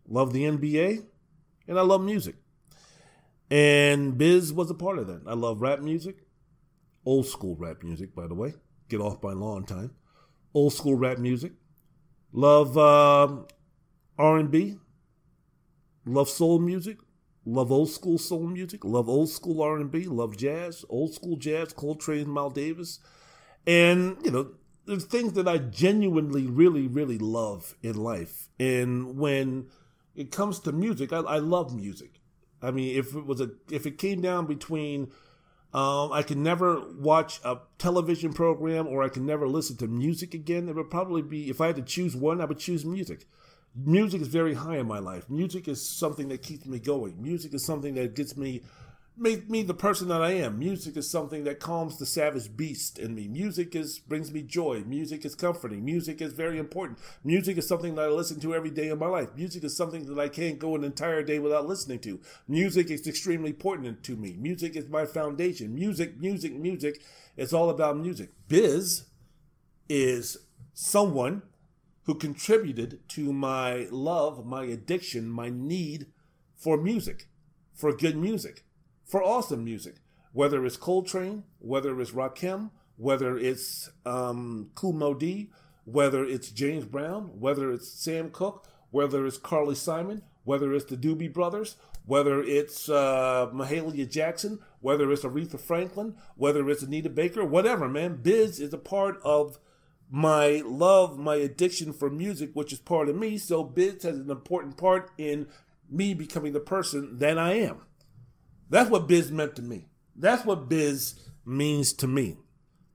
Love the NBA. And I love music. And Biz was a part of that. I love rap music. Old school rap music, by the way. Get off a long time. Old school rap music. Love uh, R&B, love soul music, love old school soul music, love old school R&B, love jazz, old school jazz, Coltrane, Miles Davis, and you know, there's things that I genuinely, really, really love in life. And when it comes to music, I, I love music. I mean, if it was a, if it came down between um, I can never watch a television program or I can never listen to music again. It would probably be, if I had to choose one, I would choose music music is very high in my life. Music is something that keeps me going. Music is something that gets me make me the person that I am. Music is something that calms the savage beast in me. Music is brings me joy. Music is comforting. Music is very important. Music is something that I listen to every day of my life. Music is something that I can't go an entire day without listening to. Music is extremely important to me. Music is my foundation. Music, music, music. It's all about music. Biz is someone who contributed to my love, my addiction, my need for music, for good music, for awesome music. Whether it's Coltrane, whether it's Rakim, whether it's um, Moe Dee, whether it's James Brown, whether it's Sam Cooke, whether it's Carly Simon, whether it's the Doobie Brothers, whether it's uh, Mahalia Jackson, whether it's Aretha Franklin, whether it's Anita Baker, whatever, man. Biz is a part of my love, my addiction for music, which is part of me. So Biz has an important part in me becoming the person that I am. That's what Biz meant to me. That's what Biz means to me.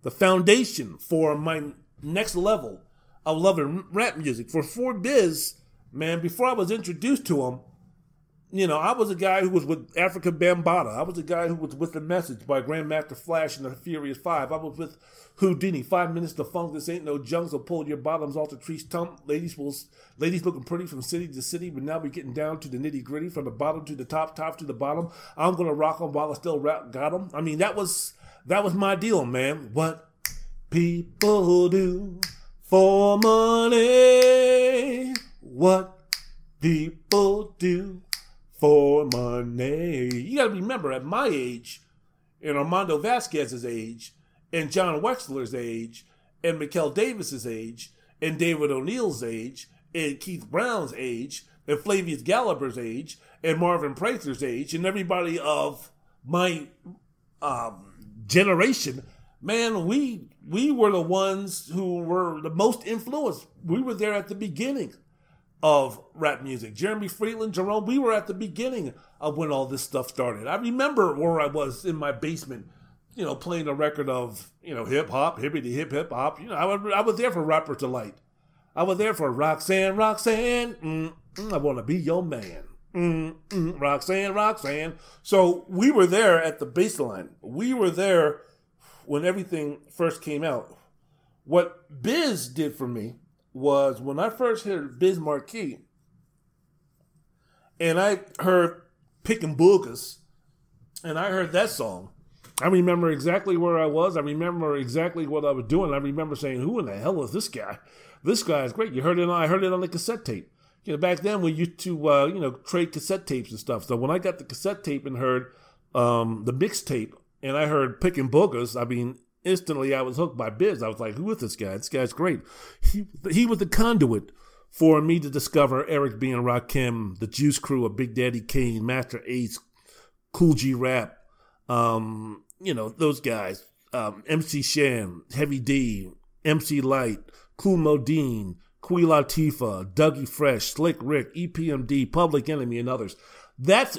The foundation for my next level of loving rap music. For for Biz, man, before I was introduced to him, you know, I was a guy who was with Afrika Bambaataa. I was a guy who was with The Message by Grandmaster Flash and the Furious Five. I was with Whodini, Five Minutes to Funk. This ain't no junk, so pull your bottoms off the tree stump. Ladies will, ladies looking pretty from city to city, but now we're getting down to the nitty gritty, from the bottom to the top, top to the bottom. I'm gonna rock them while I still got them. I mean, that was that was my deal, man. What people do for money, what people do for money. You got to remember, at my age, and Armando Vasquez's age, and John Wexler's age, and Mikel Davis's age, and David O'Neill's age, and Keith Brown's age, and Flavius Galliber's age, and Marvin Prather's age, and everybody of my um, generation, man, we we were the ones who were the most influenced. We were there at the beginning of rap music. Jeremy Freeland, Jerome, we were at the beginning of when all this stuff started. I remember where I was in my basement, you know, playing a record of, you know, hip hop, hippity hip hip hop. You know, I, was, I was there for Rapper's Delight. I was there for Roxanne, Roxanne, mm, mm, I want to be your man. Mm, Roxanne, Roxanne. So we were there at the baseline. We were there when everything first came out. What Biz did for me was when I first heard Biz Markie, and I heard Picking Boogers, and I heard that song. I remember exactly where I was. I remember exactly what I was doing. I remember saying, "Who in the hell is this guy? This guy is great." You heard it. On, I heard it on the cassette tape. You know, back then we used to, uh, you know, trade cassette tapes and stuff. So when I got the cassette tape and heard um, the mixtape, and I heard Picking Boogers, I mean, instantly I was hooked by Biz. I was like, "Who is this guy? This guy's great." He he was the conduit for me to discover Eric B. and Rakim, the Juice Crew of Big Daddy Kane, Masta Ace, Kool G Rap, um, you know, those guys, um, MC Shan, Heavy D, MC Lyte, Dee, Queen Latifah, Dougie Fresh, Slick Rick, EPMD, Public Enemy, and others. That's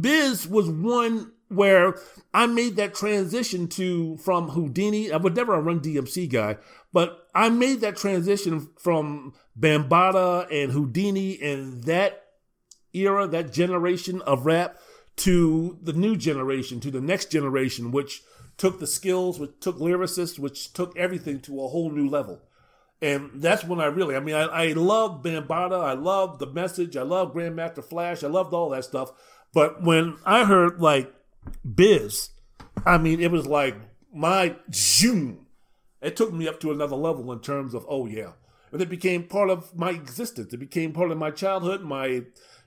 Biz was one where I made that transition to from Whodini. I was never a Run DMC guy, but I made that transition from Bambaataa and Whodini and that era, that generation of rap to the new generation, to the next generation, which took the skills, which took lyricists, which took everything to a whole new level. And that's when I really, I mean, I, I love Bambaataa, I love the message, I love Grandmaster Flash, I loved all that stuff. But when I heard like Biz, I mean, it was like my zoom. It took me up to another level in terms of, oh yeah. And it became part of my existence. It became part of my childhood, my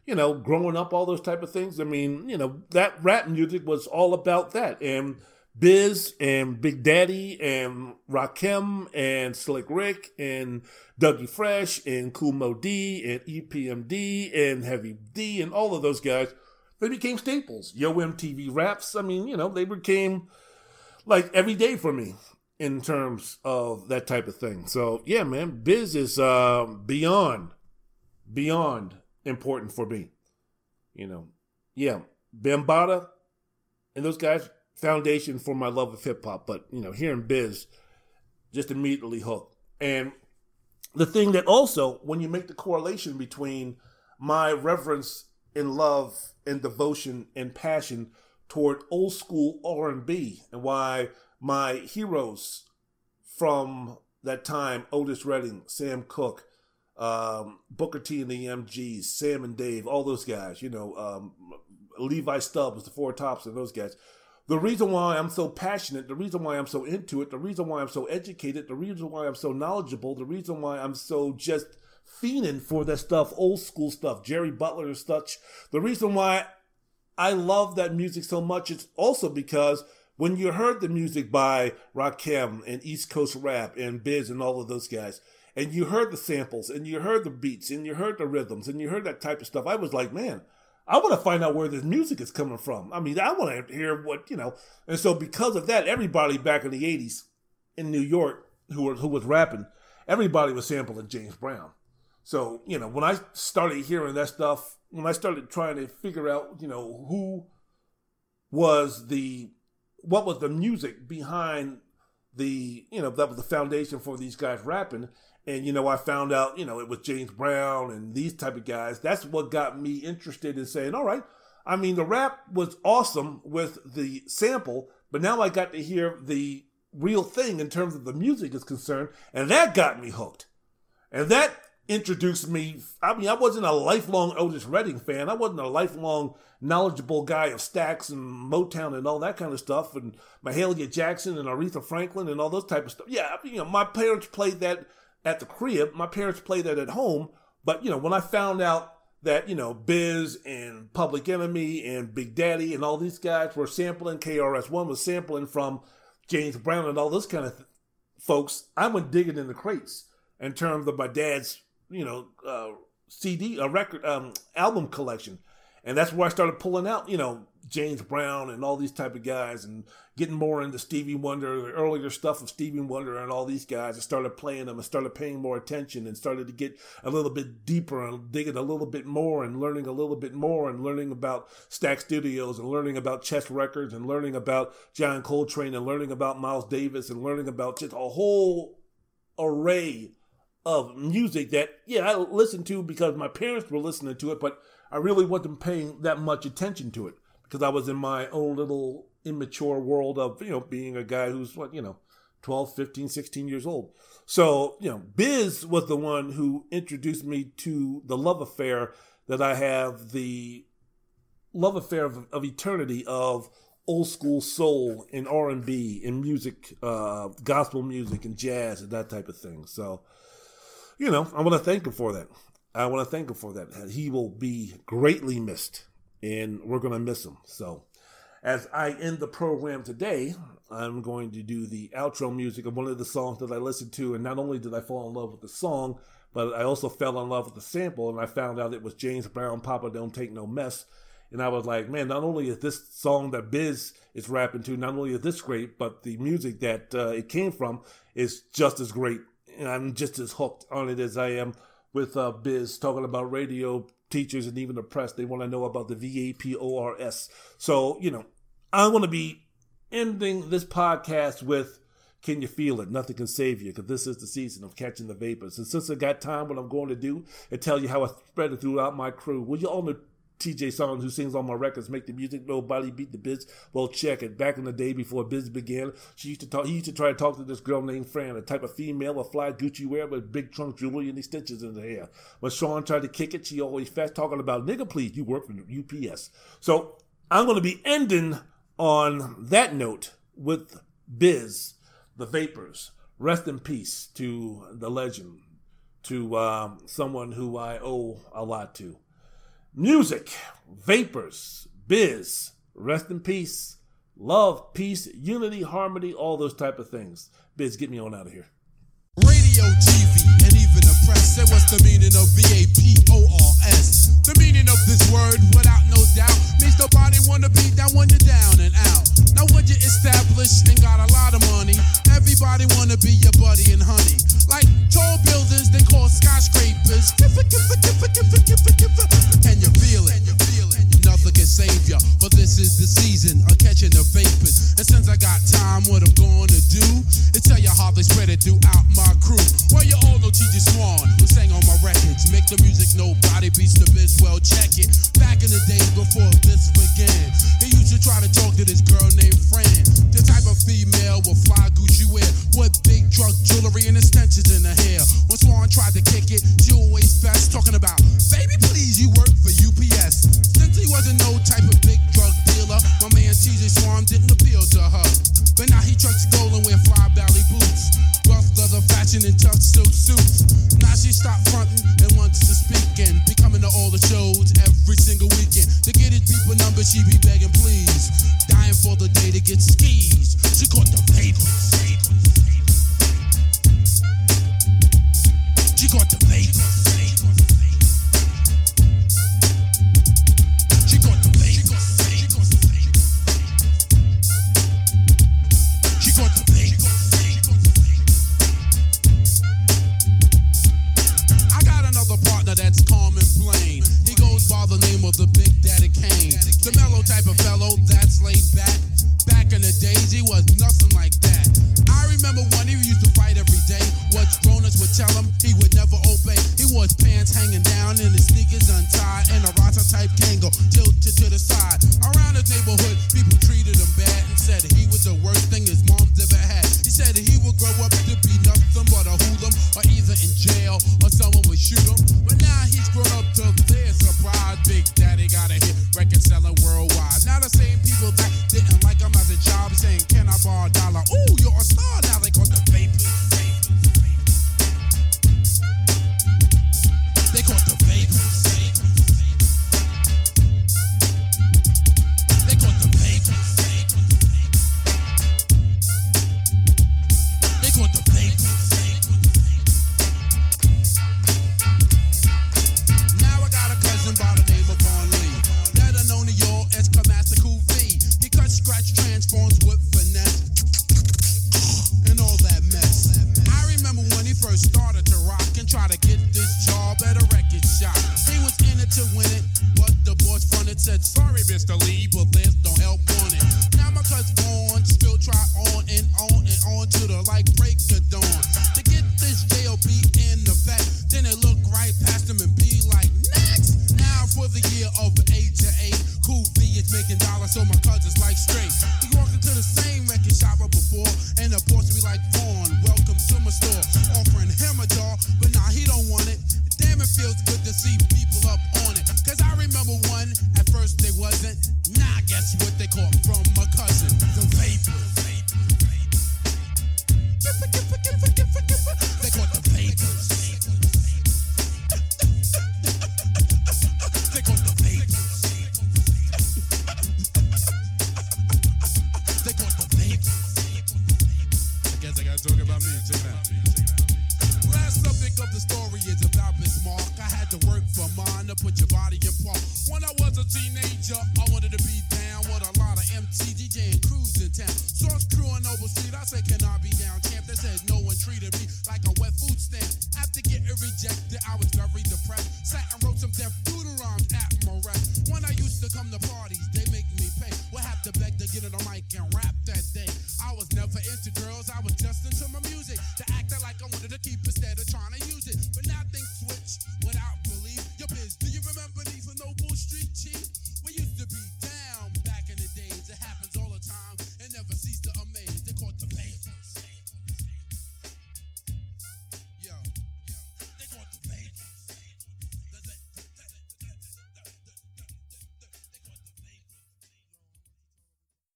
you know, growing up, all those type of things. I mean, you know, that rap music was all about that. And Biz and Big Daddy and Rakim and Slick Rick and Dougie Fresh and Moe Dee and EPMD and Heavy D and all of those guys, they became staples. Yo MTV Raps, I mean, you know, they became like every day for me in terms of that type of thing. So yeah, man, Biz is uh, beyond, beyond important for me. You know, yeah, Bambaataa and those guys, foundation for my love of hip hop. But, you know, hearing Biz, just immediately hooked. And the thing that also, when you make the correlation between my reverence and love and devotion and passion toward old school R&B and why my heroes from that time, Otis Redding, Sam Cooke, um, Booker T and the MGs, Sam and Dave, all those guys, you know, um, Levi Stubbs, the Four Tops, and those guys. The reason why I'm so passionate, the reason why I'm so into it, the reason why I'm so educated, the reason why I'm so knowledgeable, the reason why I'm so just fiending for that stuff, old school stuff, Jerry Butler and such. The reason why I love that music so much is also because when you heard the music by Rakim and East Coast Rap and Biz and all of those guys, and you heard the samples and you heard the beats and you heard the rhythms and you heard that type of stuff, I was like, man, I want to find out where this music is coming from. I mean, I want to hear what, you know. And so because of that, everybody back in the 80s in New York who, were, who was rapping, everybody was sampling James Brown. So, you know, when I started hearing that stuff, when I started trying to figure out, you know, who was the, what was the music behind the, you know, that was the foundation for these guys rapping. And you know i found out you know it was james brown and these type of guys. That's what got me interested in saying all right i mean the rap was awesome with the sample but now i got to hear the real thing in terms of the music is concerned. And that got me hooked. And that introduced me i mean i wasn't a lifelong otis redding fan i wasn't a lifelong knowledgeable guy of Stax and motown and all that kind of stuff and mahalia jackson and aretha franklin and all those type of stuff yeah you know my parents played that at the crib. My parents played that at home. But, you know, when I found out that, you know, Biz and Public Enemy and Big Daddy and all these guys were sampling, KRS-One was sampling from James Brown and all those kind of th- folks, I went digging in the crates in terms of my dad's, you know, uh, CD, a record, um, album collection. And that's where I started pulling out, you know, James Brown and all these type of guys and getting more into Stevie Wonder, the earlier stuff of Stevie Wonder and all these guys. I started playing them and started paying more attention and started to get a little bit deeper and digging a little bit more and learning a little bit more and learning about Stax Studios and learning about Chess Records and learning about John Coltrane and learning about Miles Davis and learning about just a whole array of music that, yeah, I listened to because my parents were listening to it, but I really wasn't paying that much attention to it because I was in my own little immature world of, you know, being a guy who's what, you know, 12, 15, 16 years old. So, you know, Biz was the one who introduced me to the love affair that I have the love affair of, of eternity of old school soul and R and B and music, uh, gospel music and jazz and that type of thing. So, you know, I want to thank him for that. I want to thank him for that. He will be greatly missed, and we're going to miss him. So, as I end the program today, I'm going to do the outro music of one of the songs that I listened to, and not only did I fall in love with the song, but I also fell in love with the sample, and I found out it was James Brown, Papa Don't Take No Mess. And I was like, man, not only is this song that Biz is rapping to, not only is this great, but the music that uh, it came from is just as great. I'm just as hooked on it as I am with uh, Biz talking about radio teachers and even the press. They want to know about the VAPORS. So, you know, I want to be ending this podcast with Can You Feel It? Nothing Can Save You, because this is the season of catching the vapors. And since I got time, what I'm going to do and tell you how I spread it throughout my crew. Well, you all know TJ Swan, who sings on my records, make the music. Nobody beat the biz. Well, check it. Back in the day before biz began, she used to talk. He used to try to talk to this girl named Fran, a type of female, with fly Gucci wear with big trunk jewelry and these stitches in the hair. When Sean tried to kick it, she always fast talking about nigga, please. You work for UPS. So I'm going to be ending on that note with Biz, the Vapors. Rest in peace to the legend, to um, someone who I owe a lot to. Music, Vapors, Biz, rest in peace, love, peace, unity, harmony, all those type of things. Biz, get me on out of here. Radio, TV, and even the press say what's the meaning of V-A-P-O-R-S. The meaning of this word, without no doubt, means nobody wanna be down when you're down and out. Now when you're established and got a lot of money, everybody wanna be your buddy and honey. Like tall buildings, they call skyscrapers. And you feel it. Save ya, for this is the season of catching the vapors. And since I got time, what I'm gonna do is tell you how they spread it throughout my crew. Well, you all know TJ Swan, who sang on my records. Make the music nobody beats the biz. Well, check it.